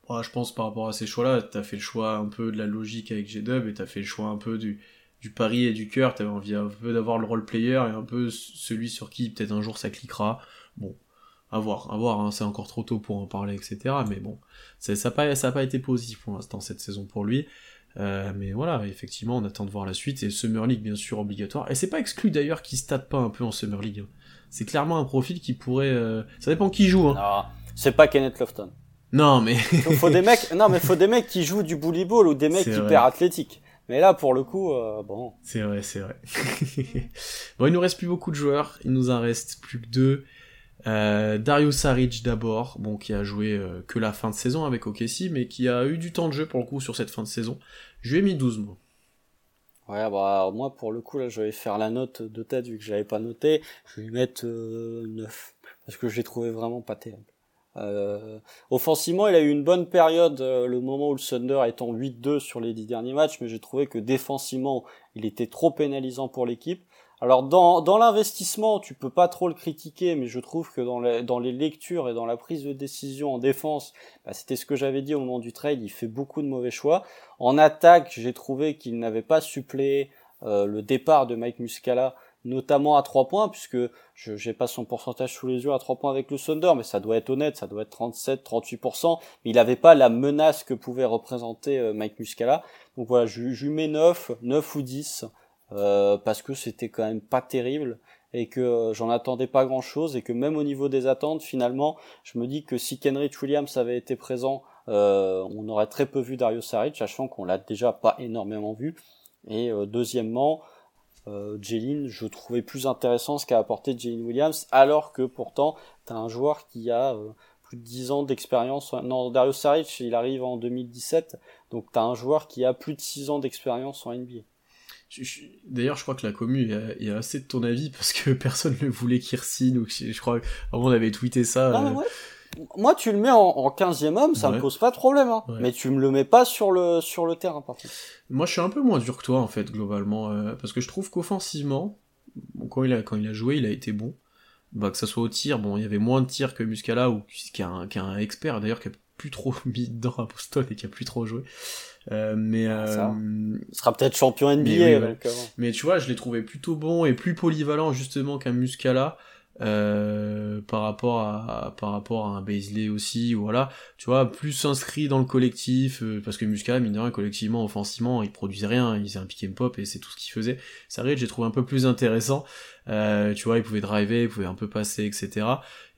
Je pense par rapport à ces choix-là, t'as fait le choix un peu de la logique avec G-Dub et t'as fait le choix un peu du, pari et du cœur. T'avais envie un peu d'avoir le role player et un peu celui sur qui peut-être un jour ça cliquera. Bon, à voir, à voir, hein, c'est encore trop tôt pour en parler, etc. Mais bon, ça n'a pas été positif pour l'instant cette saison pour lui. Euh, mais voilà, effectivement, on attend de voir la suite. Et Summer League, bien sûr, obligatoire. Et c'est pas exclu d'ailleurs qu'il se tape pas un peu en Summer League. hein. C'est clairement un profil qui pourrait. euh, Ça dépend qui joue. Hein. Non, c'est pas Kenneth Lofton. Non, mais. Donc, faut des mecs, non mais faut des mecs qui jouent du bully ball ou des mecs C'est hyper vrai. athlétiques. Mais là, pour le coup, euh, bon. C'est vrai, c'est vrai. bon, il nous reste plus beaucoup de joueurs. Il nous en reste plus que deux. Euh, Dario Saric d'abord, bon, qui a joué euh, que la fin de saison avec OKC, mais qui a eu du temps de jeu pour le coup sur cette fin de saison. Je lui ai mis 12 mois. Ouais, bah moi pour le coup là, je vais faire la note de tête vu que j'avais pas noté. Je vais lui mettre euh, 9 parce que je l'ai trouvé vraiment pas terrible. Euh, offensivement, il a eu une bonne période, euh, le moment où le Thunder est en 8-2 sur les 10 derniers matchs, mais j'ai trouvé que défensivement, il était trop pénalisant pour l'équipe. Alors dans, dans l'investissement, tu peux pas trop le critiquer, mais je trouve que dans les, dans les lectures et dans la prise de décision en défense, bah, c'était ce que j'avais dit au moment du trade, il fait beaucoup de mauvais choix. En attaque, j'ai trouvé qu'il n'avait pas suppléé euh, le départ de Mike Muscala, notamment à 3 points, puisque je j'ai pas son pourcentage sous les yeux à 3 points avec le Thunder, mais ça doit être honnête, ça doit être 37-38%, mais il n'avait pas la menace que pouvait représenter euh, Mike Muscala. Donc voilà, je, mets 9, 9 ou 10, euh, parce que c'était quand même pas terrible et que j'en attendais pas grand chose et que même au niveau des attentes finalement je me dis que si Kenrich Williams avait été présent euh, on aurait très peu vu Dario Saric sachant qu'on l'a déjà pas énormément vu. Et euh, deuxièmement euh, je trouvais plus intéressant ce qu'a apporté Jalen Williams alors que pourtant t'as un joueur qui a euh, plus de 10 ans d'expérience. Non Dario Saric il arrive en 2017 donc t'as un joueur qui a plus de 6 ans d'expérience en NBA D'ailleurs, je crois que la commu est, assez de ton avis parce que personne ne voulait qu'il re-signe ou je crois vraiment on avait tweeté ça. Non, euh, ouais. Moi, tu le mets en, en 15e homme, ça Ouais. me pose pas de problème. Hein. Ouais. Mais tu me le mets pas sur le sur le terrain, par contre. Moi, je suis un peu moins dur que toi en fait globalement euh, parce que je trouve qu'offensivement, bon, quand il a quand il a joué, il a été bon. Bah que ça soit au tir, bon, il y avait moins de tirs que Muscala ou qui est un, qui est un expert d'ailleurs qui a plus trop mis dedans à Boston et qui a plus trop joué. Euh, mais Ah, ça. euh, Il sera peut-être champion NBA. Mais oui, ouais. donc, euh, Mais tu vois, je l'ai trouvé plutôt bon et plus polyvalent justement qu'un Muscala euh, par rapport à par rapport à un Baisley aussi. Voilà, tu vois, plus inscrit dans le collectif euh, parce que Muscala, mine de rien, collectivement, offensivement, il produisait rien, il faisait un pick and pop et c'est tout ce qu'il faisait. Sarri, j'ai trouvé un peu plus intéressant. Euh, tu vois, il pouvait driver, il pouvait un peu passer, etc.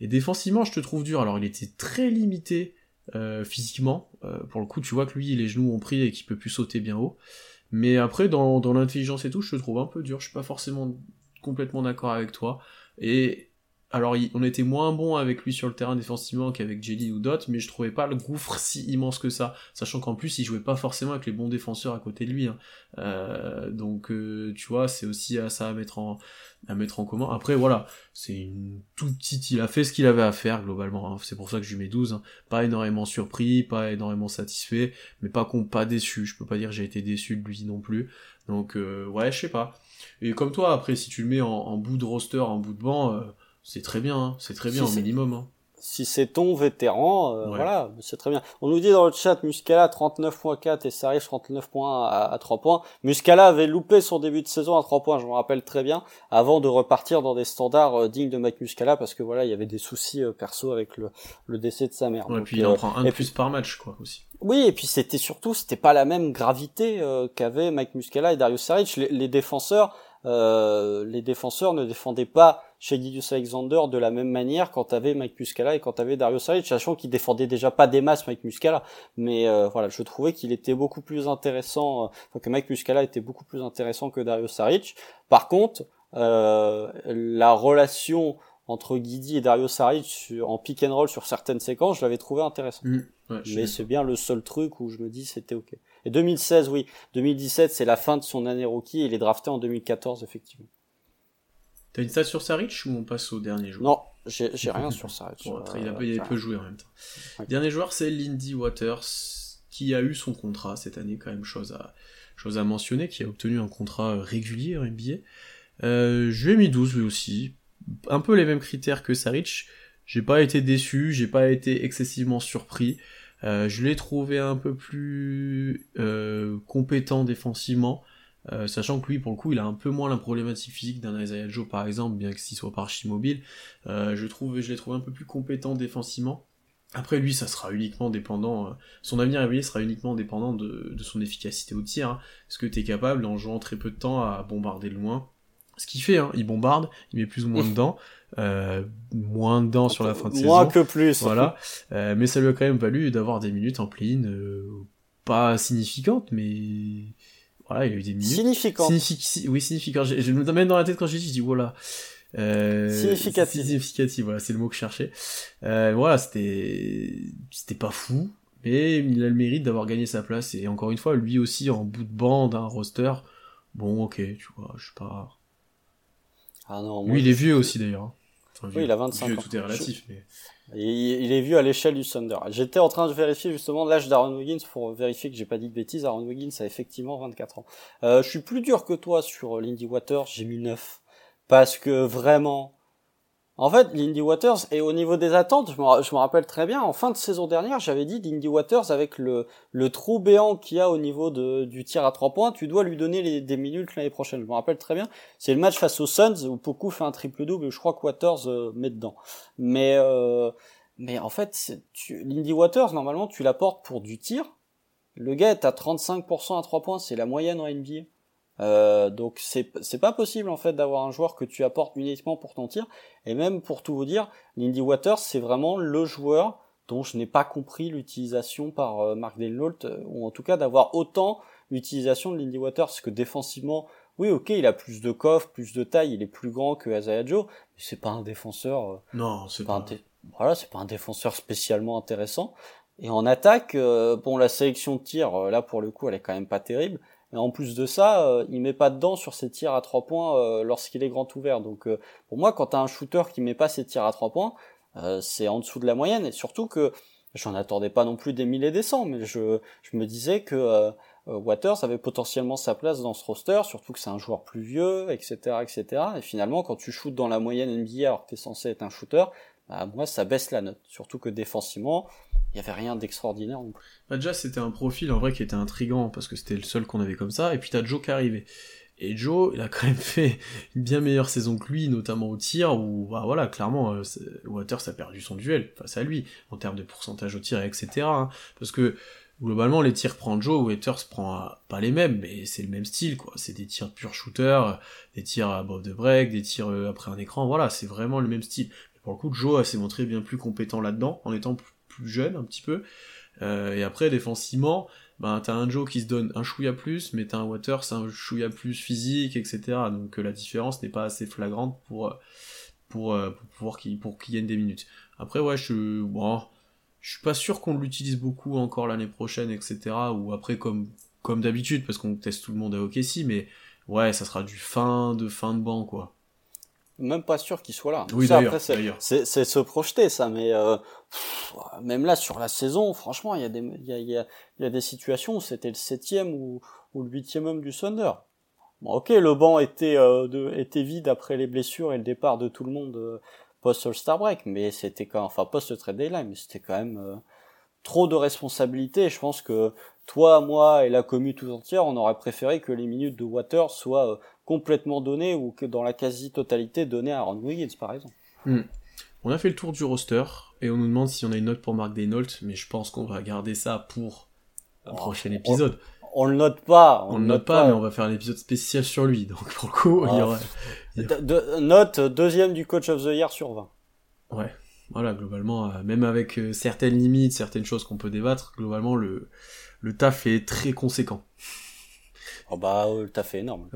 Et défensivement, je te trouve dur. Alors, il était très limité physiquement. Euh, pour le coup, tu vois que lui, les genoux ont pris et qu'il peut plus sauter bien haut. Mais après, dans, dans l'intelligence et tout, je te trouve un peu dur. Je suis pas forcément complètement d'accord avec toi. Et alors, on était moins bon avec lui sur le terrain défensivement qu'avec Jelly ou Dot, mais je trouvais pas le gouffre si immense que ça. Sachant qu'en plus, il jouait pas forcément avec les bons défenseurs à côté de lui. hein. Euh, donc, euh, tu vois, c'est aussi à ça à mettre en à mettre en commun. Après, voilà, c'est une toute petite. Il a fait ce qu'il avait à faire globalement. hein. C'est pour ça que je lui mets 12. hein. Pas énormément surpris, pas énormément satisfait, mais pas con, pas déçu. Je peux pas dire que j'ai été déçu de lui non plus. Donc, euh, ouais, je sais pas. Et comme toi, après, si tu le mets en, en bout de roster, en bout de banc, euh, c'est très bien, hein. c'est très bien Si au minimum. hein. Si c'est ton vétéran, euh, Ouais. voilà, c'est très bien. On nous dit dans le chat Muscala 39.4 et Sarri 39.1 à, à 3 points. Muscala avait loupé son début de saison à 3 points, je me rappelle très bien, avant de repartir dans des standards euh, dignes de Mike Muscala parce que voilà, il y avait des soucis euh, perso avec le, le décès de sa mère. Ouais, Donc, puis il euh, en prend un de et plus par match, quoi, aussi. Oui, et puis c'était surtout, c'était pas la même gravité euh, qu'avaient Mike Muscala et Darius Saric. Les, les défenseurs, euh, les défenseurs ne défendaient pas chez Gideus Alexander de la même manière quand t'avais Mike Muscala et quand t'avais Darius Saric, sachant qu'il défendait déjà pas des masses Mike Muscala. Mais euh, voilà, je trouvais qu'il était beaucoup plus intéressant, euh, enfin, que Mike Muscala était beaucoup plus intéressant que Darius Saric. Par contre, euh, la relation entre Guidi et Dario Saric en pick and roll sur certaines séquences, je l'avais trouvé intéressant. Mm. Ouais, je Mais c'est bien le seul truc où je me dis c'était ok. Et 2016, oui. 2017, c'est la fin de son année rookie. Il est drafté en 2014, effectivement. T'as une stat sur Saric ou on passe au dernier joueur Non, j'ai rien sur. Bon, après, il a, il a peu joué en même temps. Ouais. Dernier joueur, c'est Lindy Waters, qui a eu son contrat cette année, quand même, chose à, chose à mentionner, qui a obtenu un contrat régulier en NBA. Euh, je lui ai mis 12 lui aussi. Un peu les mêmes critères que Saric. J'ai pas été déçu, j'ai pas été excessivement surpris. Euh, je l'ai trouvé un peu plus euh, compétent défensivement. Euh, sachant que lui, pour le coup, il a un peu moins la problématique physique d'un Isaiah Joe, par exemple, bien que s'il soit pas archi mobile. Euh, je trouve, je l'ai trouvé un peu plus compétent défensivement. Après, lui, ça sera uniquement dépendant, euh, son avenir éveillé sera uniquement dépendant de, de son efficacité au tir. Hein. Est-ce que tu es capable, en jouant très peu de temps, à bombarder de loin Ce qu'il fait, hein, il bombarde, il met plus ou moins dedans, euh, moins dedans sur la fin de Moins saison. que plus. Voilà, Euh, mais ça lui a quand même valu d'avoir des minutes en play-in, euh, pas significantes, mais voilà, il a eu des minutes. Significant. Signific- si- oui, significant. Je, je me mets dans la tête quand je dis, je dis, voilà. Euh, Significatif. Significatif, voilà, c'est le mot que je cherchais. Euh, voilà, c'était, c'était pas fou, mais il a le mérite d'avoir gagné sa place, et encore une fois, lui aussi, en bout de bande, un roster, bon, ok, tu vois, je sais pas. Ah non, moi, Lui, il est vieux aussi, d'ailleurs. hein. Enfin, Oui, il a 25 vieux, ans. Tout est relatif, mais. Il, est vu à l'échelle du Thunder. J'étais en train de vérifier justement l'âge d'Aaron Wiggins pour vérifier que j'ai pas dit de bêtises. Aaron Wiggins a effectivement 24 ans. Euh, je suis plus dur que toi sur Lindy Waters, j'ai mis 9. Parce que vraiment... En fait, Lindy Waters, et au niveau des attentes, je me, je rappelle très bien, en fin de saison dernière, j'avais dit Lindy Waters, avec le, le trou béant qu'il y a au niveau de, du tir à trois points, tu dois lui donner des minutes l'année prochaine. Je me rappelle très bien. C'est le match face aux Suns où Poku fait un triple-double je crois que Waters euh, met dedans. Mais... Euh, mais en fait, tu, Lindy Waters, normalement, tu l'apportes pour du tir. Le gars est à 35% à 3 points, c'est la moyenne en NBA. Euh, donc c'est c'est pas possible en fait d'avoir un joueur que tu apportes uniquement pour ton tir. Et même pour tout vous dire, Lindy Waters, c'est vraiment le joueur dont je n'ai pas compris l'utilisation par euh, Mark Denholt, euh, ou en tout cas d'avoir autant l'utilisation de Lindy Waters, parce que défensivement, oui ok, il a plus de coffre, plus de taille, il est plus grand que Isaiah Joe, mais c'est pas un défenseur... euh, Non, c'est pas un pas. voilà, c'est pas un défenseur spécialement intéressant. Et en attaque, euh, bon, la sélection de tir, euh, là pour le coup, elle est quand même pas terrible. Et en plus de ça, euh, il met pas dedans sur ses tirs à trois points euh, lorsqu'il est grand ouvert. Donc, euh, pour moi, quand t'as un shooter qui met pas ses tirs à trois points, euh, c'est en dessous de la moyenne. Et surtout que j'en attendais pas non plus des mille et des cents, mais je, me disais que Waters avait potentiellement sa place dans ce roster, surtout que c'est un joueur plus vieux, etc., etc. Et finalement, quand tu shootes dans la moyenne NBA alors que t'es censé être un shooter, bah, moi, ça baisse la note. Surtout que défensivement, il y avait rien d'extraordinaire. Bah, déjà, c'était un profil en vrai qui était intrigant parce que c'était le seul qu'on avait comme ça. Et puis t'as Joe qui est arrivé. Et Joe, il a quand même fait une bien meilleure saison que lui, notamment au tir, où bah voilà, clairement, euh, Waters a perdu son duel face à lui en termes de pourcentage au tir, etc. hein. parce que globalement, les tirs prend Joe, Waters prend pas les mêmes, mais c'est le même style, quoi. C'est des tirs pur shooter, des tirs above the break, des tirs euh, après un écran, voilà, c'est vraiment le même style. Mais pour le coup, Joe s'est montré bien plus compétent là-dedans, en étant plus- jeune un petit peu. Euh, et après, défensivement, ben, t'as un Joe qui se donne un chouïa plus, mais t'as un Waters un chouïa plus physique, etc. Donc euh, la différence n'est pas assez flagrante pour, euh, pour, pour pouvoir qu'il pour qu'il gagne des minutes. Après, ouais, je, bon, je suis pas sûr qu'on l'utilise beaucoup encore l'année prochaine, etc. Ou après, comme, comme d'habitude, parce qu'on teste tout le monde à OKC, mais ouais, ça sera du fin de fin de banc, quoi. Même pas sûr qu'il soit là. Oui, d'ailleurs, c'est- se projeter, ça, mais euh, pff, même là, sur la saison, franchement, il y, a des- il y, a, il y, a, y a des situations où c'était le septième ou, ou le huitième homme du Thunder. Bon, ok, le banc était, euh, de, était vide après les blessures et le départ de tout le monde euh, post-All-Star Break, mais c'était quand enfin post-trade deadline, mais c'était quand même euh, trop de responsabilités. Je pense que toi, moi et la commune tout entière, on aurait préféré que les minutes de Water soient euh, complètement données ou que dans la quasi-totalité données à Aaron Wiggins, par exemple. On a fait le tour du roster, et on nous demande si on a une note pour Mark Daynault, mais je pense qu'on va garder ça pour un Oh, prochain épisode. On le note pas. On, le note pas, mais on va faire un épisode spécial sur lui, donc pour le coup, il y Ah. aura... De- de- note deuxième du coach of the year sur 20. Ouais, voilà, globalement, euh, même avec euh, certaines limites, certaines choses qu'on peut débattre, globalement, le, le taf est très conséquent. Oh bah, euh, énorme. t'as Ouais. fait énorme.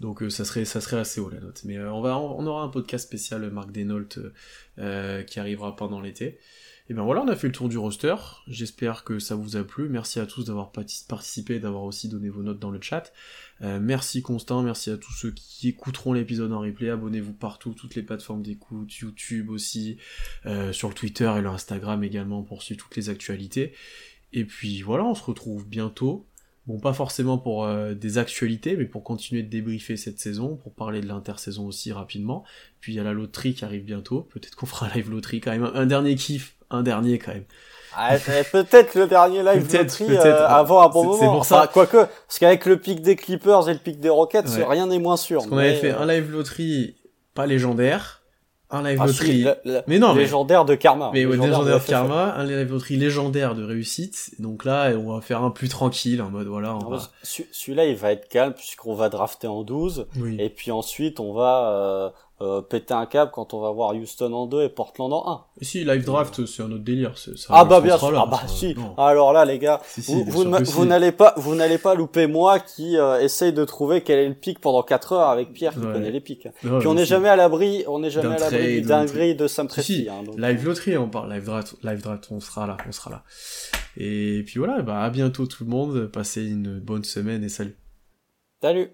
Donc euh, ça serait ça serait assez haut la note. Mais on va on aura un podcast spécial Marc Denault euh, qui arrivera pendant l'été. Et ben voilà, on a fait le tour du roster. J'espère que ça vous a plu. Merci à tous d'avoir parti- participé, d'avoir aussi donné vos notes dans le chat. Euh, merci Constant, merci à tous ceux qui écouteront l'épisode en replay. Abonnez-vous partout, toutes les plateformes d'écoute, YouTube aussi, euh, sur le Twitter et le Instagram également pour suivre toutes les actualités. Et puis voilà, on se retrouve bientôt. Bon, pas forcément pour euh, des actualités, mais pour continuer de débriefer cette saison, pour parler de l'intersaison aussi rapidement. Puis il y a la loterie qui arrive bientôt. Peut-être qu'on fera un live loterie quand même. Un dernier kiff, un dernier quand même. Ah, c'est peut-être le dernier live loterie peut-être. euh, avant un bon moment. c'est pour Enfin, ça. quoique, parce qu'avec le pic des Clippers et le pic des Rockets, Ouais. rien n'est moins sûr. Parce qu'on avait fait euh, un live loterie pas légendaire, un live ah, si, loterie. Mais non, mais- légendaire de Karma. Mais ouais, Légendaire légendaire de karma, un live loterie légendaire de réussite. Donc là, on va faire un plus tranquille, en mode voilà, on va. Celui-là, il va être calme puisqu'on va drafter en 12. Oui. Et puis ensuite, on va euh, euh, péter un câble quand on va voir Houston en 2 et Portland en 1. Et si, live draft, c'est un autre délire. ça- Ah bah bien sûr. là, ah bah ça- si. non. Alors là, les gars, Si, si, vous, n'allez pas, vous n'allez pas louper moi qui euh, essaye de trouver quel est le pic pendant 4 heures avec Pierre qui Ouais. connaît les pics. Non, Puis on n'est jamais à l'abri, on n'est jamais à l'abri du d'un dinguerie de Sam Presti. hein, donc, live loterie, on parle, live draft, live draft, on sera là, on sera là. Et puis voilà, bah à bientôt tout le monde, passez une bonne semaine et salut. Salut.